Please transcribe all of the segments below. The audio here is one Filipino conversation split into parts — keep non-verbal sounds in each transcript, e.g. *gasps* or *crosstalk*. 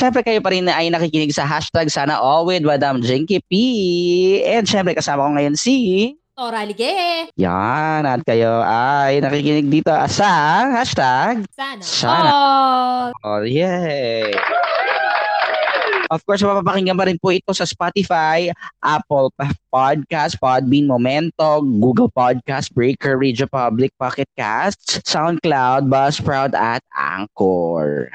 Siyempre kayo pa rin ay nakikinig sa hashtag sana all with Madam Jinky P. And siyempre kasama ko ngayon si... Tora Lige. Yan, at kayo ay nakikinig dito sa hashtag Sana. Sana. all. Oh, yay! Of course, mapapakinggan pa rin po ito sa Spotify, Apple Podcast, Podbean, Momento, Google Podcast, Breaker, Radio Public, Pocket Casts, SoundCloud, Buzzsprout, at Anchor.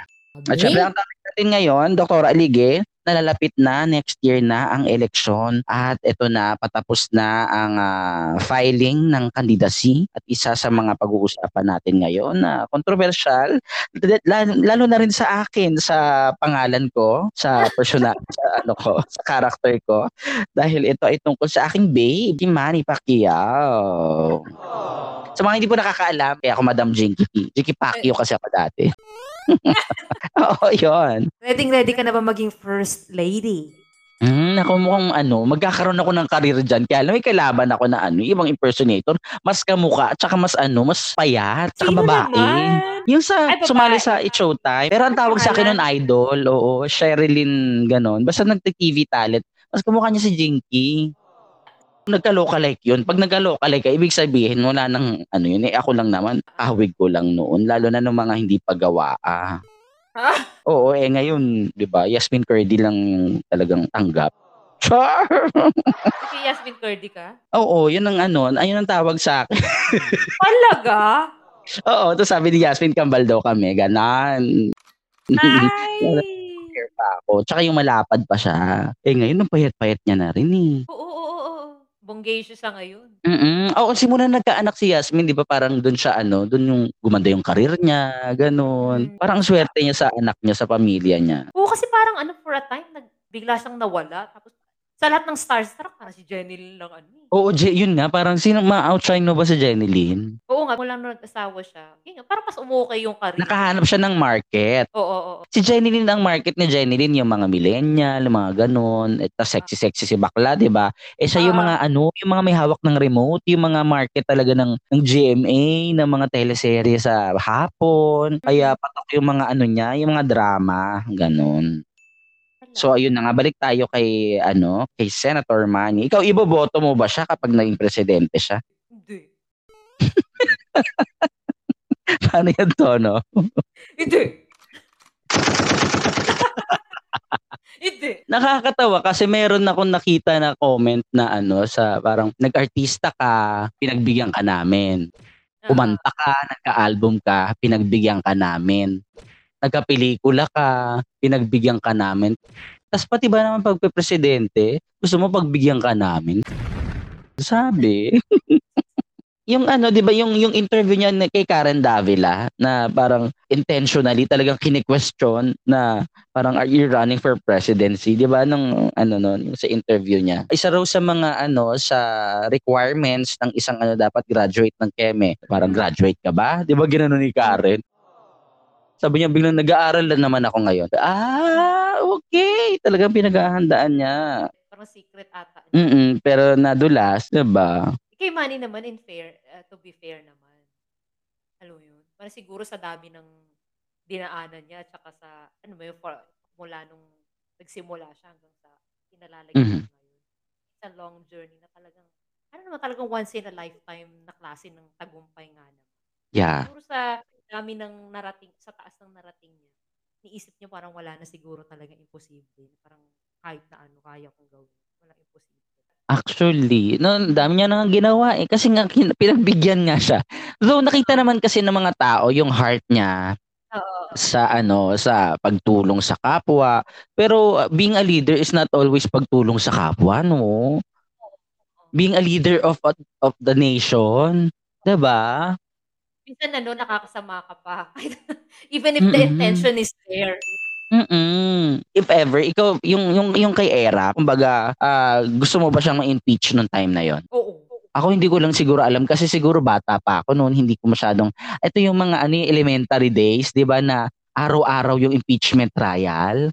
At syempre, ang topic natin ngayon, Dr. Alige, nalalapit na, next year na ang eleksyon at ito na, patapos na ang ah, filing ng candidacy at isa sa mga pag-uusapan natin ngayon na controversial, lalo, na rin sa akin, sa pangalan ko, sa personal, *laughs* sa ano ko, sa character ko, dahil ito ay tungkol sa aking babe, si Manny Pacquiao. Sa mga hindi po nakakaalam, kaya ako Madam Jinky. Jinky Pacquiao kasi ako dati. *laughs* Oo, yun. Ready, ready ka na ba maging first lady? Hmm, ako mukhang ano, magkakaroon ako ng career dyan. Kaya alam, may kalaban ako na ano, ibang impersonator, mas kamukha, tsaka mas ano, mas payat, tsaka Sino babae. naman? Yung sa, Ay, babae. sumali sa It's Showtime. Pero ang tawag sa akin nun, idol, oo, Sherilyn, ganon. Basta nagte-TV talent. Mas kamukha niya si Jinky. Nagka-localike yun. Pag nagka-localike ka, ibig sabihin, wala nang, ano yun, eh, ako lang naman, kahawig ko lang noon. Lalo na nung mga hindi pagawa. Ah. Ha? Oo, eh ngayon, di ba, Yasmin Curdy lang talagang tanggap. Char! *laughs* Si Yasmin Curdy ka? Oo, yun ang ano, ayun ang tawag sa akin. *laughs* Talaga? Oo, to sabi ni Yasmin Kambal daw kami, ganan. Ay! Pa *laughs* ako. Tsaka yung malapad pa siya. Eh ngayon, ang payat-payat niya na rin eh. Oo, siya sa ngayon. Mm Oo, kasi muna nagkaanak si Yasmin, di ba parang doon siya ano, doon yung gumanda yung karir niya, ganun. Mm. Parang ang swerte niya sa anak niya, sa pamilya niya. Oo, kasi parang ano, for a time, nag, bigla siyang nawala. Tapos, sa lahat ng starstruck, parang si Jenny Lin lang ano. eh. Oo, Je- yun nga, parang sino ma-outshine mo ba si Jenny Lynn? Oo nga, mula nung nag-asawa siya. Yun nga, parang mas umukay yung career. Nakahanap siya ng market. Oo, oo, oo. Si Jenny Lynn, ang market ni Jenny Lynn, yung mga millennial, yung mga ganun. Ito, sexy-sexy si bakla, di ba? Eh, siya yung Ah. mga ano, yung mga may hawak ng remote, yung mga market talaga ng, ng GMA, ng mga teleserye sa hapon. Kaya patok yung mga ano niya, yung mga drama, ganun. So, ayun na nga, balik tayo kay, ano, kay Senator Manny. Ikaw, iboboto mo ba siya kapag naging presidente siya? Hindi. *laughs* Paano yan, Tono? *laughs* Hindi. *laughs* Hindi. Nakakatawa kasi meron akong nakita na comment na ano sa parang nag-artista ka, pinagbigyan ka namin. Kumanta ka, nagka-album ka, pinagbigyan ka namin. Nagka-pelikula ka, pinagbigyan ka namin. Tapos pati ba naman pagpe-presidente, gusto mo pagbigyan ka namin? Sabi. *laughs* yung ano, 'di ba, yung yung interview niya kay Karen Davila na parang intentionally talagang kini-question na parang are you running for presidency 'di ba nung ano noon yung sa interview niya isa raw sa mga ano sa requirements ng isang ano dapat graduate ng keme parang graduate ka ba 'di ba ginanon ni Karen sabi niya biglang nag-aaral na naman ako ngayon ah okay talagang pinaghahandaan niya Parang secret ata. mm pero nadulas 'di ba Kay Manny naman, in fair, uh, to be fair naman. Alam yun? Parang siguro sa dami ng dinaanan niya, tsaka sa, ano ba yun, for, mula nung nagsimula siya hanggang sa kinalalagyan Mhm. niya ngayon. It's a long journey na talagang, ano naman talagang once in a lifetime na klase ng tagumpay nga naman. Yeah Siguro sa dami ng narating, sa taas ng narating niya, niisip niya parang wala na siguro talaga imposible. Parang kahit na ano, kaya kong gawin. Walang imposible. Actually, no, dami niya nang ginawa eh. Kasi nga, pinagbigyan nga siya. Though nakita naman kasi ng mga tao yung heart niya Oo. sa ano, sa pagtulong sa kapwa. Pero uh, being a leader is not always pagtulong sa kapwa, no? Being a leader of of the nation, 'di ba? Minsan ano, nakakasama ka pa. *laughs* Even if the Mm-mm. intention is there. Mm. If ever, ikaw yung yung yung kay Era, kumbaga, ah, gusto mo ba siyang ma-impeach nung time na 'yon? Oo. Ako hindi ko lang siguro alam kasi siguro bata pa ako noon, hindi ko masyadong ito yung mga ano yung elementary days, 'di ba na araw-araw yung impeachment trial.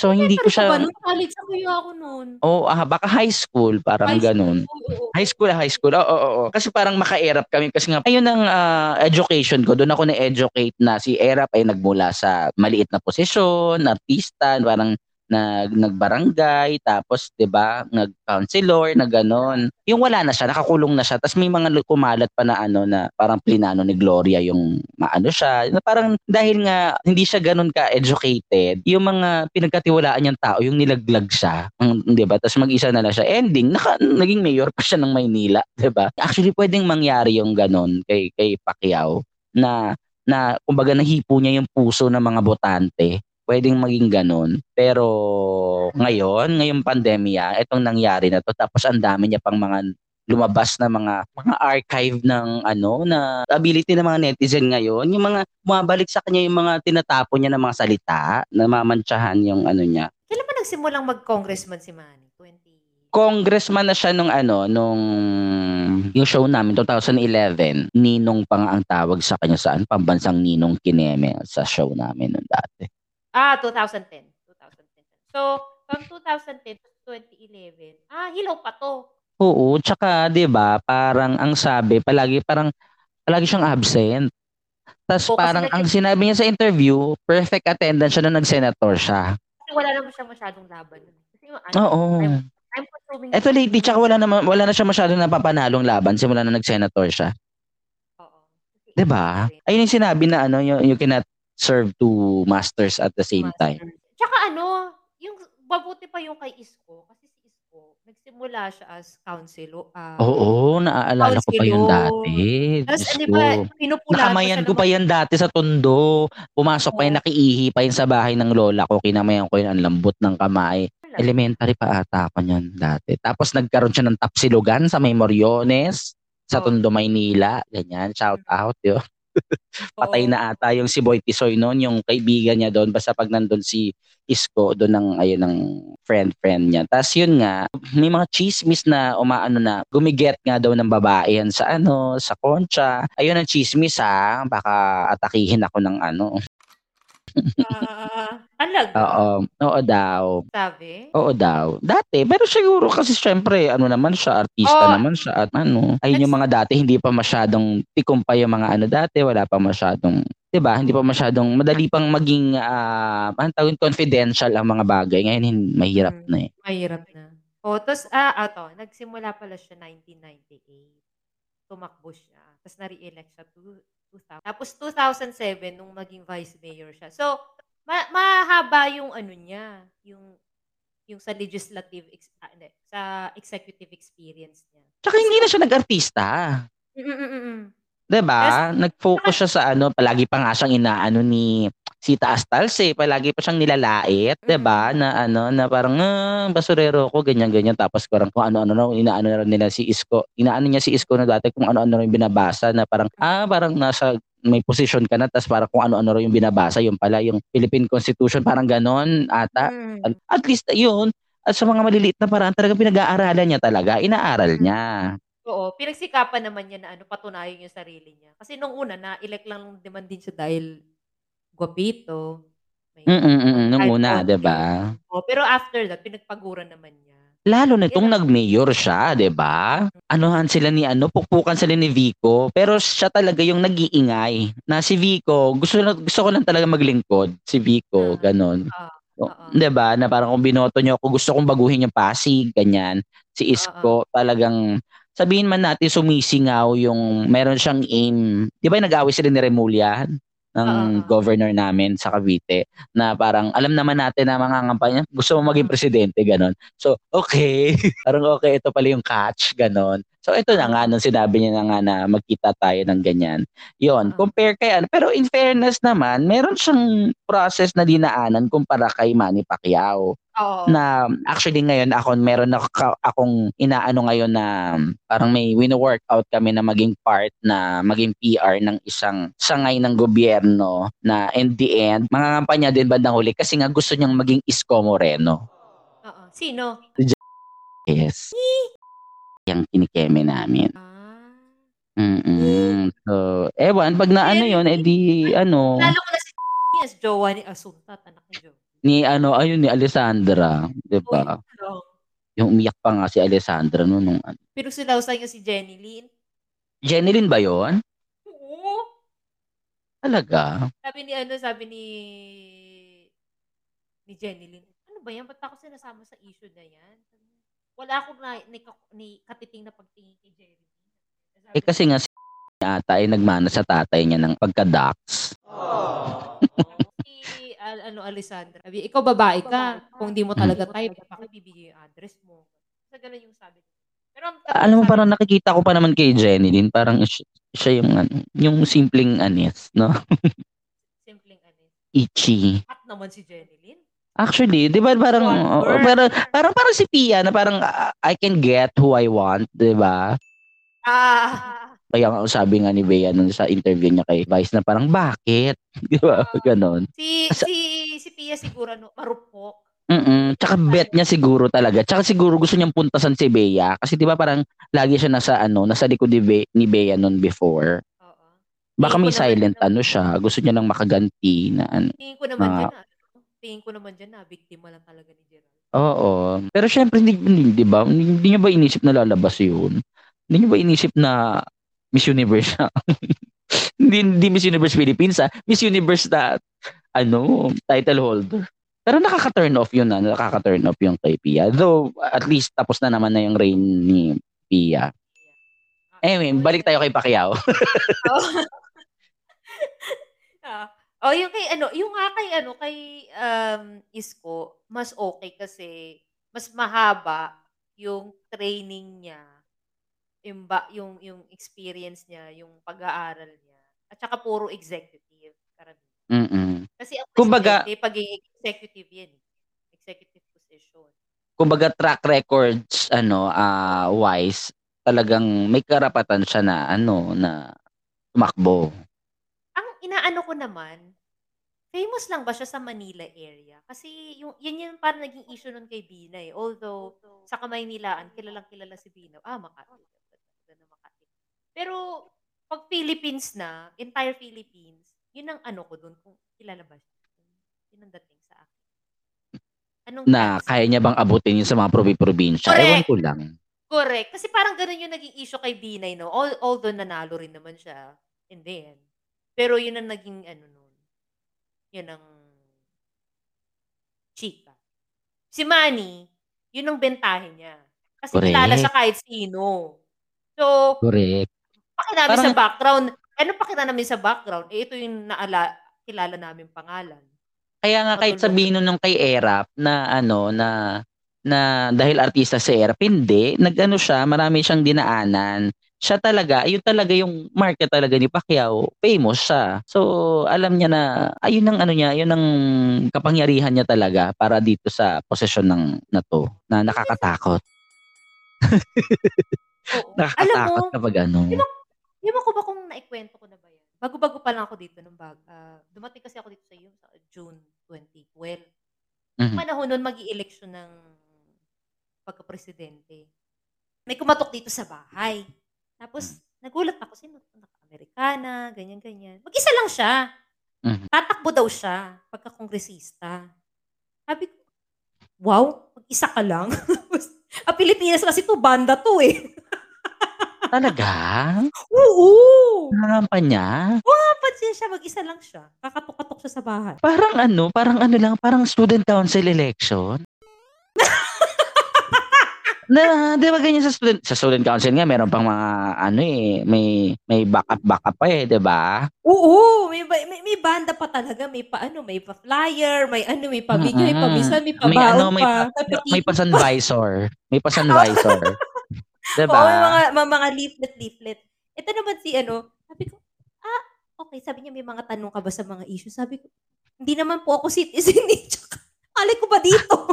So, hindi ko siya nun? College na kaya ako nun. Oo, ah, baka high school, parang High school, gano'n. oo. High school, high school. Oo, oo, oo. Kasi parang maka-ERAP kami kasi nga ayun ang ah, education ko. Doon ako na-educate na si ERAP ay nagmula sa maliit na posisyon, artista, parang nag nagbarangay, tapos 'di ba, nag-counselor, na gano'n. Yung wala na siya, nakakulong na siya. Tapos may mga kumalat pa na ano na parang plinano ni Gloria yung maano siya. Na parang dahil nga hindi siya gano'n ka-educated, yung mga pinagkatiwalaan niyang tao, yung nilaglag siya, 'di ba? Tapos mag-isa na lang siya. Ending, naka, naging mayor pa siya ng Maynila, 'di ba? Actually, pwedeng mangyari yung gano'n kay kay Pacquiao na na kumbaga nahipo niya yung puso ng mga botante pwedeng maging ganun. Pero ngayon, ngayong pandemya, itong nangyari na to tapos ang dami niya pang mga lumabas na mga mga archive ng ano na ability ng mga netizen ngayon. Yung mga bumabalik sa kanya yung mga tinatapon niya ng mga salita na mamantsahan yung ano niya. Kailan ba nagsimulang mag-congressman si Manny? 20... congressman na siya nung ano nung yung show namin 2011 ninong pa nga ang tawag sa kanya saan? Pambansang ninong kineme sa show namin nung dati Ah, 2010. 2010. So, from 2010 to 2011, ah, hilaw pa to. Oo, tsaka 'di ba, parang ang sabi palagi parang palagi siyang absent. Tapos Oo, parang nag- ang sinabi niya sa interview, perfect attendance siya nung nag-senator siya. Kasi wala naman siya masyadong laban. Kasi yung ano, Oo. I'm, I'm consuming... Eto lately, tsaka wala naman wala na siya masyadong napapanalong laban simula na nag-senator siya. Oo. Kasi 'Di ba? Ayun yung sinabi na ano, you, you cannot serve two masters at the same master. time. Tsaka ano, yung mabuti pa yung kay Isko. Kasi si Isko, nagsimula siya as councilor. ah, Oo, naaalala ko pa yun dati. Tapos, Diyos di ko. ba, Nakamayan ko pa yan dati sa tondo. Pumasok pa yan, Oo. nakiihi pa yun sa bahay ng lola ko. Kinamayan ko yun, ang lambot ng kamay. Elementary pa ata ako niyan dati. Tapos nagkaroon siya ng tapsilugan sa may Moriones, sa. Tondo, Maynila. Ganyan, shout out. Yo. *laughs* Patay na ata yung si Boy Tisoy noon, yung kaibigan niya doon. Basta pag nandun si Isko, doon ng, ayun, ng friend-friend niya. Tapos yun nga, may mga chismis na umaano na, gumiget nga daw ng babae yan sa ano, sa concha. Ayun ang chismis ha, baka atakihin ako ng ano. Ah, talaga? Oo, oo daw. Sabi? Oo daw. Dati, pero siguro kasi syempre, ano naman siya, artista Oo. naman siya at ano. Ayun yung mga dati, hindi pa masyadong tikom pa yung mga ano dati, wala pa masyadong, 'di ba? Hindi pa masyadong madali pang maging ah, anong tawag yun, confidential ang mga bagay. Ngayon hin- mahirap Mm. na eh. Mahirap na. O, tapos, ah, ato, nagsimula pala siya 1998. Tumakbo siya. Tapos na-re-elect siya to 2000. Tapos 2007, nung naging vice mayor siya. So, ma- mahaba yung ano niya, yung yung sa legislative, ex- hindi, sa executive experience niya. Tsaka hindi na siya nag-artista. Mm-mm-mm-mm. 'Di ba? Nag-focus siya sa ano, palagi pa nga siyang inaano ni Sita Astalse, palagi pa siyang nilalait, 'di ba? Na ano, na parang ah, basurero ko ganyan ganyan tapos parang kung ano-ano na inaano na nila si Isko. Inaano niya si Isko na dati kung ano-ano rin binabasa na parang ah, parang nasa may position ka na tapos parang kung ano-ano yung binabasa, yung pala yung Philippine Constitution, parang ganon ata. Mm. At least yun, at sa mga maliliit na paraan talaga pinag-aaralan niya talaga, inaaral niya. Oo, pinagsikapan naman niya na ano, patunayan yung sarili niya. Kasi nung una, na-elect lang naman din siya dahil guwapito. May Mm, mm, mm, nung una. 'di ba? Oh, pero after that, pinagpaguran naman niya. Lalo na itong nag-mayor siya, 'di ba? Anuhan sila ni ano, pukpukan sila ni Vico, pero siya talaga yung nag-iingay. Na si Vico, gusto gusto ko lang talaga maglingkod, si Vico, Ah. ganon. Ah, O, oo. 'Di ba? Na parang kung binoto niyo ako, gusto kong baguhin yung Pasig, ganyan. Si Isko talagang sabihin man natin sumisingaw yung meron siyang aim. 'Di ba nag-away sila ni Remulla ng Oo. governor namin sa Cavite na parang alam naman natin na mga kampanya gusto mo maging presidente ganon. So, okay. *laughs* parang okay ito pala yung catch ganon. So ito na nga nung sinabi niya na nga na magkita tayo ng ganyan. Yon, Oo. compare kay ano. Pero in fairness naman, meron siyang process na dinaanan kumpara kay Manny Pacquiao Oo. na actually ngayon ako meron ako akong inaano ngayon na parang may wino-workout kami na maging part na maging PR ng isang sangay ng gobyerno na in the end mangangampanya din bandang huli kasi nga gusto niyang maging Isko Moreno. Oo. Sino? Yes. Yung kinikeme namin. Ah. Mm. So, ewan, pag na ano yun, edi ano, Lalo ko na si *laughs* yes, jowa ni Asunta, anak ni Joe. Ni ano, ayun ni Alessandra, 'di ba? lang. Yung umiyak pa nga si Alessandra no nung ano. Pinagsilawsan niya si Jenny Lynn. Jeneline ba yon? Oo. Talaga? Sabi ni ano, sabi ni ni Jenny Lynn, ano ba yan? Ba't ako sinasama sa issue na yan? Wala akong na, ni, ni katiting na pagtingin kay Jenny Lynn. Eh kasi nga si *laughs* ata ay nagmana sa tatay niya ng pagka-dox. si *laughs* al- ano Alessandra. Sabi, ikaw babae ka. Kung di mo talaga type, bakit bibigay yung address mo? Sa ganun yung sabi ko. Pero ang Alam mo sabi- parang nakikita ko pa naman kay Jeneline, parang siya, siya yung ano, yung simpleng anis, no? *laughs* simpleng ano. Itchy. At naman si Jenny Lynn. Actually, 'di ba parang oo, word. parang parang parang si Pia na parang ah, I can get who I want, 'di ba? Ah. Kaya nga sabi nga ni Bea nun sa interview niya kay Vice na parang bakit? *laughs* 'Di ba? Ah. Ganon. Si Sa- si si Pia siguro no, marupok. Mm. Tsaka bet niya siguro talaga. Tsaka siguro gusto niyang puntasan si Bea kasi 'di ba parang lagi siya nasa ano, nasa likod ni, Be- ni Bea nun before. Oo. Baka Tingin may naman, silent ano, ano siya. Gusto niya lang makaganti na ano. Tingin ko naman Mga- dyan na, ano, tingin ko naman dyan na biktima lang talaga ni Gerald. Oo. Pero syempre hindi, hindi 'di ba? Hindi, hindi niya ba inisip na lalabas 'yun? Hindi niya ba inisip na Miss Universe siya? *laughs* hindi, hindi Miss Universe Philippines ah. Miss Universe na ano, title holder. Pero nakaka-turn off yun na, nakaka-turn off yung kay Pia. Though, at least tapos na naman na yung reign ni Pia. Ah, Anyway, balik tayo kay Pacquiao. *laughs* Oh. *laughs* ah. Oh, yung kay ano, yung nga kay ano, kay um, Isko, mas okay kasi mas mahaba yung training niya, yung, ba, yung, yung experience niya, yung pag-aaral niya, at saka puro executive. Karamihan. Mm-mm. Kasi ang Kumbaga- pagiging executive yan. eh. Executive position. Kumbaga track records ano ah wise, talagang may karapatan siya na ano na tumakbo. Ang inaano ko naman, famous lang ba siya sa Manila area? Kasi yung, yan yung parang naging issue nun kay Bina eh. Although, sa Kamaynilaan, kilalang kilala si Bina. Ah, Makati. Pero, pag Philippines na, entire Philippines, yun ang ano ko dun, kung kilala ba siya. Yun ang dating sa akin. Anong Na chance? kaya niya bang abutin yun sa mga probi-probinsya? Correct. Ewan ko lang. Correct. Kasi parang ganun yung naging issue kay Binay, no? Al- Although nanalo rin naman siya in the end. Pero yun ang naging ano nun. Yun ang chika. Si Manny, yun ang bentahe niya. Kasi Correct. kilala siya kahit sino. So, Correct. Pakinamin Parang- sa background. Ano pakita namin sa background? Eh, ito yung naala, kilala namin pangalan. Kaya nga kahit sabihin nun nung kay Erap na ano na na dahil artista si Erap, hindi, nagano siya, marami siyang dinaanan. Siya talaga, ayun talaga yung market talaga ni Pacquiao. Famous siya. So, alam niya na, ayun ang ano niya, ayun ang kapangyarihan niya talaga para dito sa posisyon ng na to, na nakakatakot. Oo. *laughs* Alam mo, Nakakatakot kapag ano. Di ba, Ewan ko ba kung naikwento ko na ba yan? Bago-bago pa lang ako dito nung bag. ah, dumating kasi ako dito sa iyo sa June 2012. Mhm. Panahon nun mag election ng pagka-presidente. May kumatok dito sa bahay. Tapos, nagulat ako, sino? Naka-Amerikana, ganyan-ganyan. Mag-isa lang siya. Mhm. Tatakbo daw siya pagka-kongresista. Sabi ko, wow, mag-isa ka lang. *laughs* Ang Pilipinas kasi to, banda to eh. *laughs* Talaga? Oo! Nangampan niya? Napansin siya, mag-isa lang siya. Kakatok-katok siya sa bahay. Parang ano, parang ano lang, parang student council election. *laughs* na, di ba ganyan sa student, sa student council nga, meron pang mga, ano eh, may, may backup, backup pa eh, di ba? Oo, may, may, may banda pa talaga. May pa ano, may pa flyer, may ano, may pabigay, Mm-mm. pabisan, may May pabaon ano, may, pa. pa- may pasan-visor. May *laughs* pasan-visor. Di Oo, may mga, mga, mga leaflet, leaflet. Ito naman si ano, sabi ko, ah, okay, sabi niya may mga tanong ka ba sa mga issue? Sabi ko, hindi naman po ako citizen eh. *laughs* Alay ko ba dito? *laughs*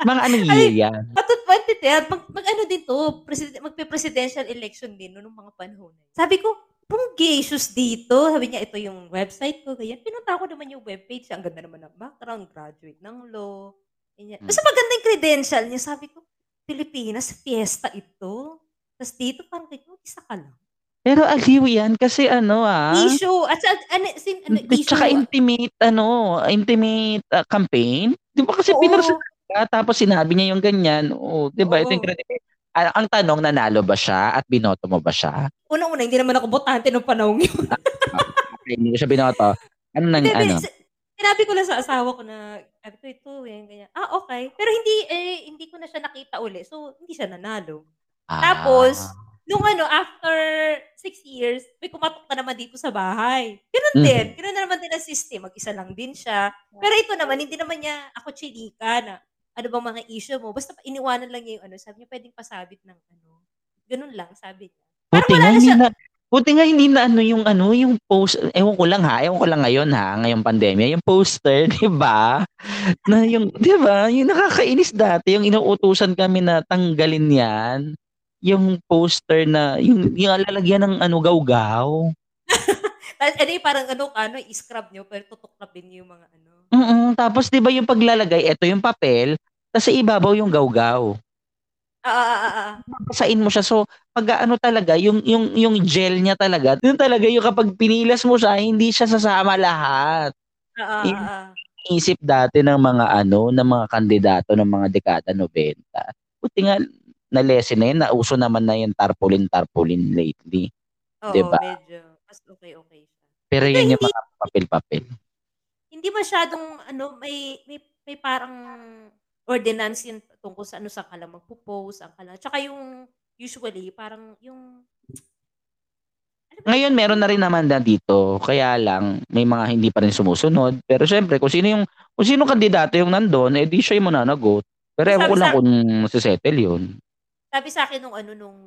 Mga anong year yan? At 2010, mag, mag ano din to, president, magpe-presidential election din no, nung mga panahon. Sabi ko, pong issues dito. Sabi niya, ito yung website ko, ganyan. Pinunta ko naman yung webpage. Ang ganda naman ng background, graduate ng law. Ganyan. Hmm. Basta maganda yung credential niya. Sabi ko, Pilipinas, fiesta ito. Tapos dito, parang kayo, isa ka lang. Pero aliw yan kasi ano ah. Issue. At sa, ano, sin, ano, issue. Tsaka intimate, ano, intimate uh, campaign. Di ba kasi pinarsa tapos sinabi niya yung ganyan. Oh, di ba? Ito yung credibility. Ang, ang tanong, nanalo ba siya at binoto mo ba siya? Unang-una, hindi naman ako botante nung panahon yun. okay, hindi ko siya binoto. Ano nang, ano? Sinabi ko lang sa asawa ko na, sabi ko ito, eh, ganyan. Ah, okay. Pero hindi, eh, hindi ko na siya nakita uli. So, hindi siya nanalo. Ah. Tapos, nung ano, after six years, may kumatok na naman dito sa bahay. Ganun mm. din. Ganun na naman din ang system. Mag-isa lang din siya. Pero ito naman, hindi naman niya ako chilika na ano bang mga issue mo. Basta iniwanan lang niya yung ano. Sabi niya, pwedeng pasabit ng ano. Ganun lang, sabi niya. Parang Buti wala na siya. Na, buti nga hindi na ano yung ano, yung post, ewan ko lang ha, ewan ko lang ngayon ha, ngayong pandemya, yung poster, *laughs* di ba? na yung, di ba, yung nakakainis dati, yung inuutusan kami na tanggalin yan yung poster na, yung, yung lalagyan ng ano, gaw-gaw. ano *laughs* yung parang ano, ano, i-scrub nyo, pero tutuklapin nyo yung mga ano. Mm Tapos, di ba yung paglalagay, ito yung papel, tapos sa ibabaw yung gaw-gaw. Ah, ah, ah, ah. Mo siya. So, pag ano talaga, yung, yung, yung gel niya talaga, yun talaga yung kapag pinilas mo siya, hindi siya sasama lahat. Ah, ah, ah. Isip dati ng mga ano, ng mga kandidato ng mga dekada 90. Buti nga, na lesson na yun, nauso naman na yung tarpaulin-tarpaulin lately. Oo, diba? medyo. Mas okay-okay siya. Pero yun yung mga papel-papel. Hindi masyadong, ano, may, may, may parang ordinance yun tungkol sa ano sa ka lang magpo-post, ang kala. Tsaka yung, usually, parang yung, ano ngayon meron na rin naman na dito, kaya lang may mga hindi pa rin sumusunod. Pero syempre, kung sino yung kung sino kandidato yung nandoon, eh di siya yung mananagot. Pero ewan ko lang kung settle yun. Sabi sa akin nung ano, nung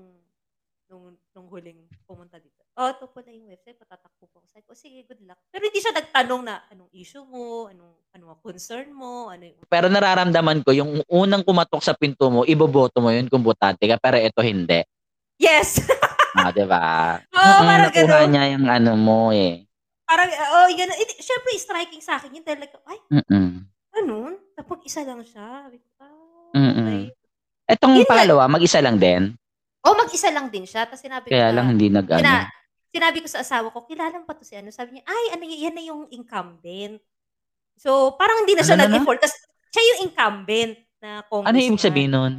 nung nung huling pumunta dito, "Oh, ito pala yung website, patatakbo po Sabi ko, "Sige, good luck." Pero hindi siya nagtanong na, "Anong issue mo? Anong ano ang concern mo? Ano yung" Pero nararamdaman ko yung unang kumatok sa pinto mo, iboboto mo yun kung botante ka, pero ito hindi. Yes! *laughs* Ah, 'di ba? Oo, mm, parang nakuha gano'n. niya yung ano mo, eh. Parang, oh, yun. Eh, syempre striking sa akin yun dahil like, ay, Mm. ganun? Tapos isa lang siya. Sabi ko, ah, Mm. Etong Yun pangalawa, mag-isa lang din? Oh, mag-isa lang din siya. Tapos sinabi ko Kaya lang hindi nag-ano. Sina, sinabi ko sa asawa ko, kilala mo pa to si ano? Sabi niya, ay, ano yan na yung incumbent. So, parang hindi na siya ano nag-effort. Kasi siya yung incumbent na congressman. Ano yung sabihin nun?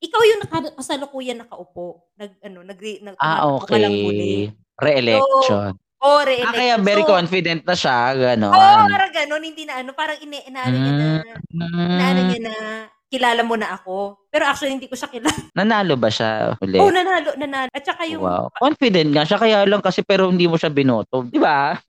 Ikaw yung kasalukuyan nakaupo. Nag, ano, nag, nag ah, okay. Re-election. So, Oh, re-election. Ah, kaya very so, confident na siya, gano'n. Oo, oh, parang gano'n, hindi na ano, parang ina, inaano niya na, mm. inaano niya na, kilala mo na ako. Pero actually, hindi ko siya kilala. *laughs* Nanalo ba siya ulit? Oo, oh, nanalo, nanalo. At saka yung... Wow. Confident nga siya, kaya lang kasi pero hindi mo siya binoto. Di ba? *laughs*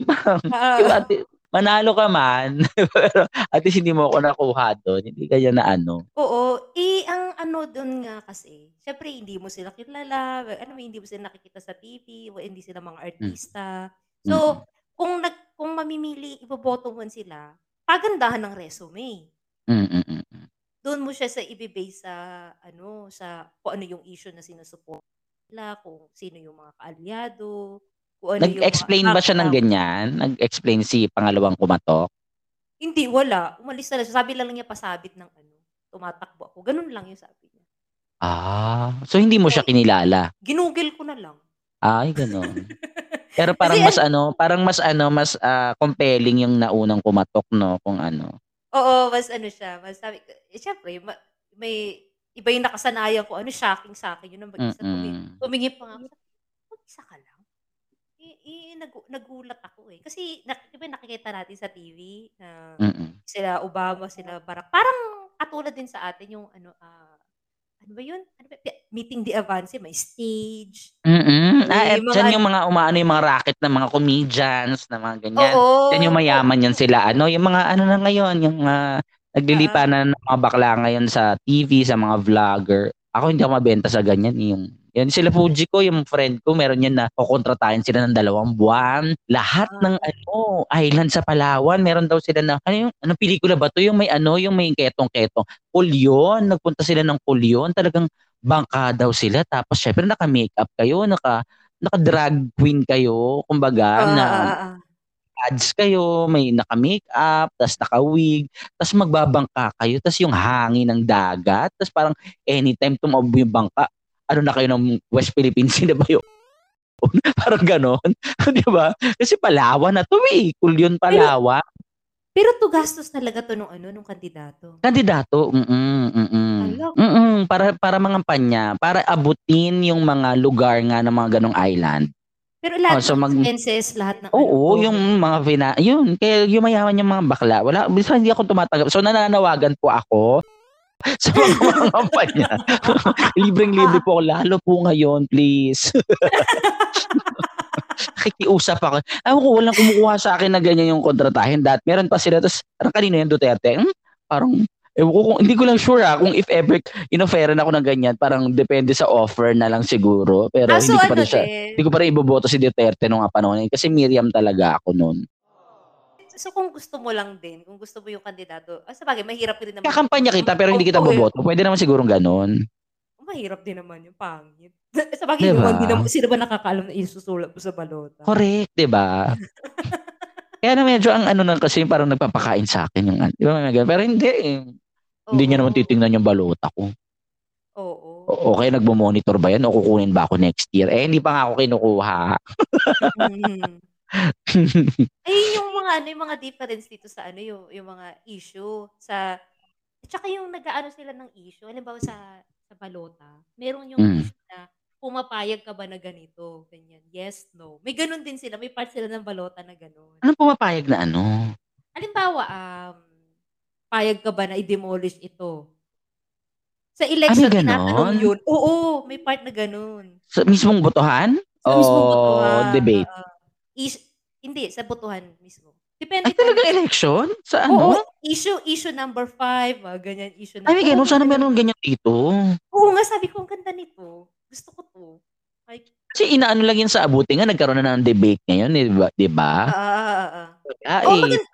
Uh, manalo ka man, *laughs* pero at least hindi mo ako nakuha doon. Hindi kaya na ano. Oo. Eh, ang ano doon nga kasi, syempre hindi mo sila kilala, ano hindi mo sila nakikita sa TV, hindi sila mga artista. Mm. So, mm-hmm. kung nag kung mamimili, iboboto mo sila, pagandahan ng resume. Mm-mm doon mo siya sa ibe-base sa ano, sa kung ano yung issue na sinusupport nila, kung sino yung mga kaalyado, kung ano Nag-explain ba siya ng ganyan? Nag-explain si pangalawang kumatok? Hindi, wala. Umalis na lang Sabi lang niya pasabit ng ano, tumatakbo ako. Ganun lang yung sabi niya. Ah, so hindi mo siya kinilala? Ginugil ko na lang. Ay, ganun. *laughs* Pero parang Kasi mas ano, parang mas ano, mas ah, compelling yung naunang kumatok, no? Kung ano. Oo, mas ano siya, mas sabi ko eh, siyempre ma may iba yung nakasanayan ko, ano, shocking sa'kin yun na mag-isa tumi Mm. tumingin pa nga ako, "Mag-isa ka lang?" Eh eh, nagu nagulat ako, eh. Kasi nak 'di ba nakikita natin sa TV na Mm. sila Obama, sila Barack, parang katulad din sa atin yung ano, ah ano ba yun? Ano ba, meeting the Avance, may stage. Mm. Ah, et mga yung mga umaano yung mga racket ng mga comedians na mga ganyan. Oo. Yan yung mayaman yan sila. Ano, yung mga ano na ngayon, yung uh, naglilipanan ng mga bakla ngayon sa TV, sa mga vlogger. Ako hindi ako mabenta sa ganyan. Yung yan sila Fuji ko, yung friend ko, meron yan na kukontratahin sila ng dalawang buwan. Lahat ng ah. ano, island sa Palawan, meron daw sila na, ano yung, anong pelikula ba to? Yung may ano, yung may ketong-ketong. Kulyon, nagpunta sila ng kulyon. Talagang bangka daw sila. Tapos syempre naka-makeup kayo, naka, naka-drag queen kayo, kumbaga, uh, na uh, uh ads kayo, may naka-makeup, tapos naka-wig, tapos magbabangka kayo, tapos yung hangin ng dagat, tapos parang anytime tumabo yung bangka, ano na kayo ng West Philippines, *laughs* sino ba yun? Parang gano'n. *laughs* Di ba? Kasi Palawan na to eh. Kulyon Palawan. Pero to gastos talaga to nung ano, nung kandidato. Kandidato, mm, mm. Hala. Mm, para para mga panya, para abutin yung mga lugar nga ng mga ganong island. Pero lahat Oh, so ng mag- expenses, lahat ng Oo, ano, yung mga fina, yun, kaya yumayaman yung mga bakla. Wala, bisa hindi ako tumatanggap. So nananawagan po ako *laughs* sa mga kampanya. *laughs* Libreng-libre po ako, lalo po ngayon, please. *laughs* Nakikiusap ako. Ewan ko, walang kumukuha sa akin na ganyan yung kontratahin. Dat, meron pa sila, tapos parang kanino yung Duterte? Hmm? Parang, ewan ko, kung, hindi ko lang sure ha, kung if ever inoferan ako ng ganyan, parang depende sa offer na lang siguro. Pero Ah, so hindi ko pa ano rin siya, hindi ko pa rin iboboto si Duterte nung nga panahon. Kasi Miriam talaga ako noon. So kung gusto mo lang din, kung gusto mo yung kandidato, ah, sabagay, mahirap din naman. Kakampanya kita pero hindi kita boboto. Pwede naman sigurong ganon. Mahirap din naman yung pangit. *laughs* sabagay, Diba? naman, di naman, sino ba nakakaalam na isusulat mo sa balota? Correct, di ba? *laughs* Kaya na medyo ang ano na kasi parang nagpapakain sa akin yung ano. Di ba? ganun? Pero hindi eh. Hindi niya naman titingnan yung balota ko. Oo. O okay, nagmo-monitor ba yan o kukunin ba ako next year? Eh, hindi pa nga ako kinukuha. *laughs* Mm. *laughs* Ayun yung mga ano, yung mga difference dito sa ano, yung, yung mga issue sa at saka yung nag-aano sila ng issue, halimbawa sa sa balota, meron yung Mm. issue na pumapayag ka ba na ganito, ganyan. Yes, no. May ganun din sila, may part sila ng balota na ganun. Anong pumapayag na ano? Halimbawa, um, payag ka ba na i-demolish ito? Sa election, Ah, tinatanong yun. Oo, may part na ganun. Sa mismong botohan? Sa mismong botohan. debate? Is- hindi, sa botohan mismo. Depende Ay, talagang election? Sa Oo, ano? issue, issue number five, mga ganyan, issue Ay, may number ganun. Sana meron ganyan dito. Oo nga, sabi ko, ang ganda nito. Gusto ko to. Like, Kasi inaano lang yun sa abuti nga, nagkaroon na ng debate ngayon, di ba? Di ba? ah, ah, ah, ah. Ah, Oo, eh, maganda,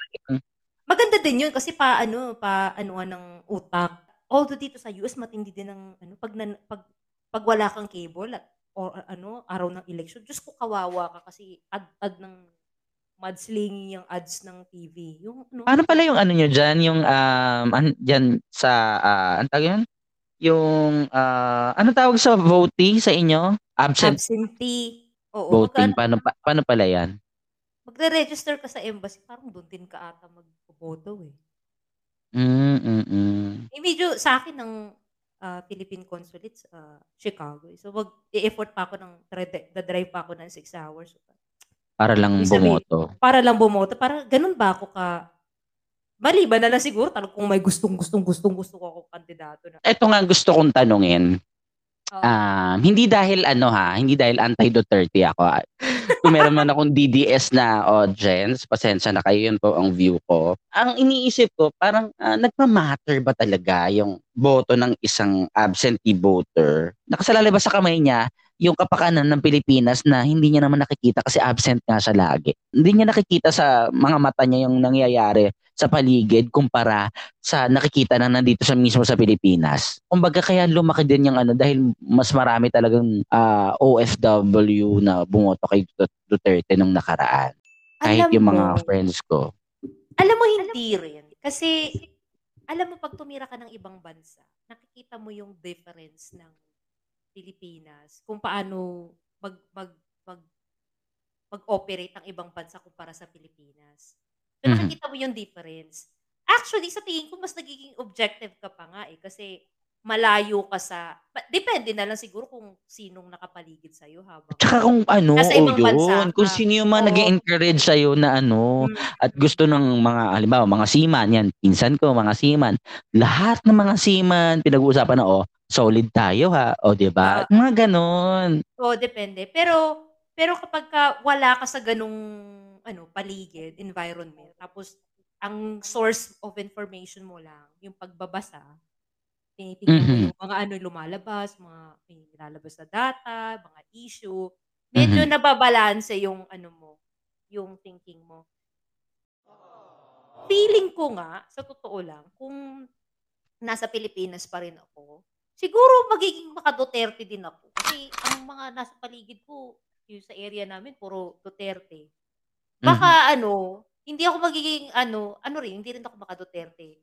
maganda din yun kasi pa, ano, pa, anuan ng utak. Although dito sa US, matindi din ng, ano, pag, nan, pag, pag wala kang cable, at, or ano, araw ng election, Diyos ko, kawawa ka kasi ad-ad ng mudslinging yung ads ng TV. Yung, ano, Paano pala yung ano nyo dyan? Yung, um, an, dyan sa, uh, ang tawag yun? Yung, ah, ano tawag sa voting sa inyo? Absent absentee. Oo, voting. magka- Paano, pa, paano pala yan? magre-register ka sa embassy, parang doon din ka ata magboboto eh. Mm, mm, mm. Eh, medyo sa akin ng ah, Philippine Consulate sa Chicago. eh. So, wag, i-effort pa ako ng, drive pa ako ng 6 hours. Para lang sabihin, bumoto. Para lang bumoto. Para ganun ba ako ka, maliban na lang siguro, talagang kung may gustong, gustong, gustong, gusto ko akong kandidato na. Ito nga gusto kong tanungin. Um, hindi dahil ano ha, hindi dahil anti-Duterte ako. Kung meron man akong DDS na audience, pasensya na kayo, yun po ang view ko. Ang iniisip ko, parang ah, nagmamatter ba talaga yung boto ng isang absentee voter? Nakasalalay ba sa kamay niya yung kapakanan ng Pilipinas na hindi niya naman nakikita kasi absent nga siya lagi. Hindi niya nakikita sa mga mata niya yung nangyayari sa paligid kumpara sa nakikita na nandito sa mismo sa Pilipinas. Kumbaga kaya lumaki din yung ano dahil mas marami talagang ah, OFW na bumoto kay Dut- Duterte nung nakaraan. Kahit alam yung mga mo, friends ko. alam mo hindi rin. Kasi, alam mo, pag tumira ka ng ibang bansa, nakikita mo yung difference ng Pilipinas, kung paano mag, mag, mag, mag-operate ang ibang bansa kumpara sa Pilipinas. So, Mhm. nakikita mo yung difference. Actually, sa tingin ko, mas nagiging objective ka pa nga eh. Kasi, malayo ka sa... Depende na lang siguro kung sinong nakapaligid sa'yo habang... Tsaka kung ano, Nasa o ibang bansa yun, kung sino yung mga Oo. nag encourage sa'yo na ano, Mm. at gusto ng mga, halimbawa, mga seaman, yan, pinsan ko, mga seaman, lahat ng mga seaman, pinag-uusapan na, oh, solid tayo ha, o di ba? Ah. Mga ganon. Oo, depende. Pero pero kapag ka wala ka sa ganung ano, paligid, environment, tapos ang source of information mo lang, yung pagbabasa, tinitingnan mo Mhm. yung mga ano lumalabas, mga may nilalabas na data, mga issue, medyo Mhm. nababalanse yung ano mo, yung thinking mo. Feeling ko nga, sa totoo lang, kung nasa Pilipinas pa rin ako, siguro magiging maka Duterte din ako. Kasi ang mga nasa paligid ko, yung sa area namin, puro Duterte. Baka ano, hindi ako magiging ano, ano rin, hindi rin ako maka Duterte.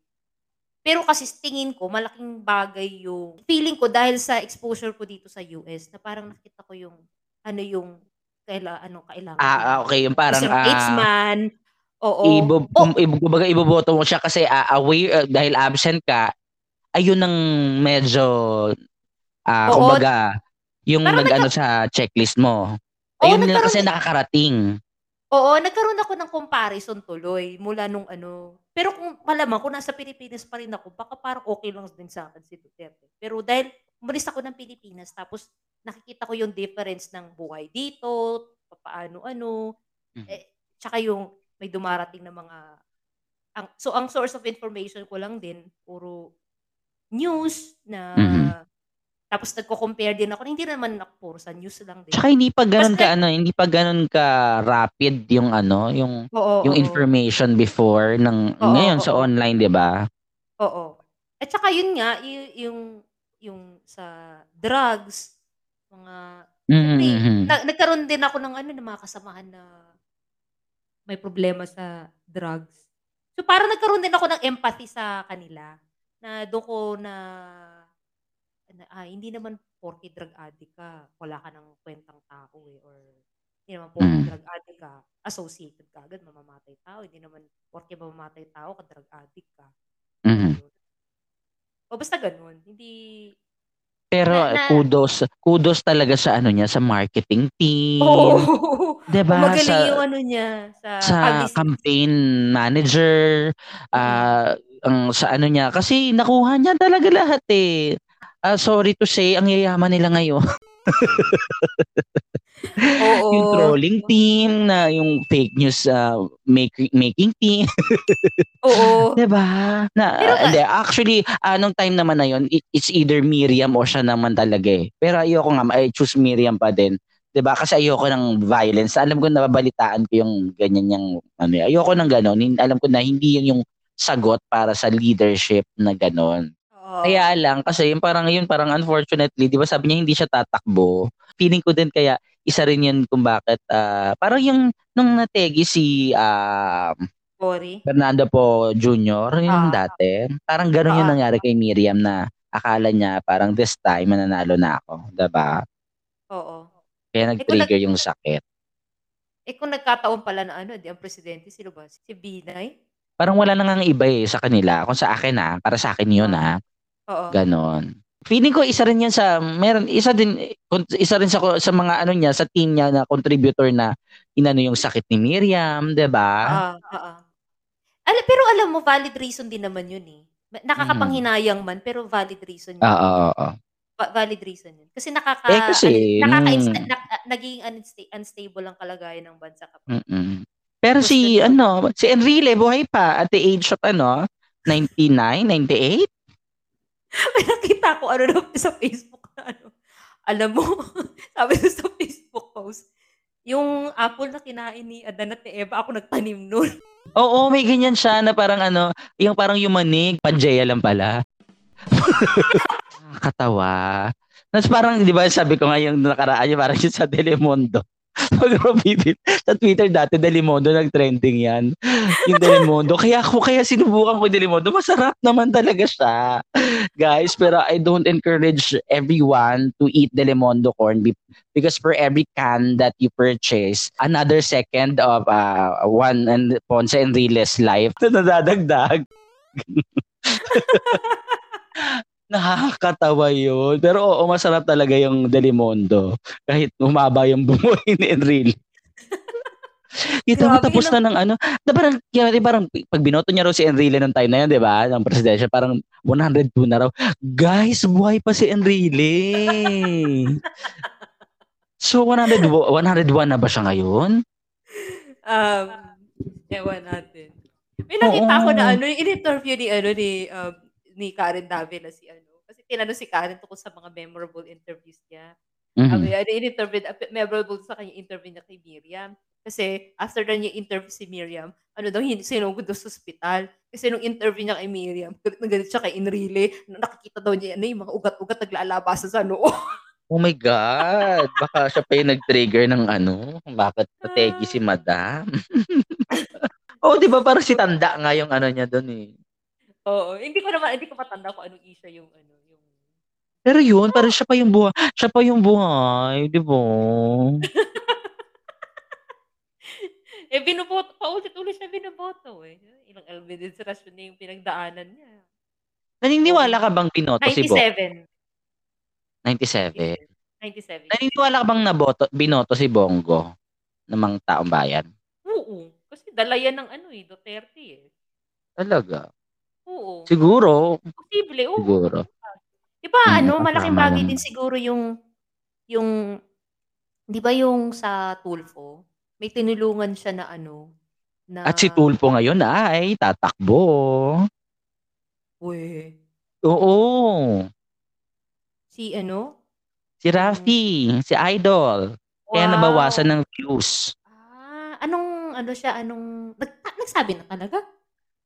Pero kasi tingin ko, malaking bagay yung feeling ko dahil sa exposure ko dito sa US na parang nakita ko yung ano yung kaila ano, kailangan Ah, ah, okay, yung parang, isang ah statesman. Oo. Ibo Oh ibo kumbaga iboboto mo siya kasi, ah, aware dahil absent ka, ayun ang medyo, ah, Oo. kumbaga yung Parang nag-ano nagka sa checklist mo. Oo, Ayun na nagkaroon kasi nakakarating. Oo, nagkaroon ako ng comparison tuloy mula nung ano pero kung malamang kung nasa Pilipinas pa rin ako baka parang okey lang din sa'kin si Duterte. Pero dahil umalis ako ng Pilipinas tapos nakikita ko yung difference ng buhay dito, papaano ano, Mhm. eh, tsaka yung may dumarating na mga ang so ang source of information ko lang din puro news na Mhm. tapos nagko-compare din ako, hindi naman ako puro sa news lang din. Tsaka hindi pa Basta ka ano, hindi pa gano'n ka-rapid yung ano, yung Oo, yung oo. information before ng Oo, ngayon sa oo. online, 'di ba? Oo. At saka yun nga, yu yung yung sa drugs, mga Mhm, siyempre mhm. na nagkaroon din ako ng ano, ng mga kasamahan na may problema sa drugs. So, parang nagkaroon din ako ng empathy sa kanila na dun ko na na, ah, hindi naman porke drug addict ka, wala ka ng kuwentang tao, eh, or hindi naman porke Hmm. drug addict ka, associated kaagad mamamatay tao, hindi naman porke mamamatay tao ka drug addict ka, Mhm. gano'n. O basta gano'n, hindi Pero na na kudos kudos talaga sa ano niya, sa marketing team, Oo, 'di ba? magaling Sa yung ano niya, sa sa campaign manager, Mm. Ang sa ano niya kasi nakuha niya talaga lahat, eh. Ah, sorry to say, ang yayaman nila ngayon. *laughs* Yung Oo. trolling team, na yung fake news, ah, maki making team. *laughs* Oo. 'Di ba? Na Pero hindi, ka actually, ah, nung time naman na yun, it it's either Miriam o siya naman talaga, eh. Pero ayoko nga, I choose Miriam pa din, 'di ba? Kasi ayoko ng violence. Alam ko nababalitaan ko yung ganyan niyang ano, eh, ayoko ng gano'n. Hin alam ko na hindi yun yung sagot para sa leadership na gano'n. Kaya Oo. lang kasi yung parang yun, parang unfortunately, 'di ba sabi niya hindi siya tatakbo. Feeling ko din kaya isa rin yun kung bakit, ah, parang yung nung nategi si, um, Cory? Fernando Poe Jr., yung Oo. dati, parang gano'n yung Oo. nangyari kay Miriam na akala niya parang this time mananalo na ako, 'di ba? Oo. Kaya Eh, nag nag-trigger yung sakit. Eh, kung nagkataon pala na ano, 'di ang presidente sino ba, si Binay? Parang wala na ngang iba, eh, sa kanila. Kung sa akin, ah, para sa'kin yun, Ah. Oo. gano'n. Feeling ko isa rin yan sa meron isa din isa rin sa sa mga ano niya, sa team niya na contributor na inano yung sakit ni Miriam, 'di ba? Oo, oo. Pero alam mo valid reason din naman yun, eh. Nakakapanghinayang man pero valid reason yun, Oo, oo. Va valid reason yun. Kasi nakaka Eh, kasi nakaka-insta nung nak ah, nagiging unsta unstable ang kalagayan ng bansa kapag Mm. Pero si ano, si Enrile buhay pa at the age of ano, 99, 98? May nakita ko ano daw sa Facebook na ano, alam mo, *laughs* sabi dun sa Facebook post, yung apple na kinain ni Adan at ni Eva, ako nagtanim nun. *laughs* Oo, may ganyan siya na parang ano, yung parang yung manig, Pangea lang pala. *laughs* Nakakatawa. Tapos parang 'di ba sabi ko nga yung nakaraan yung parang yung sa Telemundo. *laughs* Pag mabibit sa Twitter dati Delimondo nag-trending 'yan. Yung Delimondo. Kaya ako kaya sinubukan ko yung Delimondo, masarap naman talaga siya. Guys, pero I don't encourage everyone to eat Delimondo corn beef because for every can that you purchase, another second of uh, one and Ponce Enriles life na nadadagdag. *laughs* Nakakatawa yun. Pero oo, masarap talaga yung Delimondo. Kahit humaba yung buhay ni Enrile. *laughs* Kita mo tapos na ng ano, na parang, kaya parang pag binoto niya raw si Enrile ng time na yun, di ba? Ng presidensya, parang 102 na raw. Guys, buhay pa si Enrile. So, 100, 101 na ba siya ngayon? Um, ewan natin. May nakita ko na Oo. ano, in-interview ni ano ni um, ni Karen Davila si ano. Kasi tinanong si Karen tungkol sa mga memorable interviews niya. Sabi Mhm. niya, in-interview, memorable sa kanya interview niya kay Miriam. Kasi after na niya interview si Miriam, ano daw, sinugod daw sa ospital. Kasi nung interview niya kay Miriam, galit na galit siya kay Enrile. Nakikita daw niya, ano, yung mga ugat-ugat naglalabasan sa noo. *laughs* Oh my God. Baka siya pa yung nag-trigger ng ano, bakit pategi si madam. *laughs* oh, di ba parang si Tanda nga yung ano niya doon eh. Oo, hindi ko naman, hindi ko matanda kung anong issue yung ano, yung Pero yun, parang siya pa yung buhay. Siya pa yung buhay, di ba? *laughs* Eh, binoboto paulit-ulit siya binoboto, eh. Ilang administrasyon na yung pinagdaanan niya. Naniniwala ka bang binoto si Bongo? 97. 97. 97. Naniniwala ka bang naboto, binoto si Bongo ng mga taong bayan? Oo. Kasi dala yan ng ano eh, Duterte eh. Talaga? Oo. Siguro. Posible, oo. Siguro. Di ba, Hmm, ano, malaking bagay din siguro yung, yung, di ba yung sa Tulfo, may tinulungan siya na ano, na... At si Tulfo ngayon ay tatakbo. Uy, Oo. si ano? Si Rafi, si Idol. Kaya Wow. nabawasan ng views. Ah, anong, ano siya, anong, nag, nagsabi na talaga?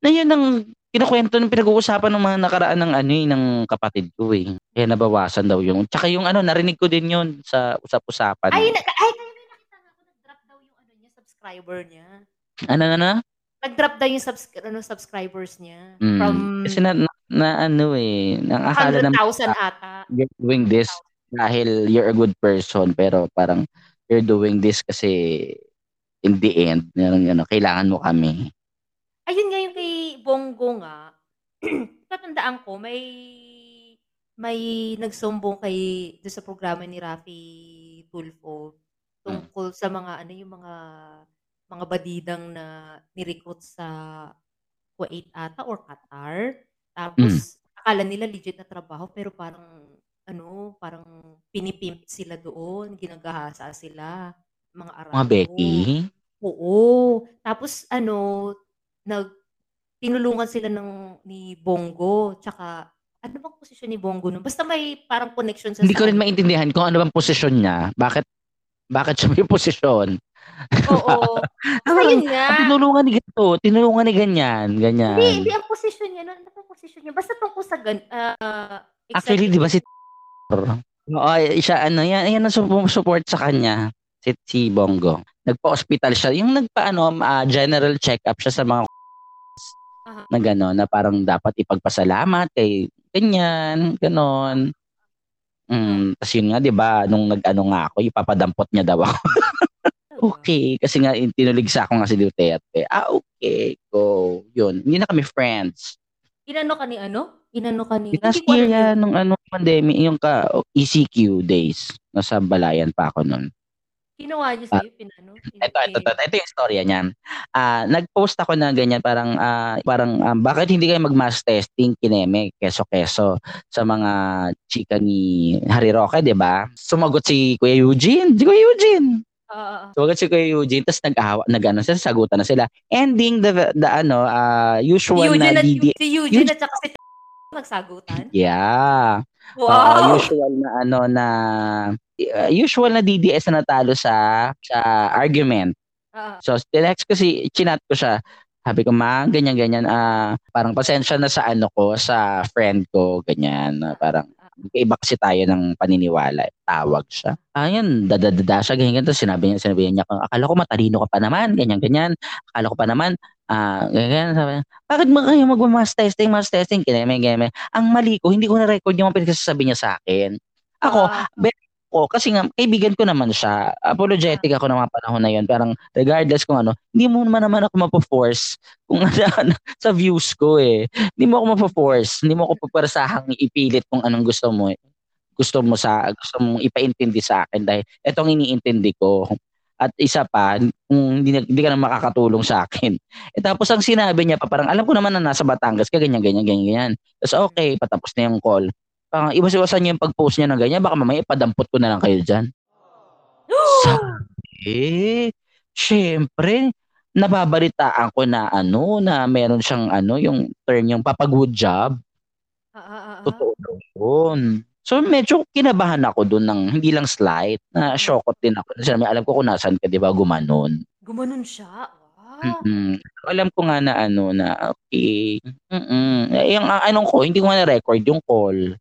Na yun ang kinukwento ng pinag-uusapan ng mga nakaraan ng ano eh, ng kapatid ko eh. Kaya nabawasan daw yung. Tsaka yung ano, narinig ko din yun sa usap-usapan. Ay, nag, ay, nag-drop daw yung ano niya, subscriber niya. Ano na na? Nag-drop daw yung subs, ano, subscribers niya. Mm. From Kasi na, na, na ano eh, ang akala ng 100,000 ata. you're doing this dahil you're a good person pero parang you're doing this kasi in the end, ano, kailangan mo kami. Ayun nga yung kay Bongo nga, *clears throat* tatandaan ko, may may nagsumbong kay doon sa programa ni Rafi Tulfo tungkol sa mga ano yung mga mga badidang na ni-recruit sa Kuwait ata or Qatar. Tapos akala nila legit na trabaho pero parang ano, parang pinipimp sila doon, ginagahasa sila, mga Arabo. Mga Becky, Oo. Tapos ano, nag tinulungan sila ng ni Bongo, tsaka ano bang posisyon ni Bongo nun? Basta may parang connection sa hindi ko rin ano. maintindihan kung ano bang posisyon niya. Bakit bakit siya may posisyon? Oo. *laughs* Basta Parang, yun nga. tinulungan ni ganito, tinulungan ni ganyan, ganyan. Hindi, hindi ang posisyon niya. Ano ang posisyon niya? Basta tungkol sa gan, ah, Actually, di ba si Oo, siya ano, yan, yan ang sup- support sa kanya. Si, si Bongo. Nagpa-hospital siya. Yung nagpa-ano, ah, general check-up siya sa mga Aha. na gano'n, na parang dapat ipagpasalamat kay ganyan, gano'n. Mm, tapos yun nga, di ba, nung nag-ano nga ako, ipapadampot niya daw ako. *laughs* okay, kasi nga tinuligsa ako nga si Duterte. Ah, okay, go. Yun, hindi na kami friends. Inano ka ni ano? Inano ka ni... Last year yan, nung ano, pandemic, yung ka, ECQ days. Nasa balayan pa ako nun. Ginawa niya sa'yo, pinano? Ito, ito, ito, ito yung storya niyan. Ah, nag-post ako na ganyan, parang, ah, parang, ah, bakit hindi kayo mag-mass testing kineme, keso-keso, sa mga chika ni Harry Roque, di ba? Sumagot si Kuya Eugene, si Kuya Eugene. Ah, ah, ah. Sumagot si Kuya Eugene, tapos nag-ahawa, nag-ano, sila, sagutan na sila. Ending the, the ano, ah, Si usual Eugene, na at, DD, si Eugene at saka si nagsagutan? yeah. Wow! Ah, usual na ano na uh, usual na DDS na natalo sa sa argument. Ah, So, tinext ko si chinat ko siya. Sabi ko, ma, ganyan ganyan ah parang pasensya na sa ano ko, sa friend ko, ganyan. na parang iba kasi tayo ng paniniwala. Tawag siya. Ayun, dadadada siya, ganyan, ganyan. Tapos sinabi niya, sinabi niya, akala ko matalino ka pa naman, ganyan, ganyan. Akala ko pa naman, ah, ganyan, ganyan. Sabi niya, bakit mo kayo mag-mass testing, mass testing, kineme, kineme. Ang mali ko, hindi ko na-record yung mga pinagsasabi niya sa akin. Ako, ah, ko kasi nga kaibigan ko naman siya. Apologetic ako ng mga panahon na 'yon. Parang regardless kung ano, hindi mo naman naman ako mapo-force kung *laughs* ano, sa views ko eh. Hindi mo ako mapo-force, hindi mo ako paparsahang ipilit kung anong gusto mo. eh. Gusto mo sa gusto mong ipaintindi sa akin dahil etong iniintindi ko. At isa pa, kung hindi, hindi ka na makakatulong sa akin. *laughs* Eh, tapos ang sinabi niya pa, parang alam ko naman na nasa Batangas ka, ganyan, ganyan, ganyan, ganyan. Tapos okay, patapos na yung call. Parang iwas-iwasan niya yung pag-post niya ng ganyan, baka mamaya ipadampot ko na lang kayo dyan. *gasps* Eh, syempre, nababalitaan ko na ano, na meron siyang ano, yung term yung papagood job. ah, ah, ah. Totoo daw yun. So medyo kinabahan ako doon ng hindi lang slight, na shokot din ako. Kasi alam ko kung nasan ka, di ba, gumanon. Gumanon siya. Wow. Mm-mm. Alam ko nga na ano, na okay. Mm-mm. Eh, yung ah, anong ko, hindi ko nga na-record yung call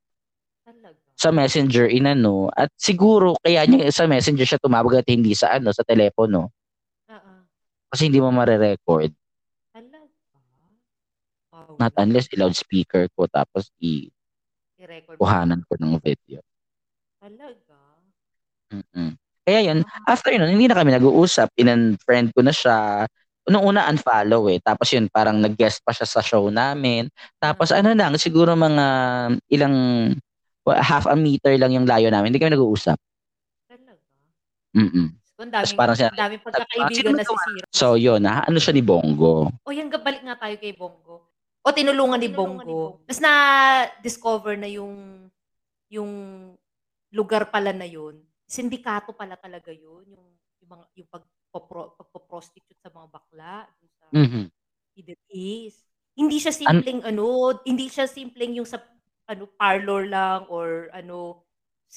Talaga. sa messenger inano at siguro kaya niya sa messenger siya tumawag at hindi sa ano sa telepono ah. kasi hindi mo mare-record not unless i-loudspeaker ko tapos i I-record mo. kuhanan ko ng video. Talaga. Mm-mm. Kaya yun, after nun, hindi na kami nag-uusap. In-friend ko na siya. Nung una, unfollow eh. Tapos yun, parang nag-guest pa siya sa show namin. Tapos Mm. ano lang, siguro mga ilang, half a meter lang yung layo namin. Hindi kami nag-uusap. Talaga? Mm-mm. Tapos parang siya, daming pagkakaibigan na nagawa? sisira. So yun, ha, ano siya ni Bongo. O yan, balik nga tayo kay Bongo. O tinulungan ni Bongo. Tapos na-discover na yung yung lugar pala na yun. Sindikato pala talaga yun. Yung, yung, mga, yung pagpopro, pagpoprostitute sa mga bakla. Sa Mhm. Middle East. Hindi siya simpleng ano, hindi siya simpleng yung sa ano parlor lang or ano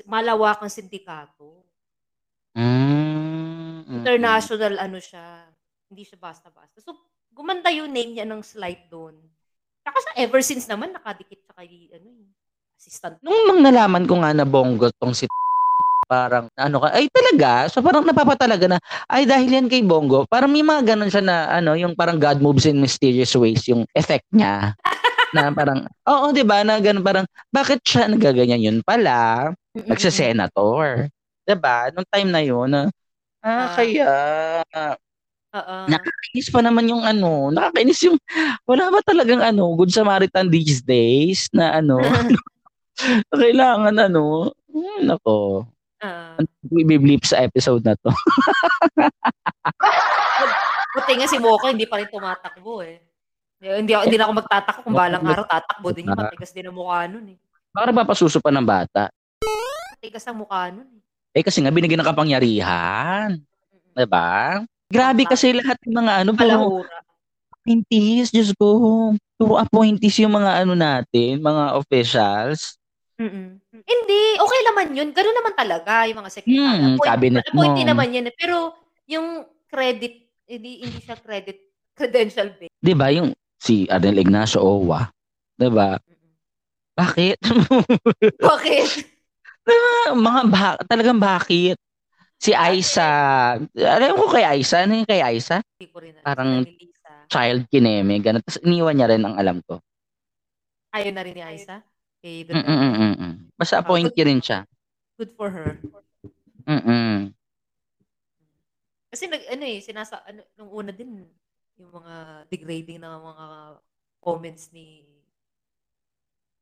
malawakang sindikato. Mm, mm-mm. International ano siya. Hindi siya basta-basta. So, gumanda yung name niya ng slide doon. Saka siya ever since naman nakadikit siya kay ano eh, assistant. Nung mang nalaman ko nga na Bongo tong si parang ano ka, ay talaga, so parang napapatalaga na, ay dahil yan kay Bongo, parang may mga ganun siya na, ano, yung parang God moves in mysterious ways, yung effect niya. *laughs* na parang, oo, di ba, na ganun parang, bakit siya nagaganyan yun pala? Nagsa-senator. Di ba? Nung time na yun, na, ah, Ah. kaya, Oo. nakakainis pa naman yung ano, nakakainis yung, wala ba talagang ano, good Samaritan these days, na ano, *laughs* kailangan ano, hmm, nako, Ah. i-bleep sa episode na to. *laughs* Buti nga si Mocha hindi pa rin tumatakbo eh. Hindi ako, hindi na ako magtatakbo kung balang araw tatakbo din yung matigas din ang mukha nun eh. Para papasuso pa ng bata. Matigas ang mukha nun eh. Eh kasi nga binigyan ng kapangyarihan. Diba? Grabe kasi lahat ng mga ano, puro appointees, Diyos ko. Puro appointees yung mga ano natin, mga officials. Mm-mm. Hindi, okay naman yun. Ganun naman talaga yung mga secretary. Hmm, Appoint- cabinet appointee mo. naman yan. Pero yung credit, hindi hindi siya credit *laughs* credential based. Di ba yung si Adel Ignacio Owa? Di ba? Bakit? *laughs* Bakit? mga ba- talagang bakit? Si Aisa, alam ko kay Aisa, ano yung kay Aisa? Hindi ko rin. Parang-. Child kineme, ganun. Tapos iniwan niya rin ang alam ko. Ayaw na rin ni Aiza. Eh, Mm, Mm-mm-mm. Basta appointee rin siya. Good for her. Mm-mm. Kasi nag, ano eh, sinasa, ano, nung una din, yung mga degrading na mga comments ni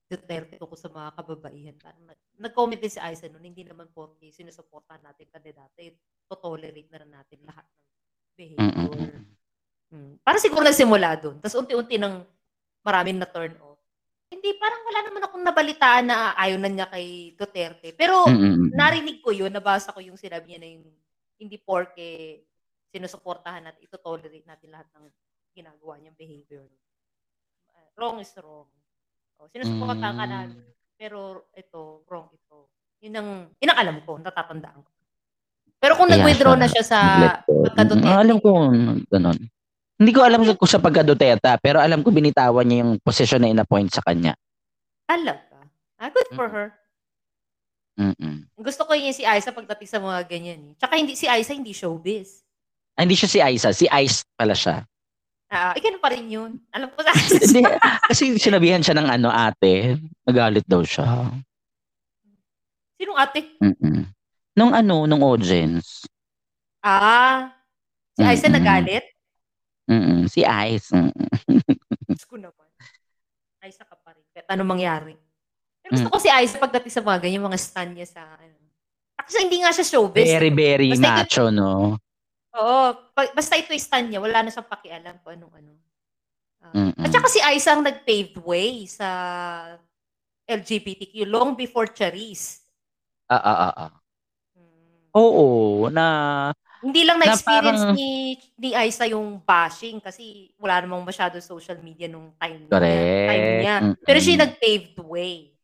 Duterte ko sa mga kababaihan. Parang nag-comment din si Aiza noon, hindi naman po sinusuportahan natin kandidato, to-tolerate na rin natin lahat ng behavior. Mm-mm. Hmm. Parang siguro nagsimula doon. Tapos unti-unti nang maraming na turn off. Hindi, parang wala naman akong nabalitaan na ayaw na niya kay Duterte. Pero Mm-mm. narinig ko yun, nabasa ko yung sinabi niya na yung hindi porke sinusuportahan natin, ito tolerate natin lahat ng ginagawa niyang behavior. Uh, wrong is wrong. O, sinusuportahan ka Mm. namin, pero ito, wrong ito. Yun ang, yun ang alam ko, natatandaan ko. Pero kung Kaya nag-withdraw siya na siya sa pagka-Duterte, Mm, alam ko, ganun. Hindi ko alam kung sa pagka-Duterte, pero alam ko binitawan niya yung posisyon na inappoint sa kanya. talaga. Ah, good for her. Mm-mm. Gusto ko yun si Aiza pagdating sa mga ganyan. Eh. Tsaka hindi, si Aiza hindi showbiz. Ah, hindi siya si Aiza, si Ice pala siya. Ah, *laughs* uh, pa rin yun. Alam ko sa. *laughs* *laughs* Hindi, kasi sinabihan siya ng ano ate, nagalit daw siya. Sinong ate? Mm-mm. Nung ano, nung audience. Ah, si Aiza Mm-mm. nagalit? Mm-mm. Si Ice. Mm-mm. Diyos ko naman. Aiza ka pa rin. Kahit ano mangyari. Pero gusto ko si Aiza pagdating sa mga ganyan, mga stan niya sa ano. Kasi hindi nga siya showbiz. Very, very Basta macho, no? Oo. Pag, basta ito yung stan niya, wala na siyang pakialam kung anong ano. Ah, Mm-mm. at saka si Aiza ang nag-paved way sa LGBTQ long before Charis. Ah, ah, ah, ah. Hmm. Oo, na Hindi lang Na na-experience parang- ni, ni Aiza yung bashing kasi wala namang masyado social media nung time niya. Correct. Time niya. Mm-mm. Pero siya yung nag-paved way.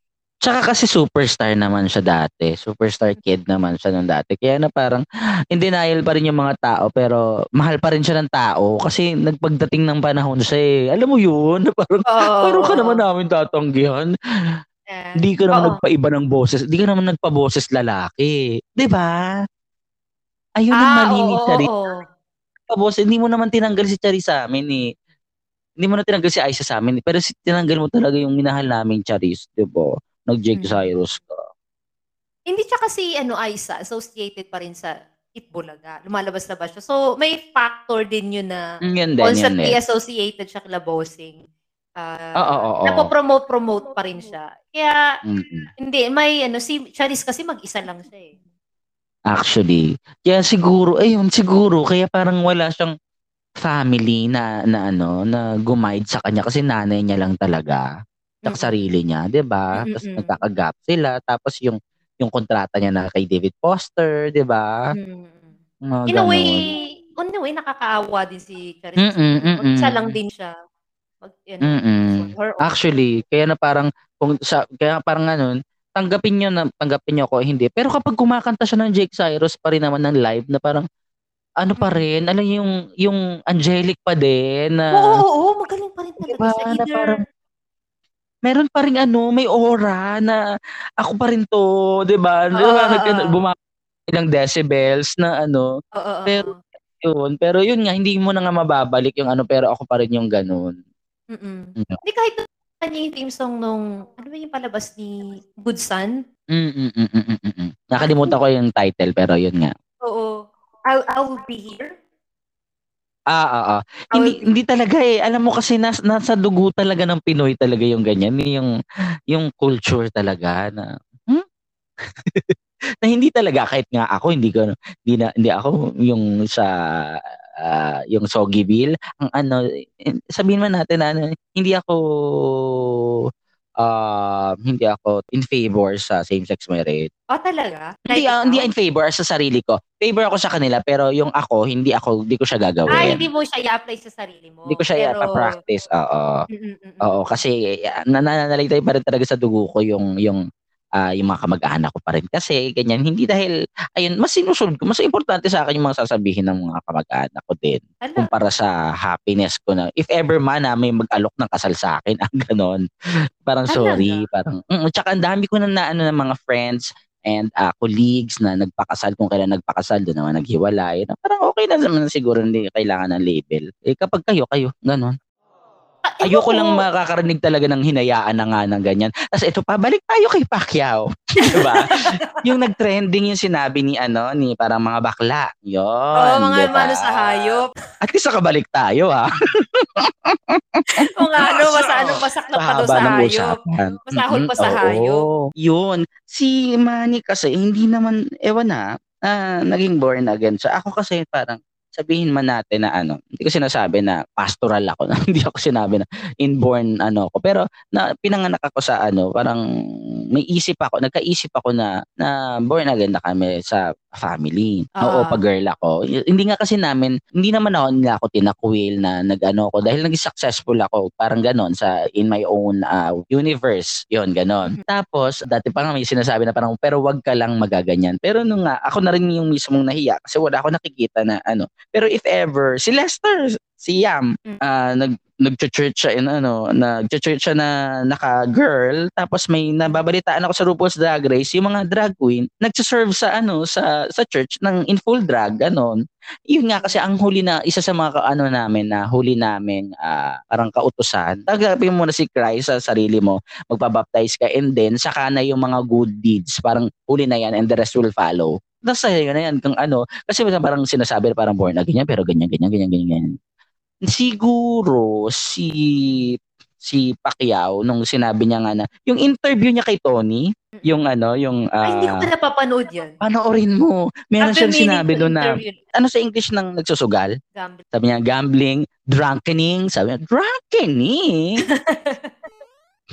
Tsaka kasi superstar naman siya dati. Superstar kid naman siya nung dati. Kaya na parang *gasps* in denial pa rin yung mga tao pero mahal pa rin siya ng tao kasi nagpagdating ng panahon siya eh. Alam mo yun? Na *laughs* parang Oo. Pero ka naman namin tatanggihan. Hindi ka naman oo. nagpaiba ng boses. Hindi ka naman nagpa-boses lalaki. 'Di ba? Ayun ang Ah, mali ni oo, Charis. oo. Boss, hindi mo naman tinanggal si Charis sa amin eh. Hindi mo na tinanggal si Aisa sa amin. eh. Pero si, tinanggal mo talaga yung minahal namin Charis. 'di ba? Nag-Jake Mm. Cyrus ka. Hindi siya kasi ano Aiza associated pa rin sa Itbulaga. Lumalabas-labas siya. So, may factor din yun na Mm, yun din, yun constantly din. associated siya kila bossing. Oo, Ah, oo. napopromote-promote pa rin siya. Kaya, Mm. hindi, may ano, si Charis kasi mag-isa lang siya eh. Actually. Kaya siguro, ayun, siguro, kaya parang wala siyang family na, na ano, na guide sa kanya kasi nanay niya lang talaga. Mm-mm. sarili niya, 'di ba? Tapos Mm-mm. nagkakagap sila, tapos yung yung kontrata niya na kay David Foster, 'di ba? Mm. Mga In a way, ganun. in a way, nakakaawa din si Charis. Mm-mm, Mag-isa mm-mm. lang din siya. Mag, on her own. Actually, kaya na parang kung sa kaya parang ano, tanggapin niyo na tanggapin niyo ako hindi. Pero kapag kumakanta siya ng Jake Cyrus pa rin naman ng live na parang ano pa Mm. rin, alam yung yung angelic pa din na Oo, oo, oo, magaling pa rin talaga Diba, siya. na Either, parang meron pa rin ano, may aura na ako pa rin to, 'di ba? Di Oo, ba, oo, nagka- oo. bumaba ilang decibels na ano, Oo, oo, pero yun, pero yun nga hindi mo na nga mababalik yung ano, pero ako pa rin yung ganun. Mm-mm. Mm. Hindi kahit kanya yung theme song nung, ano ba yung palabas ni Good Son? Mm, mm, mm, mm, mm, mm, mm. Nakalimutan ko yung title pero yun nga. Oo. I'll, I'll be here. Ah, ah, ah. Hindi hindi talaga eh. Alam mo kasi nas, nasa dugo talaga ng Pinoy talaga yung ganyan, yung yung culture talaga na hmm? *laughs* na hindi talaga kahit nga ako hindi ko hindi na hindi ako yung sa ah, yung Soggy Bill ang ano eh, sabihin man natin na ano, hindi ako ah, hindi ako in favor sa same-sex marriage. Oh, talaga? Hindi, ah, hindi in favor sa sarili ko. Favor ako sa kanila pero yung ako hindi ako hindi ko siya gagawin. Ah, hindi mo siya i-apply sa sarili mo. Hindi ko siya Pero, ipa-practice, oo. Mm, mm, mm, Oo, kasi uh, nananalitay pa rin talaga sa dugo ko yung yung ah, yung mga kamag-anak ko pa rin. Kasi ganyan hindi dahil ayun mas sinusunod ko mas importante sa akin yung mga sasabihin ng mga kamag-anak ko din Ala. kumpara sa happiness ko na if ever man na may mag-alok ng kasal sa akin *laughs* ang ganon. Parang sorry parang mm, tsaka ang dami ko na naano ng mga friends and ah, colleagues na nagpakasal kung kailan nagpakasal doon naman naghiwalay na parang okay na naman siguro hindi kailangan ng label. Eh kapag kayo kayo ganon. Ah, Ayoko lang makakarinig talaga ng hinayaan na nga ng ganyan. Tapos ito pa, balik tayo kay Pacquiao. *laughs* diba? yung nag-trending yung sinabi ni ano, ni parang mga bakla. Yun, Oo, mga diba? sa hayop. At least nakabalik tayo ha. O nga, ano, *laughs* masa anong masaklap pa daw Sa hayop. usapan. Masahol pa sa hayop. Yun. Si Manny kasi, hindi naman, ewan na, ah, naging born again. So ako kasi parang, sabihin man natin na ano, hindi ko sinasabi na pastoral ako, *laughs* hindi ako sinabi na inborn ano ko, pero na pinanganak ako sa ano, parang may isip ako, nagkaisip ako na na born again na kami sa family. Oo, Ah. pag girl ako. Hindi nga kasi namin, hindi naman ako nila ako tinakwil na nag-ano ko dahil naging successful ako, parang ganon sa in my own ah, universe. Yun, ganon. Tapos, dati pa nga may sinasabi na parang, pero wag ka lang magaganyan. Pero nung nga, ako na rin yung mismong nahiya kasi wala ako nakikita na ano. Pero if ever, si Lester, si Yam, Mm. ah, nag nagcho-church siya in ano, nagcho-church siya na naka-girl, tapos may nababalitaan ako sa RuPaul's Drag Race, yung mga drag queen, nagsiserve sa ano, sa sa church ng in full drag, ganon. Yun nga kasi ang huli na, isa sa mga ano namin na huli namin ah, parang kautusan, tagapin mo na si Christ sa sarili mo, magpabaptize ka, and then saka na yung mga good deeds, parang huli na yan and the rest will follow. Nasa yun na yan, kung ano, kasi parang sinasabi parang born again yan, pero ganyan, ganyan, ganyan, ganyan, ganyan. Siguro si si Pacquiao nung sinabi niya nga na yung interview niya kay Tony, yung ano, yung Ay, hindi ko ah, pa napapanood yan. panoorin mo. Meron After siyang sinabi doon na ano sa English ng nagsusugal? gambling. Sabi niya gambling, drunkening, sabi niya drunkening. *laughs*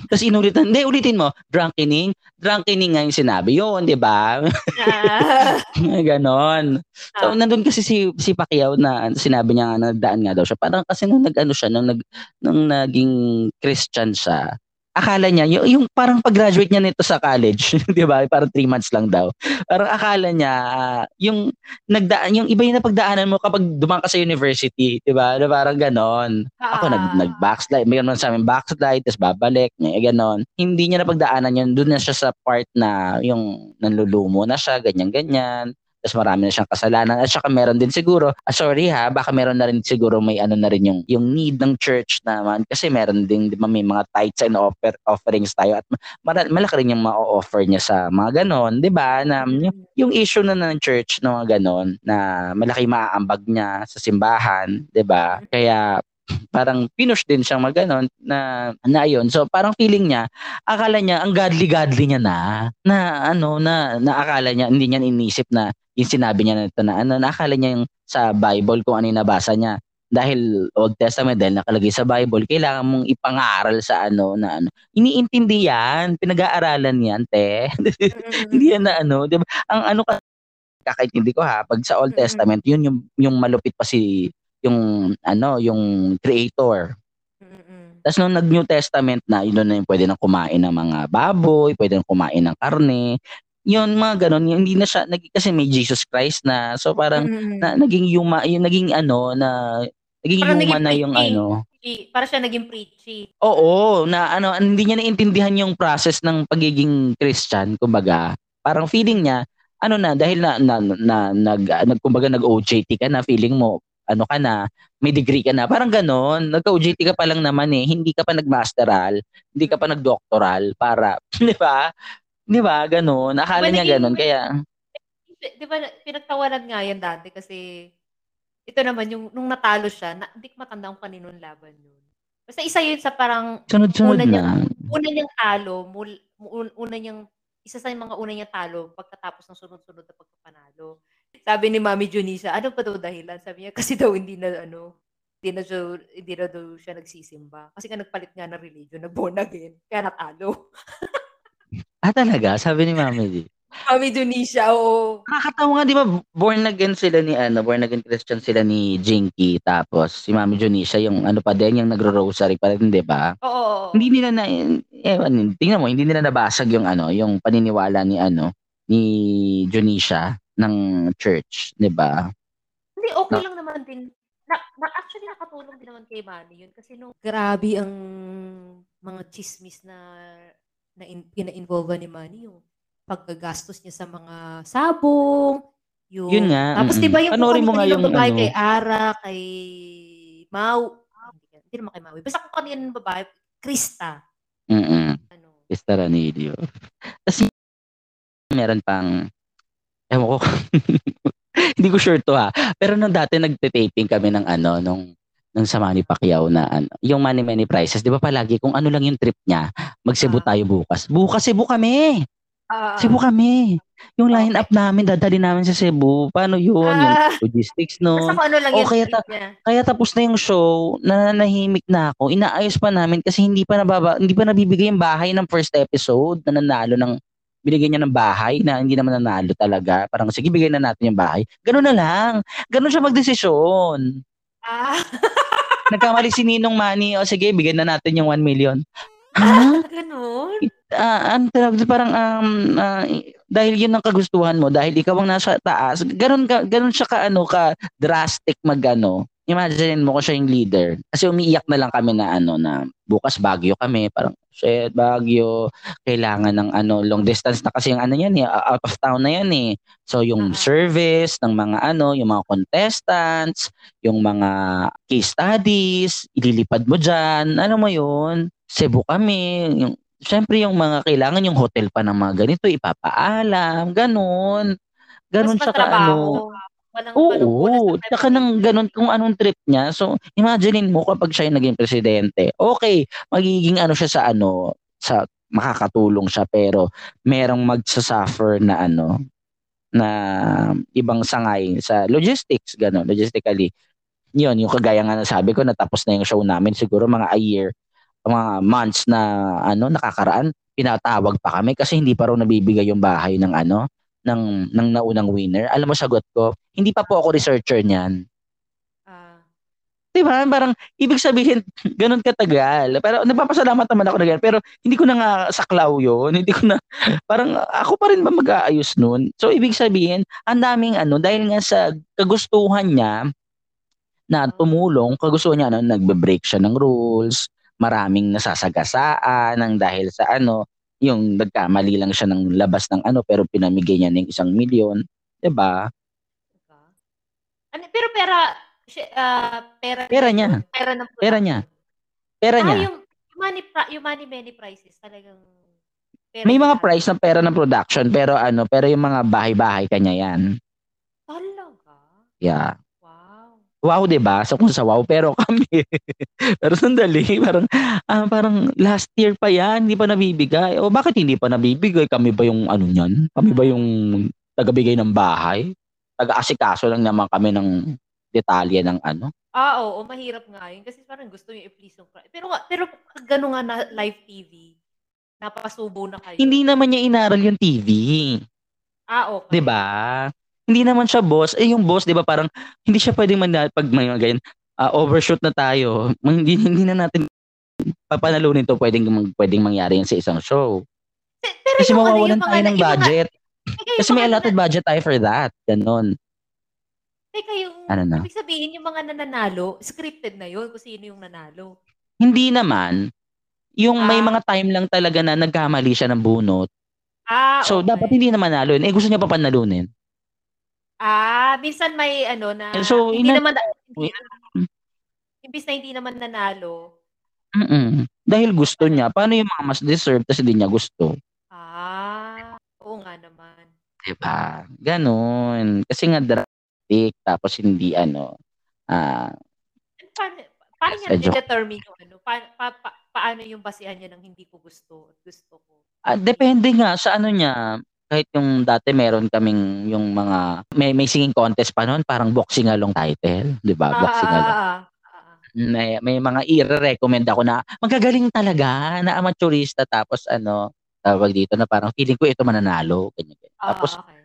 Tapos inulitan, hindi, ulitin mo, drunkening, drunkening nga yung sinabi yun, di ba? Ah, *laughs* Ganon. So, Ah. nandun kasi si, si Pacquiao na sinabi niya nga nagdaan nga daw siya. Parang kasi nung nag-ano siya, nung, nag, nung naging Christian siya, akala niya, yung, yung parang pag-graduate niya nito sa college, *laughs* di ba? Parang three months lang daw. Parang akala niya, ah, yung nagdaan, yung iba yung napagdaanan mo kapag dumaan ka sa university, di ba? Na parang ganon. Ako nag, Ah. nag-backslide, may naman sa amin backslide, tapos babalik, may ganon. Hindi niya napagdaanan yun, doon na siya sa part na yung nanlulumo na siya, ganyan-ganyan. Tapos marami na siyang kasalanan. At saka meron din siguro ah, sorry ha baka meron na rin siguro may ano na rin yung yung need ng church naman. Kasi meron din di ba may mga tithes and offer, offerings tayo. At mara, malaki rin yung ma-offer niya sa mga ganon di ba? Na yung, yung issue na ng church na mga ganon na malaki maaambag niya sa simbahan di ba? Kaya parang pinush din siyang maganon na na yun. So parang feeling niya, akala niya ang godly-godly niya na na ano na naakala niya hindi niya inisip na yung sinabi niya na ito na ano naakala niya yung sa Bible kung ano yung nabasa niya dahil Old Testament dahil nakalagay sa Bible, kailangan mong ipangaral sa ano na ano. Iniintindi yan, pinag-aaralan yan, te. *laughs* Hindi yan na ano, 'di ba? Ang ano ka kakaintindi ko ha, pag sa Old Testament, yun yung yung malupit pa si yung ano, yung creator. Mm-mm. Tapos nung nag-New Testament na, yun na yung pwede nang kumain ng mga baboy, pwede nang kumain ng karne. Yun, mga ganun, yung hindi na siya, nag, kasi may Jesus Christ na, so parang Mm-mm. na, naging yuma, yung naging ano, na, naging Parang human naging na yung ano. Para siya naging preachy. Oo, na ano, hindi niya naintindihan yung process ng pagiging Christian, kumbaga. Parang feeling niya, ano na, dahil na, na, na nag, nag, kumbaga nag-OJT ka na, feeling mo, ano ka na, may degree ka na. Parang ganon, nagka-OJT ka pa lang naman eh, hindi ka pa nag-masteral, hindi ka pa nag-doctoral para, *laughs* di ba? Di ba? Ganon. Akala Diba niya ganon. Kaya, Di ba, pinagtawanan nga yan dati kasi ito naman, yung nung natalo siya, na, hindi ko matanda kung kaninong laban yun. Basta isa yun sa parang sunod-sunod Una na. una niyang talo, mul, mu- una niyang, isa sa mga una niyang talo pagkatapos ng sunod-sunod na pagkapanalo. Sabi ni Mami Junisa, ano pa daw dahilan? Sabi niya, kasi daw hindi na, ano, hindi na, siya, hindi na daw siya nagsisimba. Kasi nga nagpalit nga ng religion, nag-born again, kaya natalo. *laughs* Ah, talaga? Sabi ni Mami G. Mami Junisa, oo. Nakakatawa nga, di ba, born again sila ni, ano, born again Christian sila ni Jinky, tapos si Mami Junisha, yung ano pa din, yung nagro-rosary pa rin, di ba? Oo. Hindi nila na, ewan, tingnan mo, hindi nila nabasag yung ano, yung paniniwala ni ano, ni Junisha ng church, di ba? Hindi, okay Na- lang naman din. Na, na, actually, nakatulong din naman kay Manny yun. Kasi nung grabe ang mga chismis na na in, pina-involve ni Manny yung paggagastos niya sa mga sabong, yung... Yun nga, Tapos di ba yung Panoorin mo nga yung babae ano. kay Ara, kay Mau, hindi, naman kay Maui. Basta kung kaninong babae, Krista. Mm-mm. Ano, Mr. Ranilio. *laughs* Tapos meron pang, ewan ko, *laughs* hindi ko sure to ha. Pero nung dati nagte-taping kami ng ano, nung nung sa Manny Pacquiao na ano, yung Money Many Prices, di ba palagi kung ano lang yung trip niya, mag-Cebu Ah. tayo bukas. Bukas Cebu kami! ah, Cebu kami! Yung line up namin, dadali namin sa Cebu. Paano yun? Ah. Yung logistics basta nun. kung ano lang O, yung kaya trip niya. Kaya tapos na yung show, nananahimik na ako. Inaayos pa namin kasi hindi pa nababa, hindi pa nabibigay yung bahay ng first episode na nanalo ng binigyan niya ng bahay na hindi naman nanalo talaga. Parang sige, bigyan na natin yung bahay. Ganun na lang. Ganun siya magdesisyon. Ah, *laughs* Nagkamali si Ninong Manny, o sige, bigyan na natin yung 1 million. ah, ganun. Ah, ang tawag doon, parang um, ah, dahil yun ang kagustuhan mo, dahil ikaw ang nasa taas, ganun, ka, ganun siya ka, ano, ka drastic magano. Imagine mo ko siya yung leader. Kasi umiiyak na lang kami na ano na bukas Baguio kami, parang shit, Baguio, kailangan ng ano, long distance na kasi yung ano yan eh, out of town na yan eh. So yung service ng mga ano, yung mga contestants, yung mga case studies, ililipad mo dyan, ano mo yun, Cebu kami, yung Siyempre yung mga kailangan yung hotel pa ng mga ganito ipapaalam, ganun. Ganun Mas siya ka ano. Walang Oo, na tsaka nang ganun kung anong trip niya. So, imaginein mo kapag siya yung naging presidente. Okay, magiging ano siya sa ano, sa makakatulong siya pero merong magsasuffer na ano na ibang sangay sa logistics, gano'n, logistically. Yun, yung kagaya nga nasabi ko, natapos na yung show namin, siguro mga a year, mga months na ano nakakaraan, pinatawag pa kami kasi hindi pa raw nabibigay yung bahay ng ano, ng ng naunang winner. Alam mo sagot ko, hindi pa po ako researcher niyan. Ah, 'Di ba? Parang ibig sabihin *laughs* ganun katagal. Pero nagpapasalamat naman ako na ganun. Pero hindi ko na nga saklaw 'yon. Hindi ko na *laughs* parang ako pa rin ba mag-aayos nun. So ibig sabihin, ang daming ano dahil nga sa kagustuhan niya na tumulong, kagustuhan niya ano, nagbe-break siya ng rules, maraming nasasagasaan ng dahil sa ano, yung nagkamali lang siya ng labas ng ano pero pinamigay niya ng isang milyon. 'Di ba? Diba? Ano, pero pera, uh, pera, pera niya. Pera ng Pera niya. Pera ah, niya. yung money, yung money many prices talagang pera May mga price ng pera ng production pero ano, pero yung mga bahay-bahay kanya yan. Talaga? Yeah. Wow. 'di ba? So kung sa wow pero *laughs* kami. pero sandali, parang ah, parang last year pa 'yan, hindi pa nabibigay. O bakit hindi pa nabibigay? Kami ba yung ano niyan? Kami ba yung tagabigay ng bahay? Taga-asikaso lang naman kami ng detalye ng ano. Ah, oo, mahirap nga yun kasi parang gusto niyo i-please yung client. Pero pero gano'n nga na live TV, napasubo na kayo. Hindi naman niya inaral yung TV. Ah, okay. 'Di ba? Hindi naman siya boss. Eh yung boss, 'di ba, parang hindi siya pwedeng man pag may ganyan, uh, overshoot na tayo. *laughs* Hindi hindi na natin papanalunin to pwedeng pwedeng mangyari yan sa isang show. Pero Kasi mawawalan ano, tayo ng budget. Mga, Kasi may allotted budget tayo for that. Ganon. Teka, yung, ano na? ibig sabihin yung mga nananalo, scripted na yun kung sino yung nanalo. Hindi naman. Yung ah. may mga time lang talaga na nagkamali siya ng bunot. Ah, so, okay. dapat hindi naman nalo yun. Eh, gusto niya pa panalunin. Ah, minsan may ano na, so, hindi ina- naman, hindi, imbis na hindi naman nanalo. Mm Dahil gusto niya. Paano yung mga mas deserve kasi hindi niya gusto? Ah, oo nga naman. Diba? Ganon. Kasi nga drastic, tapos hindi ano, ah, paano, paano niya determine yung ano? Pa, pa, pa, paano yung basihan niya ng hindi ko gusto at gusto ko? Ah, depende nga sa ano niya. Kahit yung dati meron kaming yung mga may may singing contest pa noon, parang boxing along title, 'di ba? Ah, boxing along. Ah, ah, may, may mga i-recommend ako na magagaling talaga na amateurista tapos ano tawag dito na parang feeling ko ito mananalo ganyan, ganyan. Ah, tapos okay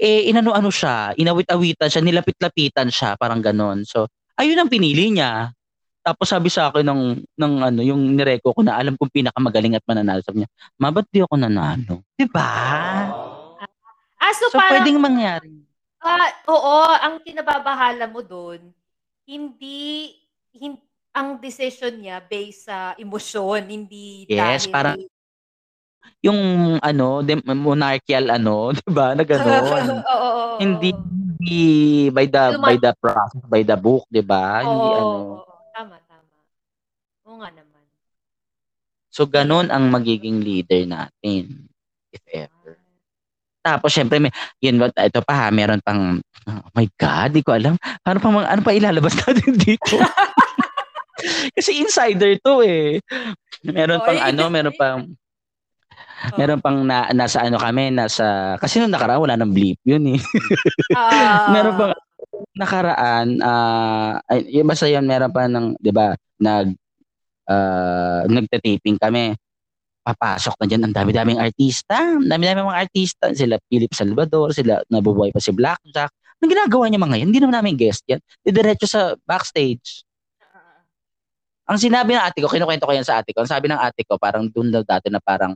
eh inano-ano siya, inawit-awitan siya, nilapit-lapitan siya, parang ganon. So, ayun ang pinili niya. Tapos sabi sa akin ng ng ano, yung nireko ko na alam kong pinakamagaling at mananalo. Sabi niya, "Ma, ba't di ako nanalo?" 'Di ba? Ah, so, So, parang, pwedeng mangyari. ah, oo, ang kinababahala mo doon, hindi, hin- ang decision niya based sa emosyon, hindi Yes, dahil parang yung ano, dem monarchical ano, *laughs* 'di ba? Na gano'n. *laughs* Oo, oo, Hindi hindi by the Luma by the process, by the book, 'di ba? Hindi Oo, ano. Tama, tama. Oo nga naman. So gano'n ang magiging leader natin if ever. Tapos syempre may yun what ito pa ha, meron pang oh my God, di ko alam. Ano pa mga, ano pa ilalabas *laughs* natin dito? *laughs* Kasi insider to eh. Meron pang Oy. ano, meron pang Meron pang na, nasa ano kami, nasa, kasi nung nakaraan wala nang bleep yun eh. Ah. *laughs* meron pang nakaraan, uh, yung basta yun, meron pa ng, di ba, nag, uh, nagtataping kami. Papasok na dyan, ang dami-daming artista, ang dami-daming mga artista, sila Philip Salvador, sila nabubuhay pa si Blackjack. Ang ginagawa niya mga yan, hindi naman namin guest yan. Didiretso sa backstage. Ang sinabi ng ate ko, kinukwento ko yan sa ate ko, ang sabi ng ate ko, parang doon daw dati na parang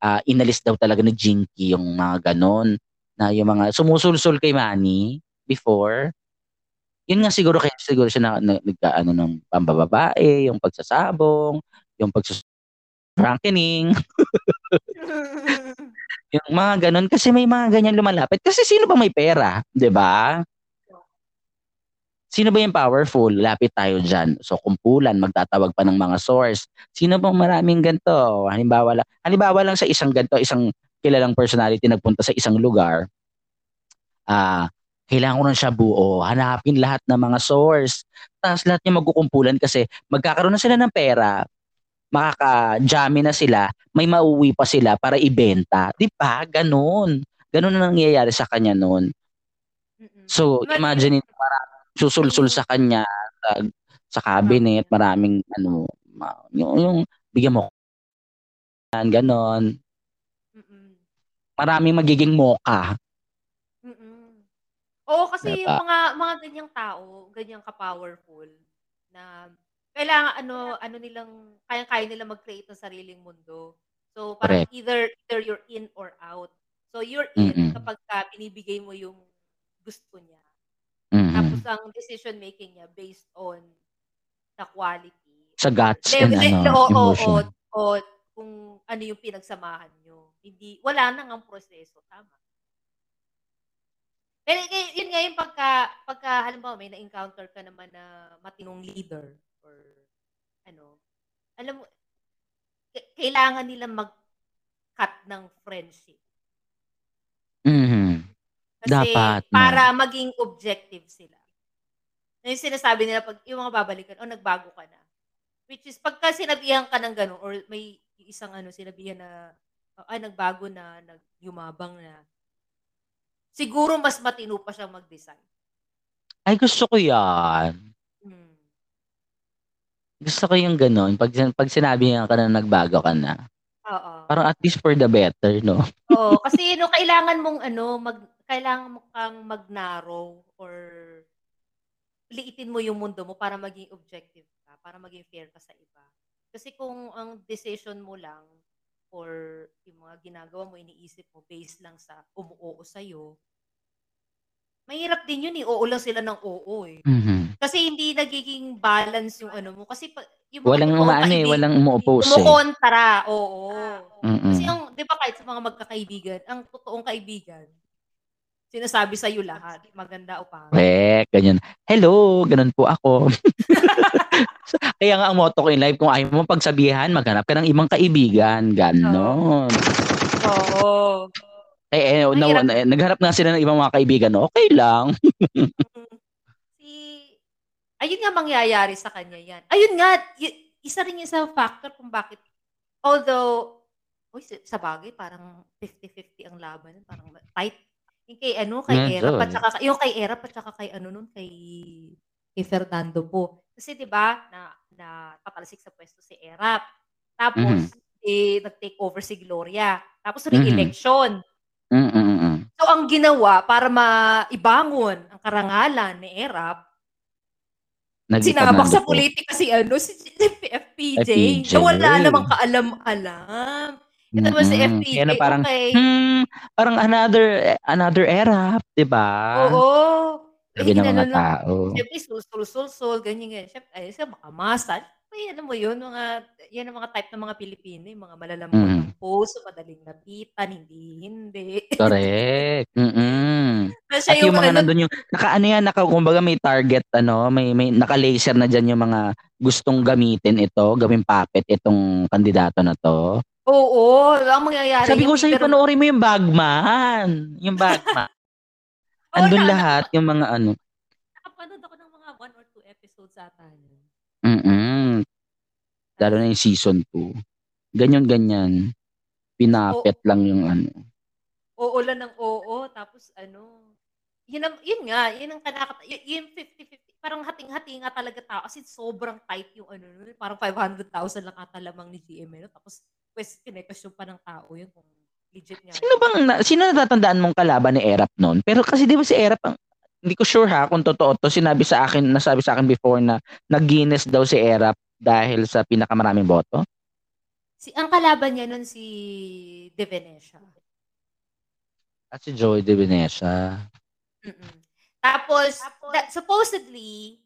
uh, inalis daw talaga ni Jinky yung mga ganon na yung mga sumusulsul kay Manny before. Yun nga siguro kaya siguro siya na, na nagkaano ng pambababae, yung pagsasabong, yung pagsus rankening. *laughs* yung mga ganon kasi may mga ganyan lumalapit kasi sino ba may pera, 'di ba? Sino ba yung powerful? Lapit tayo dyan. So, kumpulan, magtatawag pa ng mga source. Sino bang maraming ganito? Halimbawa lang, halimbawa lang sa isang ganito, isang kilalang personality nagpunta sa isang lugar. Ah, uh, kailangan ko na siya buo. Hanapin lahat ng mga source. Tapos lahat niya magkukumpulan kasi magkakaroon na sila ng pera. Makaka-jammy na sila. May mauwi pa sila para ibenta. Di ba? Ganun. Ganun na nangyayari sa kanya noon. So, imagine it, parang susulsul sa kanya sa, sa cabinet, maraming ano, yung, yung bigyan mo ganon. Maraming magiging moka. Mm-mm. Oo, kasi Diba? yung mga mga ganyang tao, ganyang ka-powerful na kailangan ano ano nilang kayang-kaya nila mag-create ng sariling mundo. So parang Correct. either either you're in or out. So you're in Mm-mm. kapag ka binibigay mo yung gusto niya. Mm-mm. Tapos ang decision making niya based on the quality. Sa guts and Level, ano, o, o, o, emotion. o, kung ano yung pinagsamahan nyo. Hindi, wala nang ang proseso. Tama. Eh, yun nga yung pagka, pagka halimbawa may na-encounter ka naman na matinong leader or ano, alam mo, kailangan nila mag-cut ng friendship. Mm-hmm. Kasi Dapat, no? para maging objective sila. Yung sinasabi nila, pag yung mga babalikan, oh, nagbago ka na. Which is, pagka sinabihan ka ng gano'n, or may isang ano, sinabihan na, ay, nagbago na, nagyumabang na, siguro mas matino pa siyang mag-design. Ay, gusto ko yan. Gusto ko yung gano'n. Pag, pag sinabi ka na nagbago ka na. Oo. Parang at least for the better, no? Oo. *laughs* Kasi, no, kailangan mong, ano, mag, kailangan mo kang mag-narrow or liitin mo yung mundo mo para maging objective ka, para maging fair ka sa iba. Kasi kung ang decision mo lang or yung mga ginagawa mo, iniisip mo based lang sa umuoo sa'yo, mahirap din yun eh. Oo lang sila ng oo eh. Mm-hmm. Kasi hindi nagiging balance yung ano mo. Kasi pa, yung walang umaano eh, walang umu-oppose eh. Umukontra, oo. Mm-mm. Kasi ang, di ba kahit sa mga magkakaibigan, ang totoong kaibigan, sinasabi sa iyo lahat, maganda o pangit. Correct, ganyan. Hello, ganun po ako. *laughs* Kaya nga ang motto ko in life, kung ayaw mo pagsabihan, maghanap ka ng ibang kaibigan. Ganon. Oo. Eh, eh na, na, naghanap nga sila ng ibang mga kaibigan, okay lang. *laughs* ayun nga mangyayari sa kanya yan. Ayun nga, isa rin isang factor kung bakit, although, uy, sa bagay, parang 50-50 ang laban. Parang tight yung kay ano, kay Medyo, Erap at saka yung kay Erap at saka kay ano nun, kay kay Fernando po. Kasi 'di ba, na na patalsik sa pwesto si Erap. Tapos eh nag-take over si Gloria. Tapos re-election. Mm-mm. So ang ginawa para maibangon ang karangalan ni Erap, sinabak sa po. politika si ano si, si FPJ, FPJ. na wala namang kaalam-alam. Ito naman si. FPJ, Kaya na parang, okay. hmm, parang another another era, 'di ba? Oo. Sabi ng mga tao. Siyempre, sul-sul-sul-sul, ganyan, ganyan. Siyempre, ay, sa baka masal. Ay, alam mo yun, mga, yan ang mga type ng mga Pilipino, yung mga malalambot Mm. ng puso, madaling lapitan, hindi, hindi. Correct. Mm. Na siya At yung mga ano, nandun yung naka ano yan, naka kumbaga may target ano, may may naka-laser na diyan yung mga gustong gamitin ito, gawing puppet itong kandidato na to. Oo, ang mangyayari. Sabi ko yung sa'yo, Peter- panoorin mo yung Bagman. Yung Bagman. *laughs* Oo, Andun na- lahat yung mga ano. Nakapanood ako ng mga one or two episodes ata yun. Lalo na yung season 2. Ganyan-ganyan. Pinapet lang yung ano. Oo lang ng oo, tapos ano, yun, ang, yun nga, yun ang kanakata, y- yung 50-50, parang hating-hati nga talaga tao, kasi sobrang tight yung ano, parang 500,000 lang ata lamang ni GM, no? tapos quest, kinekasyon pa ng tao yun kung legit nga. Sino bang, na, sino natatandaan mong kalaban ni Erap noon? Pero kasi di ba si Erap, ang, hindi ko sure ha kung totoo to, sinabi sa akin, nasabi sa akin before na nag-Guinness daw si Erap dahil sa pinakamaraming boto. Si, ang kalaban niya nun si De Venecia. At si Joy De Venecia. Mm-mm. Tapos, that, supposedly,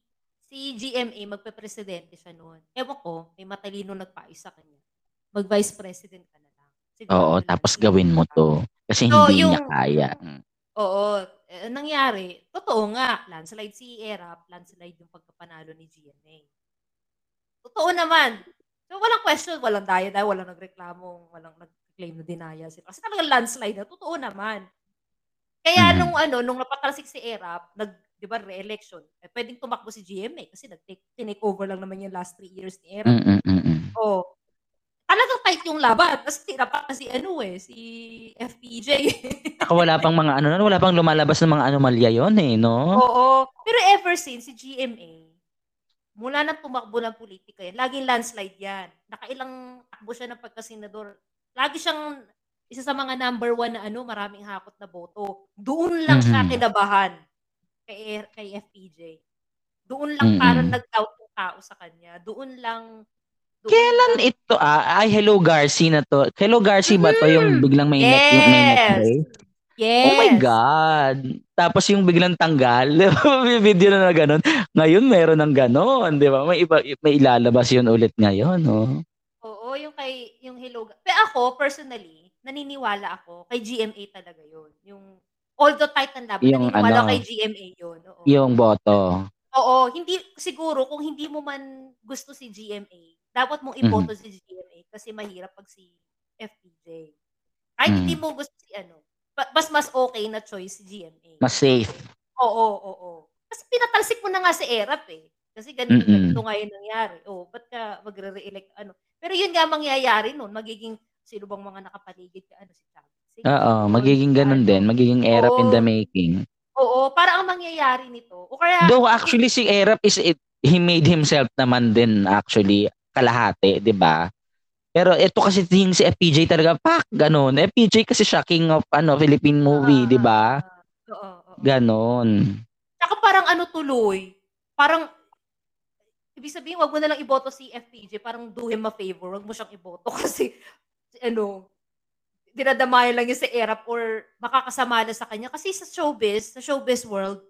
si GMA magpe-presidente siya noon. Ewan ko, may matalino nagpais sa kanya. Mag-vice president ka na lang. Siguro Oo, tapos gawin mo to. Kasi So, hindi niya yung- kaya. Mm. Oo. Eh, nangyari, totoo nga, landslide si Erap, landslide yung pagkapanalo ni GMA. Totoo naman. So, walang question, walang daya dahil walang nagreklamo, walang nag-claim na dinaya sila. Kasi talagang landslide na, totoo naman. Kaya Mhm. nung ano, nung napatalsik si Erap, nag, di ba, re-election, eh, pwedeng tumakbo si GMA kasi nag-take, over lang naman yung last three years ni Erap. Mm, mm, mm, mm. Oh. Talagang tight yung laban. Kasi tira pa si ano eh, si FPJ. *laughs* Saka wala pang mga ano, wala pang lumalabas ng mga anomalya yon eh, no? Oo. Pero ever since si GMA, mula na tumakbo ng politika yan, laging landslide yan. Nakailang takbo siya ng pagkasenador. Lagi siyang isa sa mga number one na ano, maraming hakot na boto. Doon lang siya Mhm. kinabahan kay, kay FPJ. Doon lang Mm-mm. parang nag-doubt yung tao sa kanya. Doon lang doon Kailan lang- ito ah? Ay, Hello Garci na to. Hello Garci ba to yung biglang may neck, yung may neck Yes. Oh my God. Tapos yung biglang tanggal. *laughs* may video na na ganun. Ngayon meron ng ganon. Di ba? May, iba, may ilalabas yun ulit ngayon. No? Oo, yung kay yung Hello. Pero ako personally, naniniwala ako kay GMA talaga 'yon. Yung Although Titan Laban, Yung naniniwala ano, kay GMA yun. Oo. yung boto. Oo, hindi siguro kung hindi mo man gusto si GMA, dapat mong iboto si GMA kasi mahirap pag si FPJ. Kahit hindi Mm. mo gusto si ano, mas mas okay na choice si GMA. Mas safe. Oo, oo. Kasi pinatalsik mo na nga si Erap eh. Kasi ganito, ganito nga yung nangyari. Oh, ba't ka magre-re-elect ano? Pero yun nga mangyayari nun, magiging sino bang mga nakapaligid ka ano si Chavez. Oo, magiging ganun din. Magiging Erap in the Oo. making. Oo, para ang mangyayari nito. O kaya Though actually si Erap is it, he made himself naman din actually kalahati, 'di ba? Pero ito kasi yung si FPJ talaga, pak, ganun. FPJ kasi siya king of ano, Philippine movie, Ah, 'di ba? Oo, oo. Ganon. Tsaka parang ano tuloy, parang ibig sabihin wag mo na lang iboto si FPJ, parang do him a favor, wag mo siyang iboto *laughs* kasi ano, dinadamayan lang yung si Erap or makakasama na sa kanya kasi sa showbiz, sa showbiz world,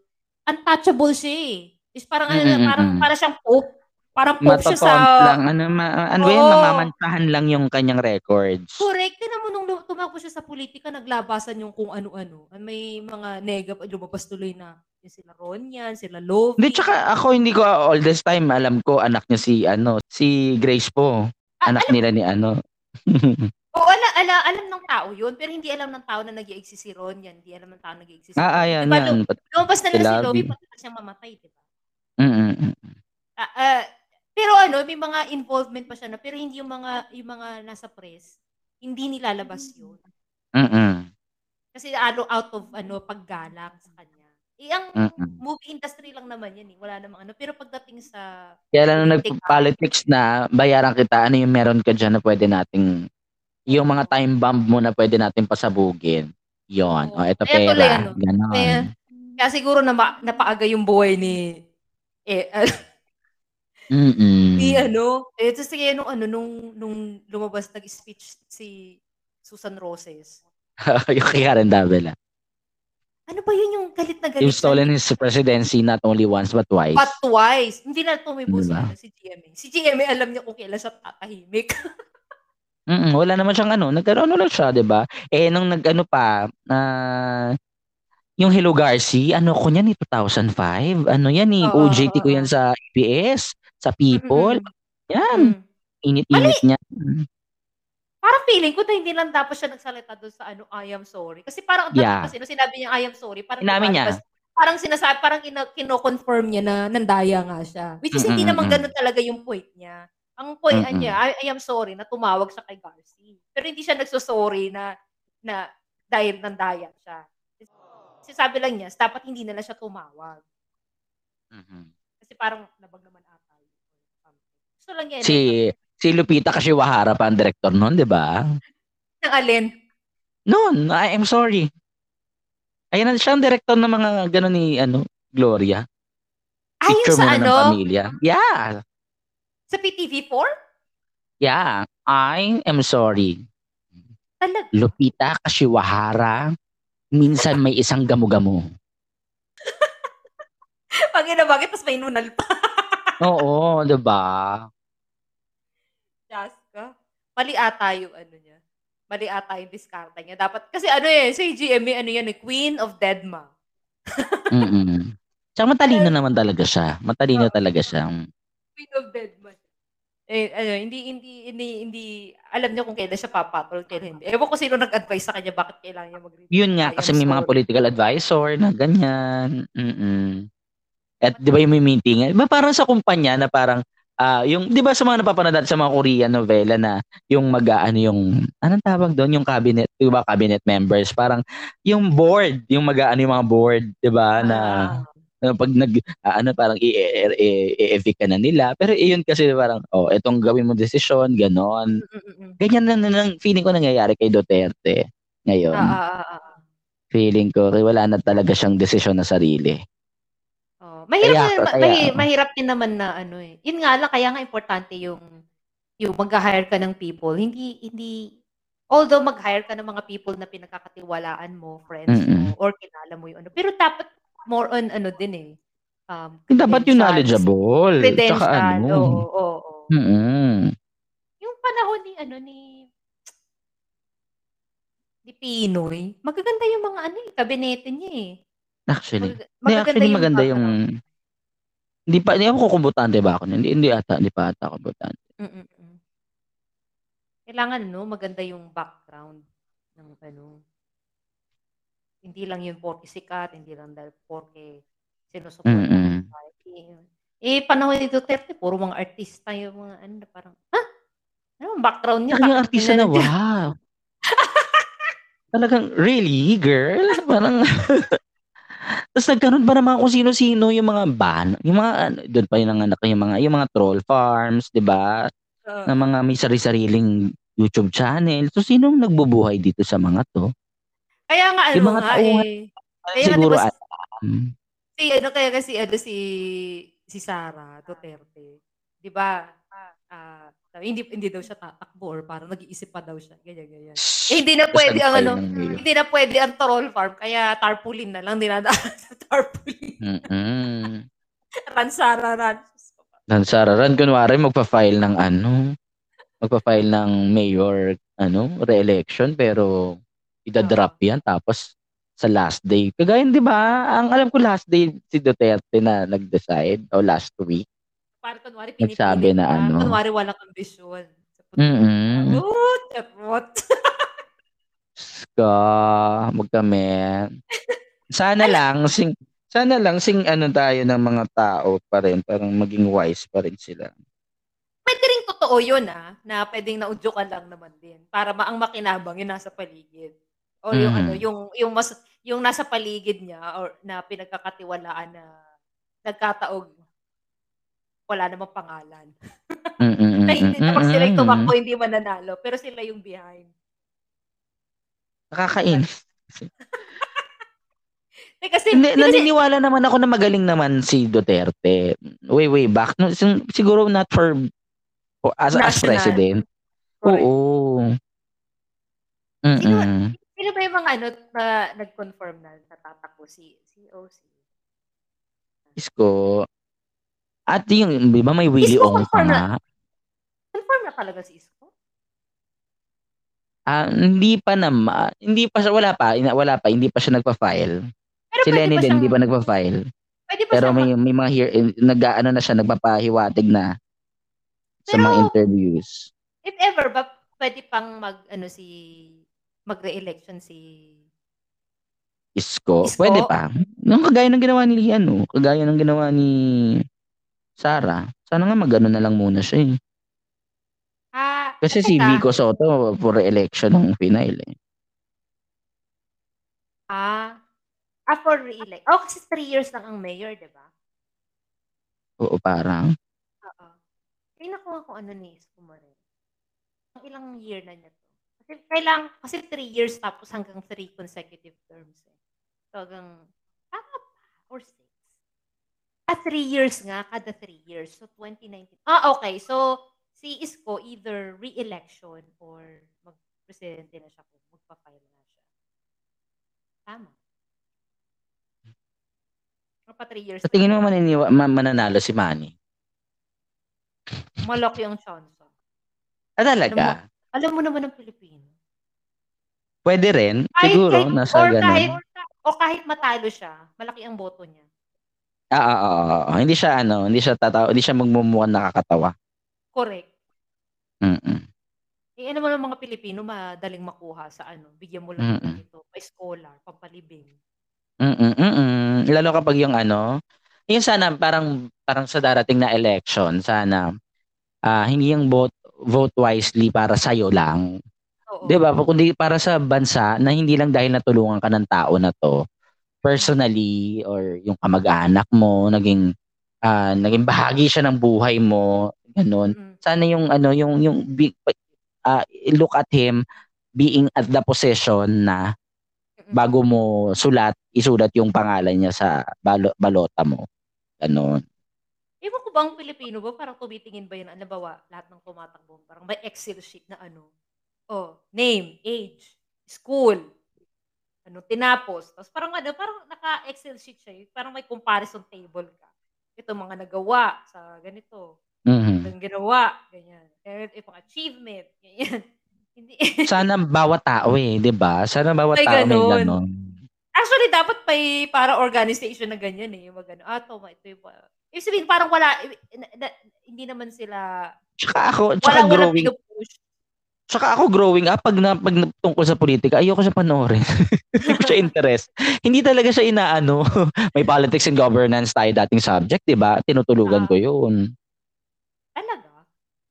untouchable siya eh. Is parang ano, Mm-mm-mm. parang para siyang pope. Parang pope siya sa lang. Ano, ma, ano yun, Oo. mamamansahan lang yung kanyang records. Correct. Tignan mo nung tumakbo siya sa politika, naglabasan yung kung ano-ano. May mga nega, lumabas tuloy na yung sila Ronyan, sila Lovi. Hindi, tsaka ako hindi ko all this time alam ko anak niya si ano, si Grace po. Ah, Anak alam, nila ni ano. *laughs* oo, ala, ala, alam ng tao yun, pero hindi alam ng tao na nag exist si Ronyan. Hindi alam ng tao na nag exist si ah, ayan, Diba, yan. lumabas na lang si. Lovi pagkatapos siyang mamatay, di ba? Mm-mm. Ah, ah, pero ano, may mga involvement pa siya na, pero hindi yung mga, yung mga nasa press, hindi nilalabas yun. Mm-mm. Kasi ano, out of ano, paggalang sa kanya. Eh, ang Mm-mm. movie industry lang naman yan eh. Wala namang ano. Pero pagdating sa Kaya lang nung nag-politics na, bayaran kita, ano yung meron ka dyan na pwede nating, yung mga time bomb mo na pwede nating pasabugin. Yon. Oo. O, eto Kaya tuloy, pera. ano, Ganon. kaya, kaya siguro na napaaga yung buhay ni eh, *laughs* Mm-mm. ni ano, eh, tapos sige, nung ano, nung, nung lumabas nag-speech si Susan Roses. *laughs* yung kay Karen Davila. Ano ba yun yung galit na galit? You've stolen his presidency not only once but twice. But twice. Hindi na tumibo Diba? ano, si GMA. Si GMA alam niya kung kailan siya tatahimik. *laughs* Mm, wala naman siyang ano, nagkaroon lang siya, 'di ba? Eh nung nag-ano pa, na yung Hello Garci, ano ko niyan ni 2005. Ano yan ni Oo, OJT ko oo. yan sa ABS, sa People. Mm-mm. Yan, Mm. init-init niya. Parang feeling ko na hindi lang dapat siya nagsalita doon sa ano, I am sorry. Kasi parang Yeah. kasi no, sinabi niya I am sorry, parang Inamin niya. lumalabas- parang sinasabi, parang kino, kino-confirm niya na nandaya nga siya. Which is hindi naman ganun talaga yung point niya. Ang point Mm-mm. niya, I, I am sorry na tumawag siya kay Garci. Pero hindi siya nagsosorry na na dahil nandaya siya. Kasi sabi lang niya, dapat hindi na lang siya tumawag. Mhm. Kasi parang labag naman Gusto lang niya. Si si Lupita Kashiwahara pa ang director noon, 'di ba? Ng alin? Noon, I am sorry. Ayun na siya ang director ng mga gano'n ni ano, Gloria. Ay, Picture sa muna ng ano? pamilya. Yeah. Sa PTV4? Yeah, I am sorry. Talaga. Lupita Kashiwahara, minsan may isang gamo-gamo. Pag *laughs* inabagit, tapos may nunal pa. Oo, 'di ba? Diyos ka. Mali ata yung ano niya. Mali ata yung diskarta niya. Dapat, kasi ano eh, si GMA, ano yan eh, Queen of Deadma. *laughs* Mm. Tsaka matalino naman talaga siya. Matalino talaga siya. Queen of Deadma. Eh, ano, hindi, hindi, hindi, hindi, alam niya kung kailan siya papatol, kailan hindi. Ewan ko sino nag-advise sa kanya bakit kailangan niya mag Yun nga, kasi may mga political advisor na ganyan. Mm-mm. At di ba yung may meeting? Di ba parang sa kumpanya na parang, ah yung, di ba sa mga napapanood natin sa mga Korean novela na yung mag ano yung, anong tawag doon? Yung cabinet, di ba cabinet members? Parang yung board, yung mag ano yung mga board, di ba? Na, Ah. na pag nag, ah, ano, parang i-evict ka na nila. Pero iyon kasi parang, oh, etong gawin mo desisyon, ganon. Mm, mm, mm. Ganyan na, na, na- feeling ko nangyayari kay Duterte ngayon. Ah. Feeling ko, wala na talaga siyang desisyon na sarili. Oh, mahirap Kaya- ma- kaya- mahi- mahirap din naman na ano eh. Yun nga lang kaya nga importante yung yung mag-hire ka ng people. Hindi hindi although mag-hire ka ng mga people na pinagkakatiwalaan mo, friends Mm-mm. mo or kilala mo yung ano. Pero dapat more on ano din eh. Um, Dapat yung knowledgeable. Tsaka ano. Oo, oo, oo. Mm-mm. Yung panahon ni ano ni Di Pinoy. Magaganda yung mga ano eh, kabinete niya eh. Actually. Mag- Hindi, actually yung maganda yung... Hindi pa, hindi ako kubutante ba ako? Hindi, hindi ata, hindi pa ata kubutante. Mm-mm. Kailangan no, maganda yung background ng ano. Hindi lang yun porke sikat, hindi lang dahil porke sinusupport ng party. Eh, panahon ni Duterte, puro mga artista yung mga ano, parang, ha? Ano ang background niya? Tsaka yung artista na, ganun yan?" wow. *laughs* Talagang, really, girl? Parang, *laughs* tapos nagkaroon pa naman kung sino-sino yung mga ban, yung mga, doon pa yung nanganak yung mga, yung mga troll farms, di ba? Oo. Na mga may sari-sariling YouTube channel. So, sinong nagbubuhay dito sa mga to? Kaya nga, ano Yung mga nga tauhan, eh. Kaya nga, Siguro, diba, si, alam. si, ano, kaya kasi, ano, si, si Sara Duterte, di ba, ah, sabi, hindi, hindi daw siya tatakbo or parang nag-iisip pa daw siya, ganyan, ganyan. Eh, hindi na pwede ang ano, hindi na pwede ang troll farm, kaya tarpaulin na lang, dinadaan *laughs* sa tarpaulin. Mm-mm. Ransara, ran. Ng Sararan, kunwari magpa-file ng ano, magpa-file ng mayor, ano, re-election, pero idadrop yan, tapos sa last day. Kagaya, di ba, ang alam ko last day si Duterte na nag-decide, o last week. Parang kunwari Nagsabi pinipilit na ka, ano. kunwari walang ambisyon. Mm-mm. Oh, charot. Ska, *laughs* magkami. Sana lang, sing, sana lang, sing ano tayo ng mga tao pa rin, parang maging wise pa rin sila. Pwede rin totoo yun ah, na pwedeng naudyo ka lang naman din. Para ma ang makinabang yung nasa paligid. O yung Mhm. ano, yung, yung mas, yung nasa paligid niya or na pinagkakatiwalaan na nagkataog wala namang pangalan. Mm-mm, na hindi naman sila yung tumakbo, hindi mananalo. Pero sila yung behind. Nakakainis. *laughs* Eh, kasi, Hindi, naniniwala naman ako na magaling naman si Duterte. Way, way back. No, siguro not for, as, as National. president. Correct. Oo. Sino- Mm-mm. Sino ba yung mga ano na nag-confirm na natatakbo si si OC? Isko. At yung, di ba may Willie Ong pa nga? Confirm na talaga si Isko? Ah, hindi pa naman. Hindi pa siya, wala pa. Wala pa. Hindi pa siya nagpa-file. Pero Si Lenny din, hindi pa nagpa-file. pwede ba Pero may, may mga here, nag-ano na siya, nagpapahiwatig na sa Pero- mga interviews. if ever ba pwede pang mag ano si magre-election si Isko. Isko? Pwede pa. Nung kagaya ng ginawa ni ano, kagaya ng ginawa ni Sara. Sana nga magano na lang muna siya eh. ah Kasi si teka. Vico Soto for election ng final eh. ah ah for re-elect oh kasi three years lang ang mayor di ba Oo, parang. oo tingnan ko kung ano ni Isko Moreno ang ilang year na niya to kasi kailang kasi three years tapos hanggang three consecutive terms eh so hanggang tama ba or six ah three years nga kada three years so 2019 ah okay so si Isko either re-election or mag-presidente na siya kung magpa-file na siya tama pa three years Sa tingin mo maniniwa, ma- mananalo si Manny? malaki ang chance Ah, talaga? alam mo naman ng Pilipino Pwede rin. kahit, Siguro, kahit, nasa or ganun. kahit o kahit matalo siya malaki ang boto niya Ah, ah, ah, ah, ah. Hindi siya ano, hindi siya tatawa, hindi siya magmumukhang nakakatawa. correct Mm-mm. eh ano mo ng mga Pilipino madaling makuha sa ano bigyan mo lang ng Mm-mm. ganito pa scholar pampalibing Mm-mm, mm-mm. Lalo kapag yung ano, yung sana parang parang sa darating na election, sana ah hindi yung vote vote wisely para sa lang. oo 'Di ba? Kundi para sa bansa na hindi lang dahil natulungan ka ng tao na to personally or yung kamag-anak mo naging ah, naging bahagi siya ng buhay mo, ganun. Mm-mm. Sana yung ano yung yung big ah, look at him being at the position na bago mo sulat, isulat yung pangalan niya sa balo, balota mo. Ganon. Ewan ko ba ang Pilipino ba, parang tumitingin ba yun, ano ba, lahat ng tumatakbo, parang may Excel sheet na ano, oh, name, age, school, ano, tinapos. Tapos parang ano, parang naka-Excel sheet siya, eh. parang may comparison table ka. Ito mga nagawa sa ganito, Mhm. ang ginawa, ganyan. Meron ito pang achievement, ganyan. *laughs* Hindi. Sana bawat tao eh, 'di ba? Sana bawat May tao may gano'n. gano'n. Actually, dapat may para organization na ganyan eh, yung mga gano'n. Ah, 'to ito yung ibig sabihin parang wala na na hindi naman sila Tsaka ako tsaka walang growing. Tsaka ako growing up 'pag na 'pag tungkol sa pulitika ayoko siya panoorin. *laughs* Hindi ko siya interest. Hindi talaga siya inaano. *laughs* May politics and governance tayo dating subject, 'di ba? Tinutulugan ko Oo. 'yun. Talaga?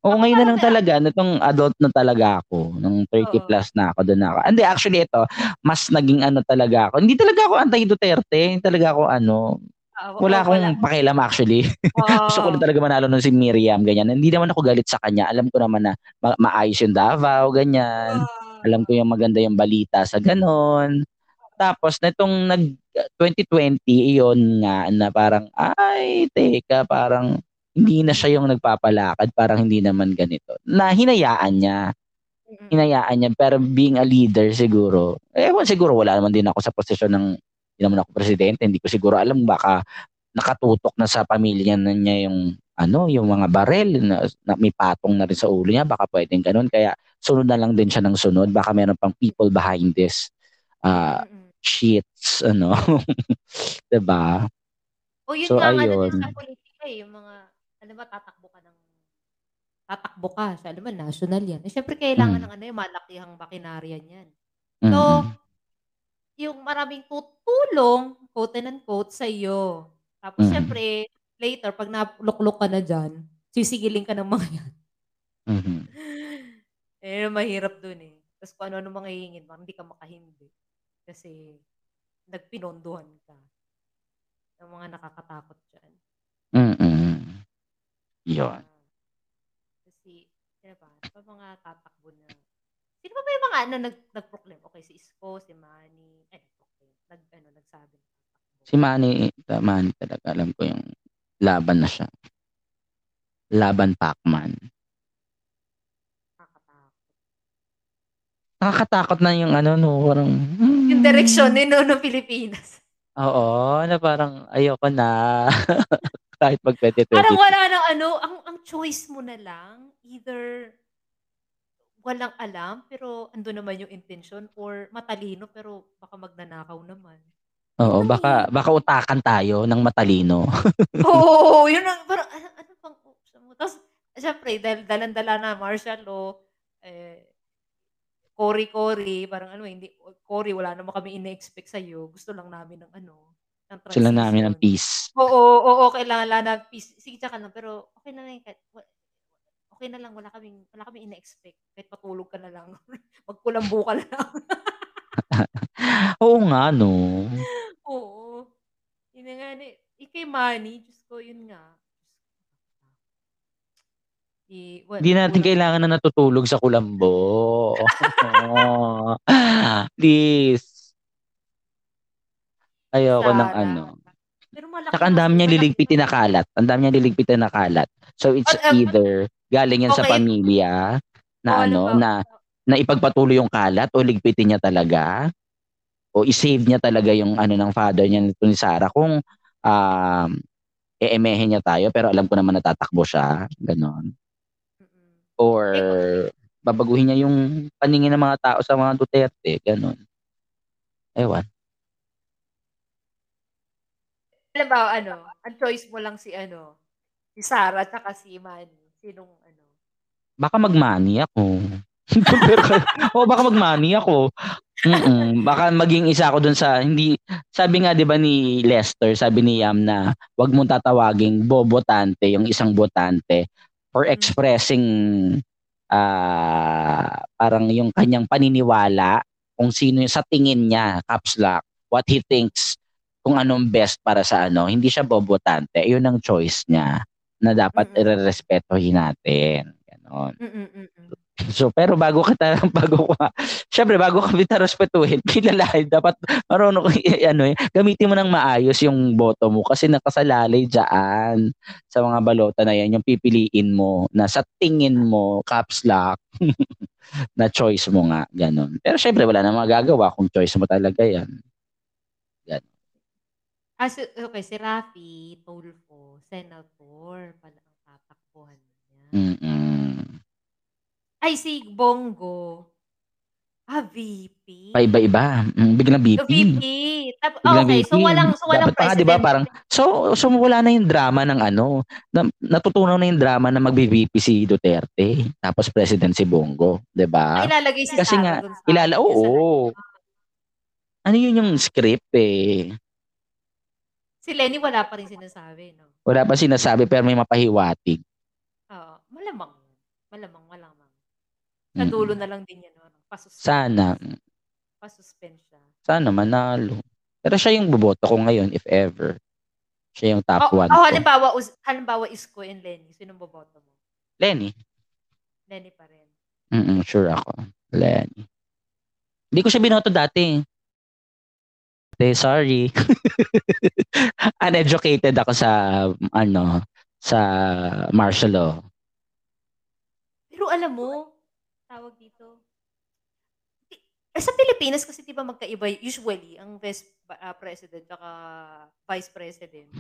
Oo, Ako ngayon na lang talaga nitong adult na talaga ako, nung 30 Oo. plus na ako dun na ako hindi actually ito, mas naging ano talaga ako hindi talaga ako anti-Duterte, hindi talaga ako ano, Oo, wala wala. akong pakialam actually. *laughs* Gusto ko lang Oo. talaga manalo nun si Miriam ganyan. Hindi naman ako galit sa kanya, alam ko naman na ma maayos yung Davao ganyan. Alam ko yung maganda yung balita sa gano'n. Tapos nitong nag 2020 iyon nga na parang, ay teka parang hindi na siya yung nagpapalakad, parang hindi naman ganito. Na hinayaan niya. Hinayaan niya pero being a leader siguro, ewan siguro wala naman din ako sa posisyon ng hindi naman ako presidente, hindi ko siguro alam baka nakatutok na sa pamilya na niya yung ano, yung mga barel na, na may patong na rin sa ulo niya, baka pwedeng gano'n. Kaya sunod na lang din siya ng sunod, baka meron pang people behind this uh, Mm, mm. shits ano. *laughs* 'Di ba? O yun So nga ang ano din ayun. sa politika eh, yung mga halimbawa tatakbo ka ng tatakbo ka, sa halimbawa national yan. Eh, siyempre kailangan Hmm. ng ano yun, malakihang makinarya niyan. So, Mm. Yung maraming tutulong, quote and unquote, sa'yo. Tapos Mm. siyempre, later 'pag naluklok ka na diyan, sisigilin ka ng mga yan. Mhm. *laughs* Eh, mahirap dun eh. Tas kung ano-ano mga hihingin mo, hindi ka makahindi. Kasi nagpinondohan ka. Yung mga nakakatakot diyan. Mm. Yun. Ah. Kasi, sino ba? Ba mga tatakbo na sino pa ba yung mga ano nag nag-proclaim? Okey, si Isko, si Manny, ay nag-proclaim, nag-ano, nagsabi na tatakbo. Si Manny, ta Manny talaga alam ko yung laban na siya. Laban Pacman. Nakakatakot. Nakakatakot na yung ano 'no, parang, Yung direksyon hmm. eh 'no, ng Pilipinas. Oo, na parang ayoko na. *laughs* Kahit mag Parang 2022. wala ng ano, ang ang choice mo na lang, either walang alam, pero andun naman yung intensyon or matalino pero baka magnanakaw naman. Oo, ang baka baka utakan tayo ng matalino. *laughs* Oo, yun ang parang ano ano bang option mo? Tas siyempre dahil dalang-dala na martial law, eh, kori-kori, parang ano hindi kori wala naman kaming ine-expect sa'yo, gusto lang namin ng ano, ng Gusto lang namin ng transition. peace. Oo, oo, kailangan lang ng peace. Sige tsaka lang, pero okey na lang okey na lang wala kaming wala kaming ine-expect, kahit matulog ka na lang, *laughs* magkulambo ka na lang. *laughs* Oo nga 'no. Oo. Yun na nga ni eh, Manny, Diyos ko, yun nga. Eh, well, Hindi natin unang kailangan na natutulog sa kulambo. *laughs* Please. Ayoko ng Sana. ano. Pero malaki Tsaka ang dami malaki liligpitin na kalat, ang dami niyang liligpitin na kalat. So it's At, um, either galing yan sa okey. pamilya na Oo, ano, halimbawa na na ipagpatuloy yung kalat o ligpitin niya talaga o i-save niya talaga yung ano ng father niya nito ni Sarah kung, um, eemehin niya tayo pero alam ko naman na tatakbo siya, gano'n. Or Eh, babaguhin niya yung paningin ng mga tao sa mga Duterte, gano'n. Ewan. Halimbawa ano, ang choice mo lang si ano, si Sarah tsaka si Manny, sinong ano? Baka mag-Manny ako. *laughs* Pero oo, baka mag-Manny ako. Mm, baka maging isa ako dun sa hindi sabi nga 'di ba ni Lester, sabi ni Yam na wag mong tatawaging bobotante yung isang botante for Mm. expressing ah, parang yung kanyang paniniwala kung sino yung sa tingin niya, caps lock, what he thinks kung anong best para sa ano, hindi siya bobotante, yun ang choice niya na dapat Mm. irerespetuhin natin, gano'n. So, pero bago kita *laughs* bago ko siyempre bago ka kita respetuhin, *laughs* kilalanin dapat marunong ka *laughs* i-ano eh, gamitin mo ng maayos yung boto mo kasi nakasalalay diyaan sa mga balota na yan, yung pipiliin mo na sa tingin mo, caps lock, na choice mo nga, gano'n. Pero siyempre wala namang magagawa kung choice mo talaga yan. Ah, si okey, si Raffy Tulfo, senator pala ang tatakbuhan niya. Mm. Ay, si Bongo. Ah, VP. Paiba-iba. Mm, biglang VP. VP. Tap Biglang okay, so VP. walang so walang Dapat pa nga, di ba, parang, so, so wala na yung drama ng ano, na, natutunaw na yung drama na magbi-VP si Duterte, tapos president si Bongo, di ba? Ah, ilalagay si Kasi Sara nga, ilala, yung sa oo. Ano yun yung script eh. Si Lenny wala pa rin sinasabi, no? Wala pa sinasabi pero may mapahiwatig. Oo, malamang. Malamang, malamang. Sa dulo na lang din yan, no? Pasuspend. Sana, Pasuspend siya. sana manalo. Pero siya yung boboto ko ngayon if ever. Siya yung top Oh, one oh, ko. halimbawa, us, halimbawa Isko and Lenny. Sinong boboto mo? Lenny. Lenny pa rin. Mm sure ako. Lenny. Hindi ko siya binoto dati. Eh, sorry. *laughs* Uneducated ako sa, ano, sa martial law. Pero alam mo, tawag dito, eh, sa Pilipinas kasi 'di ba magkaiba usually ang vice uh, president at vice president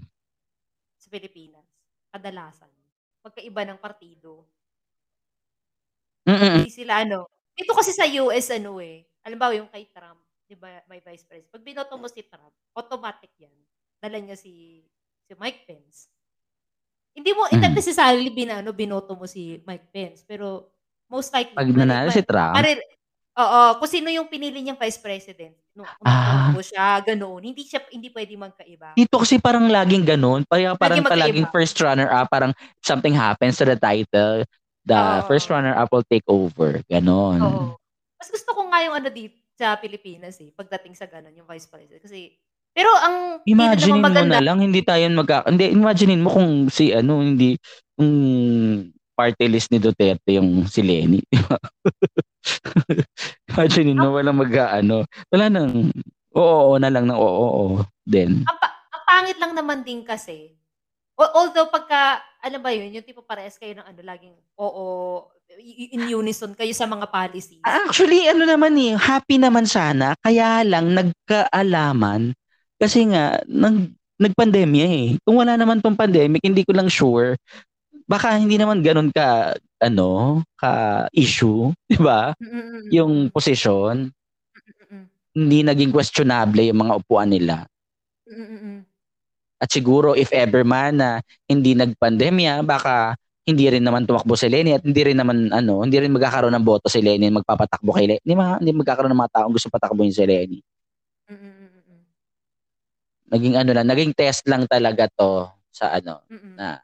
sa Pilipinas kadalasan magkaiba ng partido. Mm Hindi sila ano. Dito kasi sa US ano eh. Halimbawa yung kay Trump, ba, may vice president. Pag binoto mo si Trump, automatic 'yan. Dala niya si si Mike Pence. Hindi mo hindi Mhm. necessarily binano binoto mo si Mike Pence, pero most likely Pag nanalo si Trump, Marir oo, kung sino yung pinili niyang vice president nung Ah. umatakbo siya, ganoon. Hindi siya hindi pwedeng magkaiba. dito kasi parang laging ganun. Kaya parang Laging palaging first runner-up, parang something happens to the title, the Oo. first runner-up will take over. Ganon. Oo. Mas gusto ko nga yung ano dito sa Pilipinas eh, pagdating sa gano'n, yung vice president. Kasi, pero ang naman mo na lang, hindi tayo magka... Hindi, imaginein mo kung si ano, hindi, kung party list ni Duterte yung si Lenny. *laughs* imaginein mo, walang mag ano, wala nang, oo, oo na lang ng oo, oo, din. ang, pa- ang pangit lang naman din kasi, al- although pagka, ano ba yun, yung tipo parehas kayo ng ano, laging oo, in unison kayo sa mga policies. Actually, ano naman eh, happy naman sana, kaya lang nagkaalaman, kasi nga, nag, nagpandemya eh. Kung wala naman tong pandemic, hindi ko lang sure, baka hindi naman ganun ka, ano, ka issue, *laughs* di ba? Yung mm, hindi naging questionable yung mga upuan nila. mm, mm, mm. At siguro if ever man na hindi nagpandemya, baka hindi rin naman tumakbo si Lenny at hindi rin naman ano, hindi rin magkakaroon ng boto si Lenny magpapatakbo kay Lenny. Hindi, ma- hindi magkakaroon ng mga taong gusto patakbuhin si Lenny. Mm, mm, mm, mm, Naging ano lang, naging test lang talaga to sa ano, mm, mm. na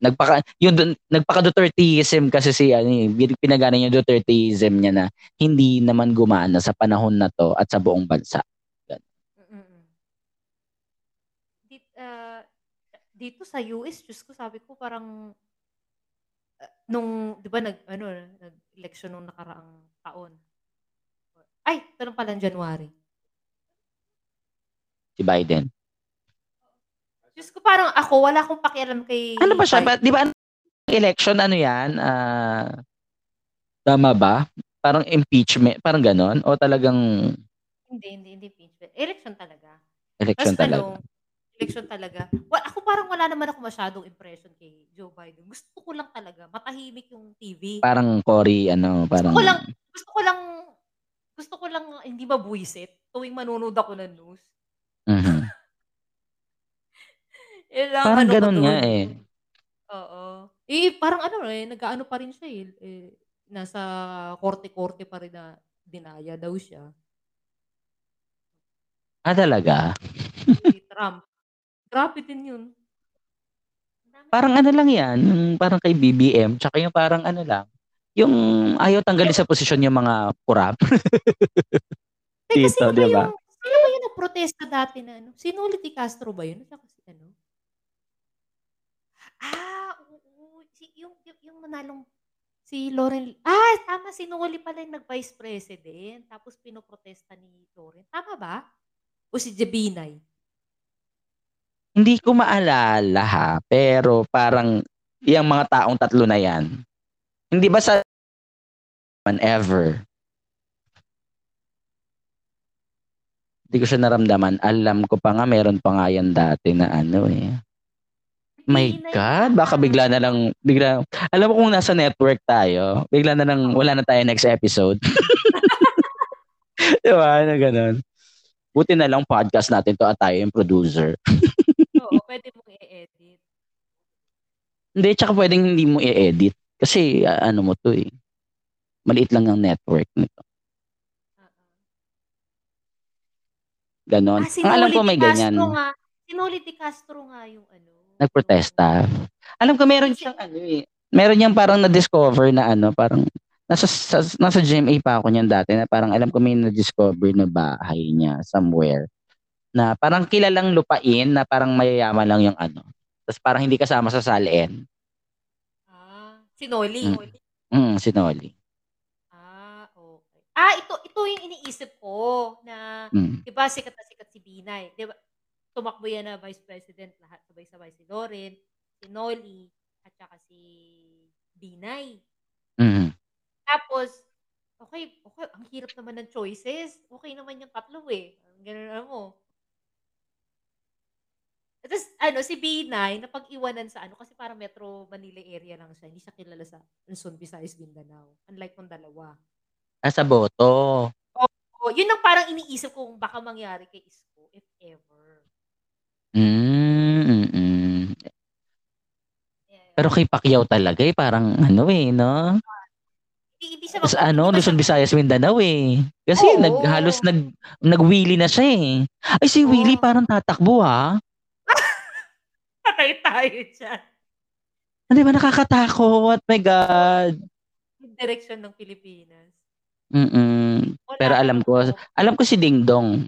nagpaka yung dun- nagpaka Duterteism kasi si ano, eh, pinagana yung Duterteism niya na hindi naman gumana sa panahon na to at sa buong bansa. Mm. Dit, ah, dito sa US, Diyos ko, sabi ko parang nung, di ba, nag, ano, nag-election nung nakaraang taon. Ay, ito nung pala January. Si Biden. Diyos ko, parang ako, wala akong pakialam kay Ano ba siya? Ba- Di ba election ano yan? Ah, tama ba? Parang impeachment, parang ganon? O talagang Hindi, hindi, hindi impeachment. Election talaga. election Tapos talaga? ano, election talaga. Wa- ako parang wala naman ako masyadong impression kay Joe Biden. Gusto ko lang talaga, matahimik yung TV. Parang Cory, ano, parang... Gusto ko lang, gusto ko lang, gusto ko lang hindi mabuisit tuwing manonood ako ng news. Mhm. *laughs* Yun lang, Parang ano ganun nga eh. Oo. Eh, parang ano eh, nag-ano pa rin siya eh. eh nasa korte-korte pa rin na dinaya daw siya. Ah, talaga? Si Trump. Grabe din yun. Parang ano lang yan, parang kay BBM, tsaka yung parang ano lang, yung ayaw tanggalin sa posisyon yung mga kurap. *laughs* Eh, Dito, ba di ba? yung, sino ba yung nagprotesta dati na ano? Sino ulit ni Castro ba yun? Saka si ano? Ah, oo. Si, yung, yung, yung manalong si Lauren, ah, tama, sinuli pala yung nag-vice president. Tapos pinoprotesta ni Lauren. Tama ba? O si Jebinay? Hindi ko maalala ha, pero parang yung mga taong tatlo na yan, hindi ba sa man ever, hindi ko siya naramdaman. Alam ko pa nga, meron pa nga yan dati na ano eh. My God, baka bigla na lang, bigla, alam mo kung nasa network tayo, bigla na lang, wala na tayo next episode. *laughs* Di ba? Na ganun. Buti na lang podcast natin to at tayo yung producer. *laughs* Oo, pwede mong i-edit. Hindi, tsaka pwedeng hindi mo i-edit. Kasi uh, ano mo to eh. Maliit lang ang network nito. Uh-uh. Ganon. Ah, ang alam ko may ganyan. Nga, sinuli ni Castro nga yung ano. Nagprotesta. Alam ko meron siyang ano eh. Meron niyang parang na-discover na ano, parang nasa sa, nasa GMA pa ako niyan dati na parang alam ko may na-discover na bahay niya somewhere na parang kilalang lupain na parang mayayaman lang yung ano. Tapos parang hindi kasama sa salin. Ah, si Noli. Mm, mm si Noli. Ah, okay. Ah, ito ito yung iniisip ko na mm. 'di ba sikat na sikat si Binay, 'di ba? Tumakbo yan na vice president lahat sabay-sabay si Loren, si Noli, at saka si Binay. Mm-hmm. Tapos, okay, okay, ang hirap naman ng choices. Okay naman yung tatlo eh. Ganun mo. Tapos, ano, si B9, napag-iwanan sa ano, kasi para Metro Manila area lang siya. Hindi siya kilala sa Luzon, Visayas, Mindanao. Unlike nung dalawa. Ah, sa boto. Oo. Oh, yun ang parang iniisip kong baka mangyari kay Isko, if ever. Mm, Pero kay Pacquiao talaga eh, parang ano eh, no? Hindi, hindi siya Sa ano, Luzon, Visayas, Mindanao eh. Kasi Oo. nag, halos nag, nag-wheelie na siya eh. Ay, si Oo. Willie parang tatakbo ha. Patay tayo dyan. Hindi ba nakakatakot? My God. Yung direksyon ng Pilipinas. Mm Wala Pero alam ko, alam ko si Ding Dong.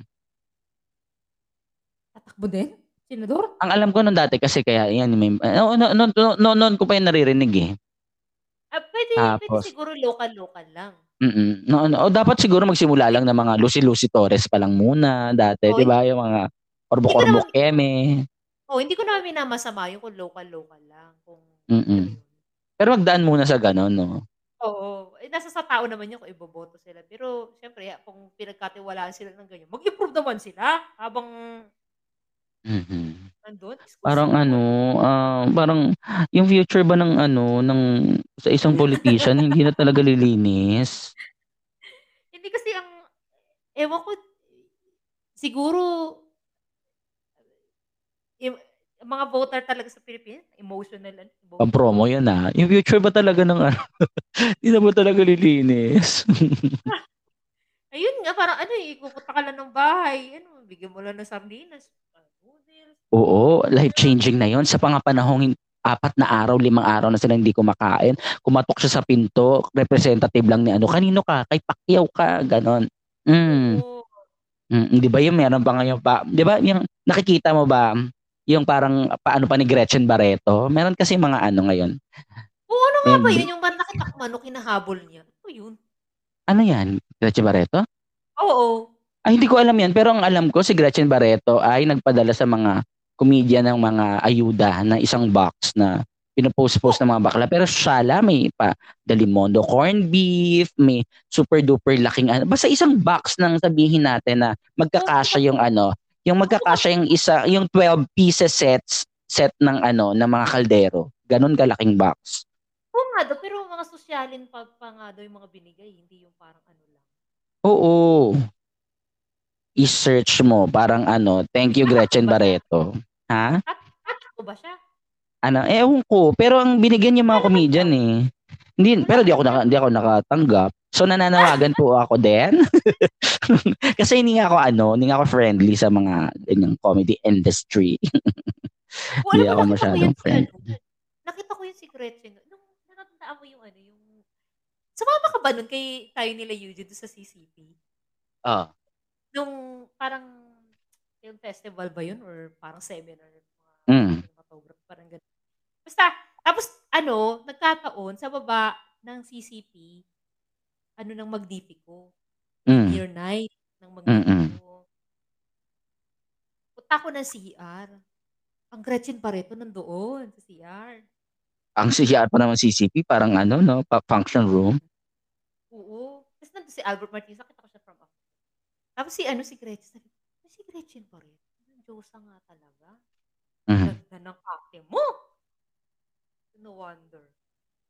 Tatakbo din? Senador? Ang alam ko nung dati kasi kaya yan may no no no no, no, no ko pa yung naririnig eh. Ah, pwede, Tapos- pwede siguro local-local lang. Mm. No, no, o dapat siguro magsimula lang ng mga Lucy Lucy Torres pa lang muna dati, Oo, 'di ba? Yung mga Orbo Orbo Keme. Oh, hindi ko naman minamasama yung kung local-local lang. Kung, Mm. yun. Pero magdaan muna sa ganun, no. Oo. Eh, nasa sa tao naman yun kung iboboto sila. Pero, syempre, kung pinagkatiwalaan sila ng ganyan, mag-improve naman sila habang Mhm. nandun. Parang ano, ah, parang yung future ba ng ano ng sa isang politician hindi na talaga lilinis. *laughs* Hindi kasi ang, ewan ko, siguro, yung, mga voter talaga sa Pilipinas, emotional. and emotional. Pang promo 'yun ah. Yung future ba talaga ng ano? *laughs* Hindi na ba talaga lilinis? *laughs* Ayun nga, parang ano eh, pupunta ka lang ng bahay, ano, bigyan mo lang ng sardinas. Oo, life-changing na yon sa pangapanahong apat na araw, limang araw na sila hindi kumakain. Kumatok siya sa pinto, representative lang ni ano, kanino ka? Kay Pacquiao ka, ganon. Mm. Mm. Di ba yung meron pa ngayon pa, di ba yung nakikita mo ba yung parang paano pa ni Gretchen Barreto? Meron kasi mga ano ngayon. Oo, ano nga ba yun? Yung ba't nakita ko manok hinahabol niya? Ano yun? Ano yan? Gretchen Barreto? Oo. Ay, hindi ko alam yan. Pero ang alam ko, si Gretchen Barreto ay nagpadala sa mga komedya ng mga ayuda na isang box na pinopost-post ng mga bakla. Pero siya lang, may pa Delimondo corned beef, may super duper laking ano. Basta isang box nang sabihin natin na magkakasya yung ano, yung magkakasya yung isa, yung 12 pieces sets, set ng ano, ng mga kaldero. Ganon kalaking box. Oo nga daw, pero mga sosyalin pa, pa nga daw yung mga binigay, hindi yung parang ano lang. Oo. I-search mo, parang ano, thank you Gretchen Barreto. Ha? At, at ko ba siya? ano, ewan ko. Pero ang binigyan yung mga comedian eh. Hindi, pero di ako, naka, di ako nakatanggap. So nananawagan po ako din. *laughs* Kasi hindi nga ako ano, hindi nga ako friendly sa mga ganyang comedy industry. Hindi ako masyadong yun si, friend. ano, nakita ko yun si Gretchen. Nung natatandaan mo yung ano, yung... Sumama ka ba nun kay tayo nila doon sa CCP? Ah, Nung parang yung festival ba yun or parang seminar ng mga Mm. cinematographer, parang ganun. Basta, tapos ano, nagkataon sa baba ng CCP, ano nang Magnifico. mm, Year 9 ng Mm-mm. Magnifico. Punta ko ng CR. Ang Gretchen Barreto nandoon sa CR. ang CR pa naman CCP, parang ano, no, pa- function room. Oo. Tapos nandun si Albert Martinez, nakita ko siya from afar. Tapos si ano si Gretchen, sabi, "Ay, si Gretchen Barreto, ang Diyosa nga talaga. Mhm. Ganda ng ate mo. No wonder.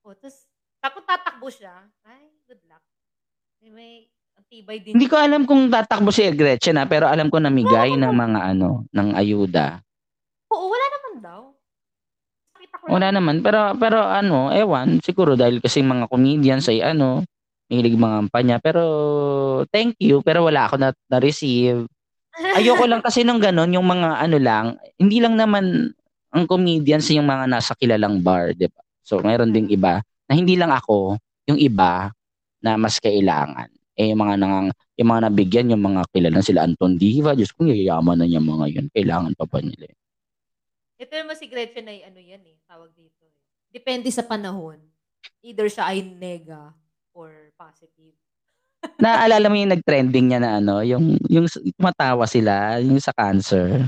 O, tapos, tapos tatakbo siya. Ay, good luck. May, may tibay din. Hindi ko alam kung tatakbo si Gretchen ha, pero alam ko namigay ng mga ano, ng ayuda. Oo, wala naman daw. Wala naman, pero pero ano, ewan, siguro dahil kasi mga comedians ay ano, mahilig mga kampanya, pero thank you, pero wala ako na, na-receive. *laughs* Ayoko lang kasi nung ganun, yung mga ano lang, hindi lang naman ang comedians yung mga nasa kilalang bar, di ba? So, mayroon ding iba na hindi lang ako, yung iba na mas kailangan. Eh, yung mga nangang, yung mga nabigyan, yung mga kilala sila Anton Diva, Diyos ko, yayaman na yung mga yun. Kailangan pa ba nila? Ito naman si Gretchen ay ano yan eh, tawag dito. eh. Depende sa panahon. Either siya ay nega or positive. *laughs* Naalala mo yung nag-trending niya na ano, yung, yung tumatawa sila, yung sa cancer.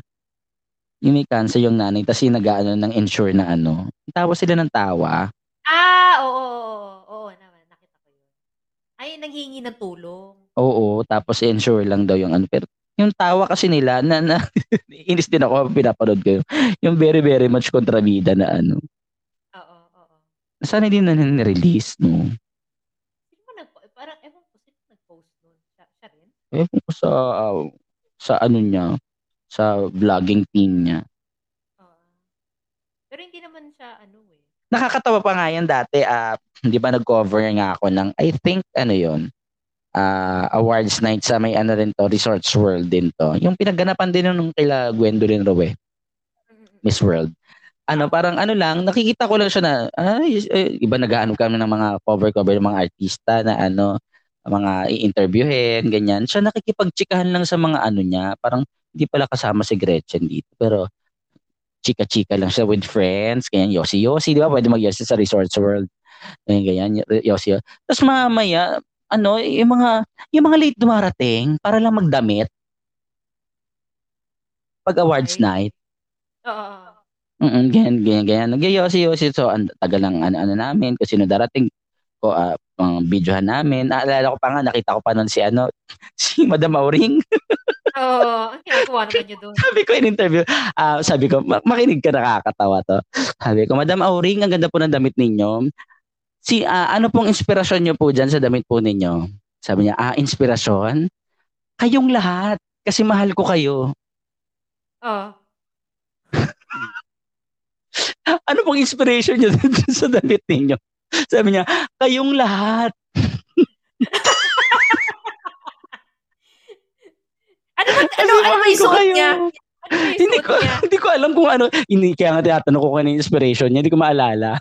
Yung may cancer yung nanay, tapos yung nag-ano ng insure na ano. Tawa sila ng tawa. Ah, oo, oo, oo, oo naman, nakita ko yun. Ay, nanghingi ng tulong. Oo, tapos insure lang daw yung ano. Pero yung tawa kasi nila, na, na *laughs* inis din ako, pinapanood ko yun. Yung very, very much kontrabida na ano. Oo, oo. Sana hindi na nirelease, no? Sino nag parang, ewan ko, sino nag-post nun? Siya, siya rin? Ewan ko sa, ah, sa ano niya, sa vlogging team niya. Oo. Pero hindi naman siya, ano. Nakakatawa pa nga yan dati, ah, di ba nag-cover nga ako ng, I think, ano yon ah awards night sa may ano rin to, Resorts World din to. Yung pinaganapan din nung kila Gwendolyn Rowe. Miss World. Ano, parang ano lang, nakikita ko lang siya na, ay, eh, iba nag-ano kami ng mga cover-cover ng mga artista na ano, mga i-interviewin, ganyan. Siya nakikipagtsikahan lang sa mga ano niya, parang hindi pala kasama si Gretchen dito, pero chika-chika lang siya with friends, ganyan, yosi-yosi, di ba? Pwede mag-yosi sa Resorts World. Ganyan, ganyan, yosi Tapos mamaya, ano, yung mga, yung mga late dumarating, para lang magdamit. Pag awards Ay. night. Oo. Mm ganyan, ganyan, ganyan. Nagyayosi-yosi. So, ang tagal lang ano-ano namin. Kung sino darating ko, ah, mga videohan namin. Naalala ko pa nga, nakita ko pa nun si ano, *laughs* si Madam Auring. *laughs* Oo, ang ginagawa naman niyo doon. sabi ko in interview, ah, sabi ko, "Ma- makinig ka nakakatawa to. Sabi ko, Madam Auring, ang ganda po ng damit ninyo. Si, ah, ano pong inspirasyon niyo po dyan sa damit po ninyo? Sabi niya, ah, inspirasyon? Kayong lahat. Kasi mahal ko kayo. Oo. *laughs* Ano pong inspiration niyo *laughs* sa damit ninyo? Sabi niya, kayong lahat. Ano ba, ano, ano ba yung ko suot kayo. niya? Ano *laughs* Hindi ko, niya? hindi ko alam kung ano. Hindi, kaya nga tinatanong ko ano yung inspiration niya. Hindi ko maalala.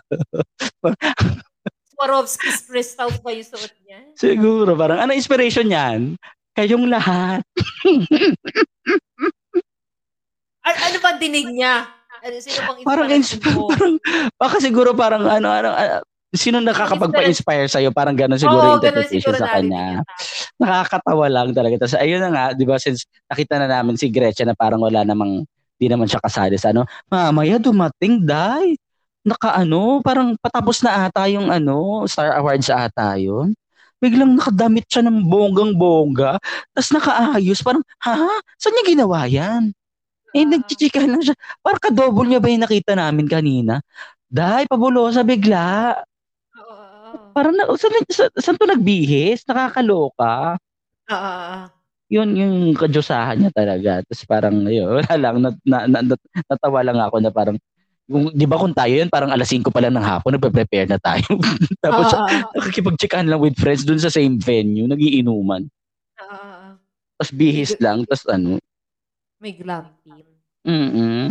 *laughs* Swarovski's crystal ba yung suot niya? Siguro, parang, ano inspiration niyan? Kayong lahat. *laughs* Ano, ano ba dinig niya? Ano, sino bang Parang, mo? parang, baka siguro parang, ano, ano, ah, sino nakakapagpa-inspire sa'yo? Parang gano'n siguro Oo, yung interpretation siguro sa kanya. tama. Nakakatawa lang talaga. Tapos, ayun na nga, di ba, since nakita na namin si Gretchen na parang wala namang, di naman siya kasali sa ano, mamaya dumating, dai. Naka ano, parang patapos na ata yung ano, Star Awards ata yun. Biglang nakadamit siya ng bonggang-bongga. Tapos nakaayos. Parang, ha? Saan niya ginawa yan? Eh, Ah. nagchichika lang siya. Parang ka-double niya ba yung nakita namin kanina? Dahil, pabulosa bigla. Parang, na, saan, saan, saan to nagbihis? Nakakaloka. Oo, oo. Yun yung kadyosahan niya talaga. Tapos parang, yun, wala lang, nat, na, na, nat- natawa lang ako na parang, kung, di ba kung tayo yun, parang alas 5 pa lang ng hapon, nagpe-prepare na tayo. *laughs* Tapos, oo. nakikipag-checkan lang with friends dun sa same venue, nagiinuman. Oo. Tapos bihis lang, tapos ano, May glam team. mm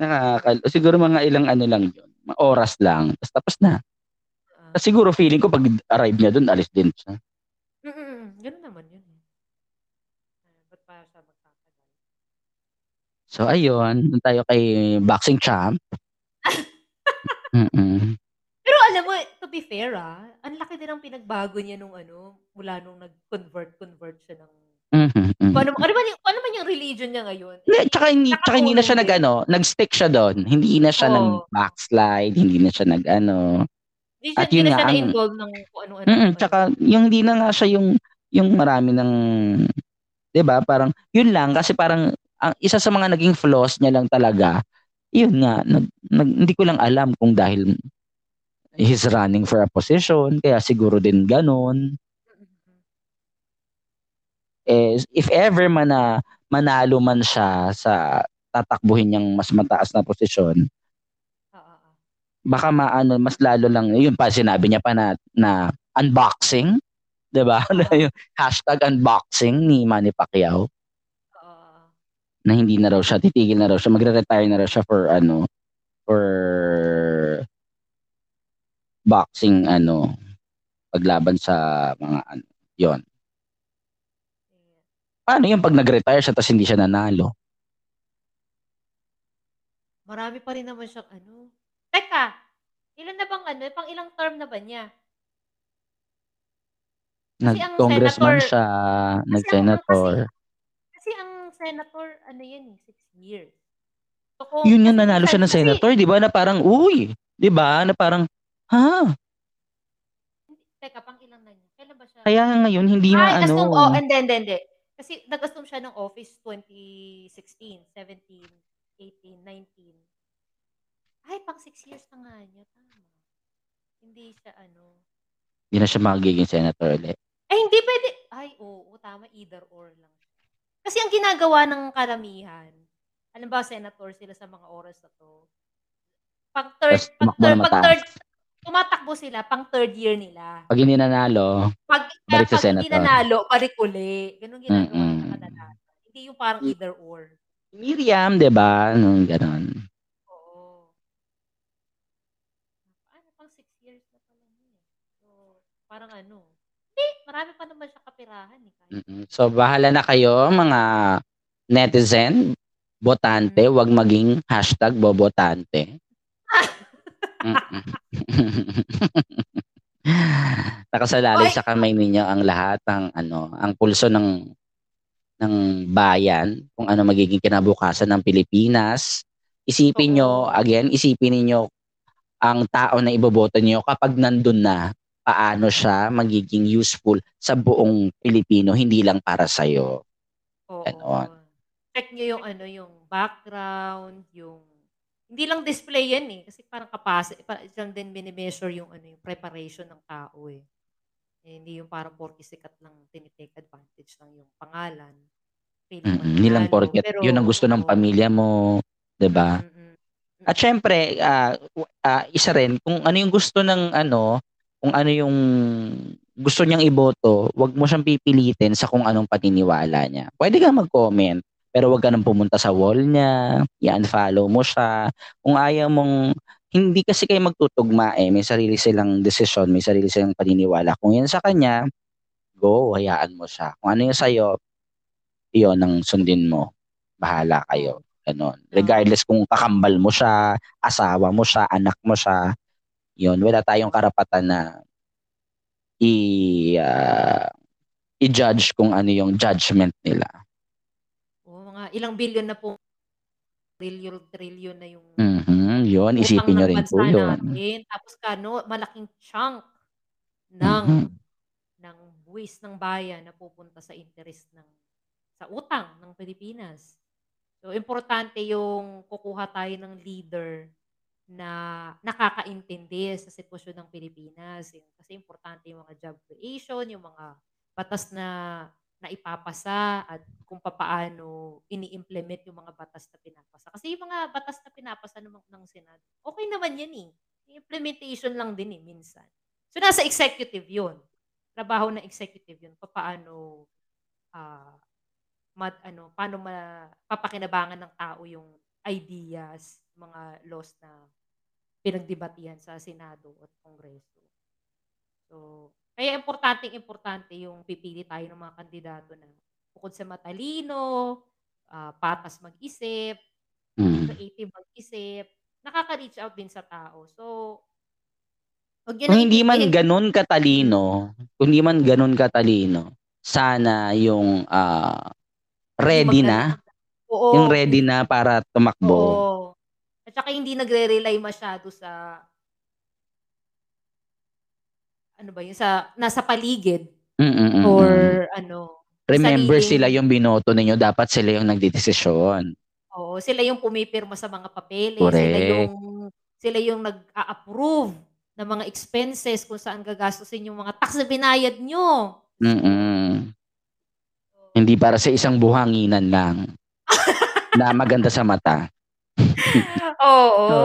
Nakakal siguro mga ilang ano lang yun. Oras lang. Tapos tapos na. Siguro feeling ko pag arrive niya doon, alis din siya. Mm, mm, mm. Ganun naman yun. Ah, Ba't pa siya magtatagal? So ayun, doon tayo kay boxing champ. *laughs* Mm-mm. Pero alam mo, to be fair ah, ang laki din ang pinagbago niya nung ano, mula nung nag-convert-convert siya ng... Mhm, mhm. Kung ano, man yung, ano man yung religion niya ngayon? Hindi, tsaka hindi, tsaka hindi na siya nag Nakatulong ano, nag-stick siya doon. Hindi na siya Oo. nag backslide, hindi na siya nag Hindi siya, At yun nga, ang- na-involve ng kung ano-ano. Mm, tsaka yung hindi na nga siya yung yung marami ng 'di ba? Parang yun lang kasi parang ang isa sa mga naging flaws niya lang talaga. Yun nga, nag, nag- hindi ko lang alam kung dahil he's running for a position kaya siguro din ganun. Is if ever man na manalo man siya sa tatakbuhin niyang mas mataas na posisyon. Baka maano mas lalo lang yun pa sinabi niya pa na na unboxing, 'di ba? *laughs* Oo. yung hashtag unboxing ni Manny Pacquiao na hindi na raw siya titigil na raw siya magre-retire na raw siya for ano for boxing ano paglaban sa mga ano yon paano yung pag nag-retire siya tapos hindi siya nanalo Marami pa rin naman siyang ano. Teka, ilan na bang ano, pang ilang term na ba niya? Kasi nag-congressman senator- siya nag-senator Kasi ang senator, ano yan eh, six years. So, kung, yun nga kasi nanalo siya ng kasi- senator di ba na parang uy di ba na parang ha Teka, pang ilang na niya? Kailan ba siya? kaya nga ngayon hindi na Ay, ano assume, oh, hindi, hindi, hindi. Kasi nag-assume siya ng office 2016, 17, 18, 19. Ay, pang 6 years na nga niya. Tama. Hindi siya ano. hindi na siya magiging senator ulit Ay, hindi pwede. Ay, oo, tama. Either or lang. Kasi ang ginagawa ng karamihan, alam ba, senator sila sa mga oras na to, pag third, Tapos pag tumakbo third, na pag mataas. third, tumatakbo sila pang third year nila. pag hindi nanalo Pag, Balik sa pag hindi senator. nanalo, balik uli. Ganun ginagawa ng Mm-mm. mga kadalasan. Hindi yung parang either or. Miriam, 'di ba? Nung ganon. Oo. Ano, pang six years na pala niya. eh. So, parang ano. Hindi, marami pa naman siya kapirahan. Eh, kahit. Mm-mm. So bahala na kayo mga netizen, botante, Mm. wag maging hashtag bobotante. *laughs* Nakasalalay Oy! sa kamay ninyo ang lahat ng ano, ang pulso ng ng bayan kung ano magiging kinabukasan ng Pilipinas. Isipin nyo, again, isipin niyo ang tao na iboboto niyo kapag nandun na paano siya magiging useful sa buong Pilipino, hindi lang para sa'yo. Oo. Ganon. Check nyo yung ano, yung background, yung hindi lang display yan eh. Kasi parang capacity, parang din minimeasure yung ano, yung preparation ng tao eh. Eh, hindi yung parang porky sikat lang tinitake advantage lang yung pangalan. Mm-mm. Hindi lang porket pero- yun ang gusto ng pamilya mo, 'di ba? Mm-mm. At syempre, w- ah, isa rin kung ano yung gusto ng ano, kung ano yung gusto niyang iboto, wag mo siyang pipilitin sa kung anong paniniwala niya. Pwede kang mag-comment, pero wag ka nang pumunta sa wall niya, i-unfollow mo siya. Kung ayaw mong hindi kasi kayo magtutugma eh, may sarili silang desisyon, may sarili silang paniniwala. Kung yan sa kanya, go, hayaan mo siya. Kung ano yung sa'yo, yun ang sundin mo. Bahala kayo. Ganon. Regardless kung kakambal mo siya, asawa mo siya, anak mo siya, yun, wala tayong karapatan na i ah, i-judge kung ano yung judgment nila. Oo, mga ilang billion na po, trillion, trillion na yung Mhm, yun, isipin ng rin po yun. natin. Tapos kano, malaking chunk ng Mhm. ng buwis ng bayan na pupunta sa interest ng sa utang ng Pilipinas. So importante yung kukuha tayo ng leader na nakakaintindi sa sitwasyon ng Pilipinas. Kasi importante yung mga job creation, yung mga batas na naipapasa at kung papaano ini-implement yung mga batas na pinapasa. Kasi yung mga batas na pinapasa ng, ng Senado, okay naman yan eh. Implementation lang din eh, minsan. So nasa executive yun. Trabaho ng executive yun. Papaano ah mad, ano, paano mapapakinabangan ng tao yung ideas, mga laws na pinagdebatihan sa Senado at Kongreso. So, kaya importante importante yung pipili tayo ng mga kandidato na bukod sa matalino, ah, patas mag-isip, Mm. creative mag-isip, nakaka-reach out din sa tao. So, Kung hindi man ganun katalino, kung hindi man ganun katalino, sana yung ah, ready na. Oo. yung ready na para tumakbo. Oo. At saka hindi nagre-rely masyado sa ano ba yun, sa nasa paligid Mm-mm-mm. or ano, Remember sariling- sila yung binoto ninyo, dapat sila yung nagdedesisyon. Oo, sila yung pumipirma sa mga papeles, Correct. sila yung sila yung nag-a-approve ng mga expenses kung saan gagastusin yung mga tax na binayad nyo. Mm-mm. so, Hindi para sa isang buhanginan lang *laughs* na maganda sa mata. *laughs* Oo. So,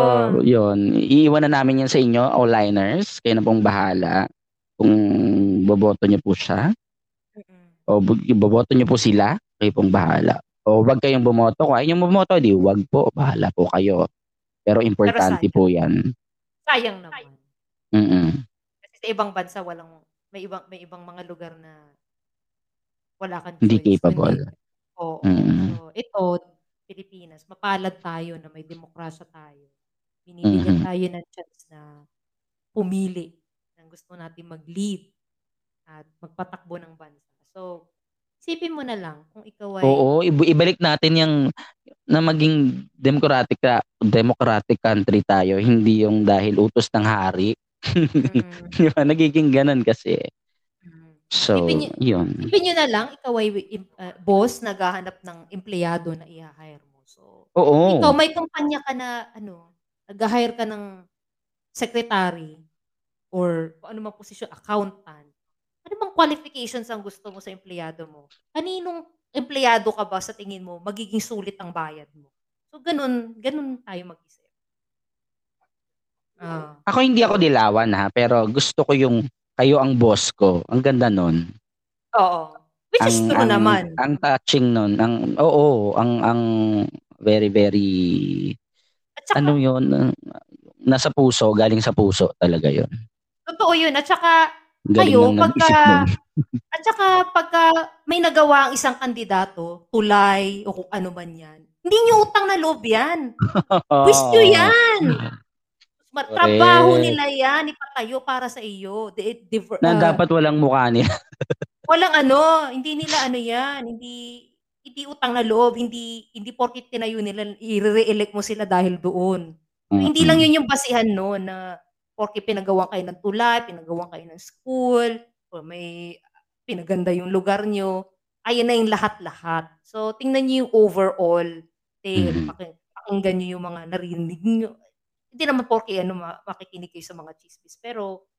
yun. Iiwan na namin yan sa inyo, all-liners. Kayo na pong bahala kung boboto niyo po siya. O boboto niyo po sila. Kayo pong bahala. O wag kayong bumoto. Kung ayaw niyo bumoto, di wag po. Bahala po kayo. Pero importante sayang. po yan. Sayang naman. Mm-mm. Kasi sa ibang bansa walang may ibang may ibang mga lugar na wala kang Hindi capable. Oo. Mm. So, ito, Pilipinas, mapalad tayo na may demokrasya tayo. Binibigyan Mhm. tayo ng chance na pumili ng gusto natin mag-lead at magpatakbo ng bansa. So, isipin mo na lang kung ikaw ay Oo, ib- ibalik natin yung na maging democratic democratic country tayo, hindi yung dahil utos ng hari. *laughs* Mm, Di ba? Nagiging ganun kasi. So, niyo- yun. Isipin nyo na lang, ikaw ay uh, boss, naghahanap ng empleyado na i-hire mo. So, Oo. ikaw may kumpanya ka na, ano, nag-hire ka ng secretary or kung ano mang posisyon, accountant. Ano bang qualifications ang gusto mo sa empleyado mo? Kaninong empleyado ka ba sa tingin mo magiging sulit ang bayad mo? So, ganun, ganun tayo mag-isip. Ah. Ako hindi ako dilawan ha, pero gusto ko yung kayo ang boss ko. Ang ganda nun. Oo. Which is ang, true ang, naman. Ang touching nun. Ang, oo, ang, ang very, very, At saka, ano yun, nasa puso, galing sa puso talaga yun. totoo yun. At saka, Galing Kayo, pagka-. *laughs* At saka pagka may nagawa ang isang kandidato, tulay o kung ano man yan, hindi nyo utang na loob yan. *laughs* Wish nyo yan. *laughs* Correct. Trabaho nila yan, ipatayo para sa iyo. De, de, Na ah, dapat walang mukha niya. *laughs* walang ano, hindi nila ano yan, hindi hindi utang na loob, hindi hindi porket tinayo nila, i-re-elect mo sila dahil doon. So, hindi lang yun yung basihan no na porke pinagawa kayo ng tulay, pinagawa kayo ng school, o may pinaganda yung lugar nyo, ayun na yung lahat-lahat. So, tingnan nyo yung overall. Te, Mhm. paki- pakinggan nyo yung mga narinig nyo. Hindi naman porke ano, ma- makikinig kayo sa mga chismis. Pero,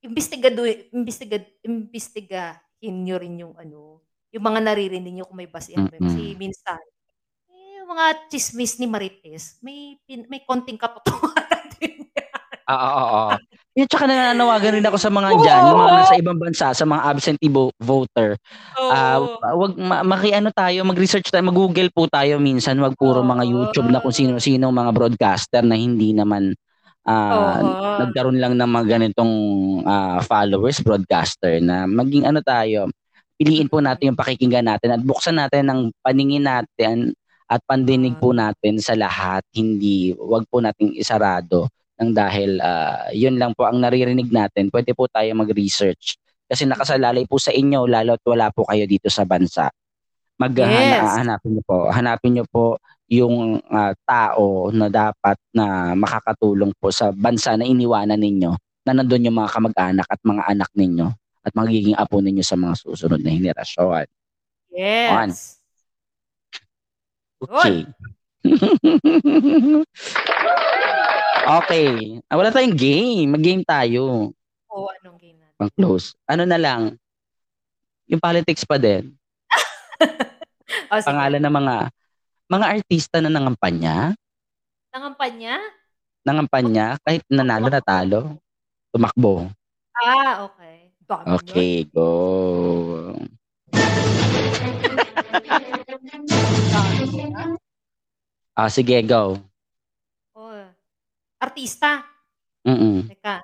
imbestigado, imbestigad, imbestigahin nyo rin yung ano, yung mga naririnig nyo kung may basihan. Mhm. Kasi minsan, eh, yung mga chismis ni Marites, may, may konting katotohanan *laughs* din Oo, oo, oo. Yun, tsaka nananawagan rin ako sa mga Oo. dyan, yung mga nasa ibang bansa, sa mga absentee vo- voter. Ah, Oo. wag ma- makiano tayo, mag-research tayo, mag-google po tayo minsan, wag puro mga. YouTube na kung sino-sino mga broadcaster na hindi naman ah, Oo. nagkaroon lang ng mga ganitong ah, followers, broadcaster na maging ano tayo, piliin po natin yung pakikinggan natin at buksan natin ang paningin natin at pandinig po natin sa lahat, hindi, wag po nating isarado nang dahil ah, yun lang po ang naririnig natin, pwede po tayo mag-research kasi nakasalalay po sa inyo lalo at wala po kayo dito sa bansa. Mag Yes. hanapin niyo po, hanapin niyo po yung ah, tao na dapat na makakatulong po sa bansa na iniwanan ninyo na nandun yung mga kamag-anak at mga anak ninyo at magiging apo ninyo sa mga susunod na henerasyon. Yes. Okay. *laughs* okay. Ah, wala tayong game. Mag-game tayo. Oo, anong game natin? Pang close. Ano na lang? Yung politics pa din. *laughs* Oh. Pangalan ng mga mga artista na nangampanya. Nangampanya? Nangampanya kahit nanalo na talo. Tumakbo. Ah, okay. Dami. Okay, go. *laughs* Nun. Ah, sige, go. Artista. Mm Teka.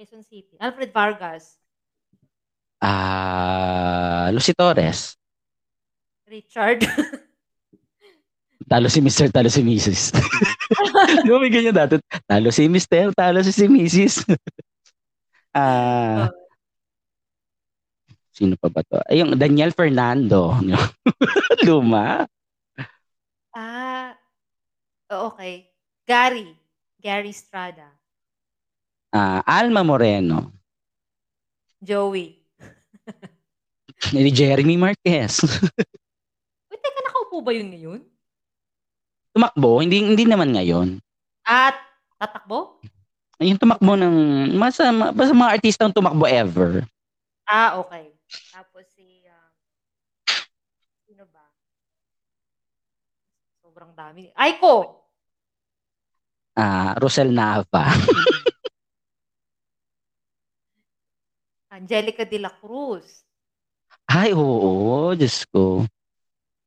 Quezon City. Alfred Vargas. Ah, Lucy Torres. Richard. *laughs* Talo si Mr. Talo si Mrs. *laughs* Di ba may ganyan dati? Talo si Mr. Talo si si Mrs. *laughs* Ah, sino pa ba to? Ay, yung Daniel Fernando. Luma. ah, okay. Gary. Gary Strada. Ah, Alma Moreno. Joey. *laughs* Ni Jeremy Marquez. Wait, teka, nakaupo ba yun ngayon? tumakbo, hindi hindi naman ngayon. At tatakbo? Yung tumakbo ng masa, basta mga artistang tumakbo ever. Ah, okay. Tapos si um, Sino ba? Sobrang dami. Aiko! Ah, Rosel Nava. *laughs* Angelica de la Cruz. Ay, oo. Diyos ko.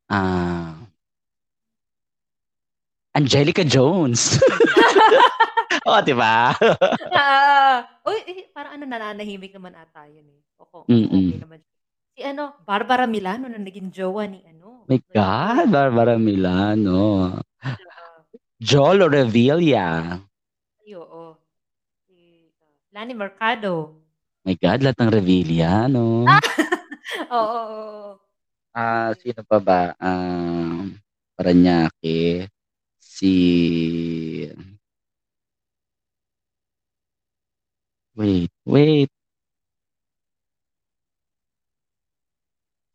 Ah, Angelica Jones. *laughs* oh, di ba? *laughs* Ah, uy, eh, parang ano, nananahimik naman ata yun eh. Oo, Mm-mm. okay naman. Si ano, Barbara Milano na naging jowa ni ano. My God, Barbara Milano. Ah, Joel Revilla. ay, oo. Si uh, Lani Mercado. My God, lahat ng Revilla, no? *laughs* Oo, oo. Ah, sino pa ba? Um, Paranaque. Si... Wait, wait.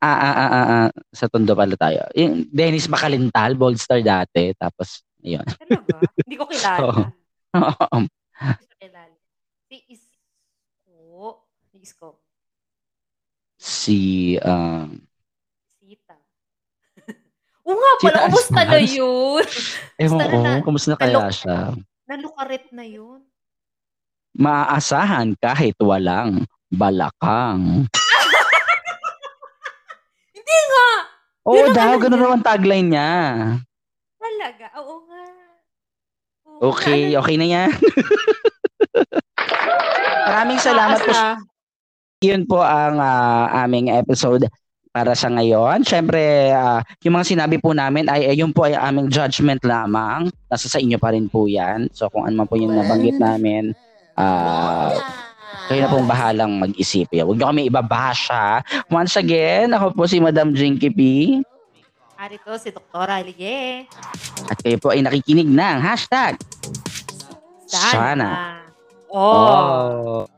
Ah, ah, ah, ah, ah. Sa Tondo pala tayo. Yung Dennis Bakalintal, bold star dati. Tapos, ayun. Talaga? Hindi ko kilala. *laughs* Oo. Hindi ko kilala. Si Isko. Si Isko. si, um, Sita. *laughs* Oo nga pala, Sita umusta na yun? *laughs* ewan ko, na- kumusta na kaya siya? Nalukaret na yun. Maaasahan kahit walang balakang. Hindi nga! Oo ang daw, ano ganun raw ang tagline niya. Talaga? Oo nga. Oo Okay, nga, okay na yan. *laughs* Maraming salamat po. Yun po ang ah, aming episode para sa ngayon. Siyempre, ah, yung mga sinabi po namin ay, ay yun po ay aming judgment lamang. Nasa sa inyo pa rin po yan. So kung ano man po yung nabanggit namin, ah, kayo na pong bahalang mag-isip. Huwag niyo kami ibabash ha. Once again, ako po si Madam Jinky P. Arito si Dr. Alige. At kayo po ay nakikinig ng hashtag Sana. Sana. Oh. Oh.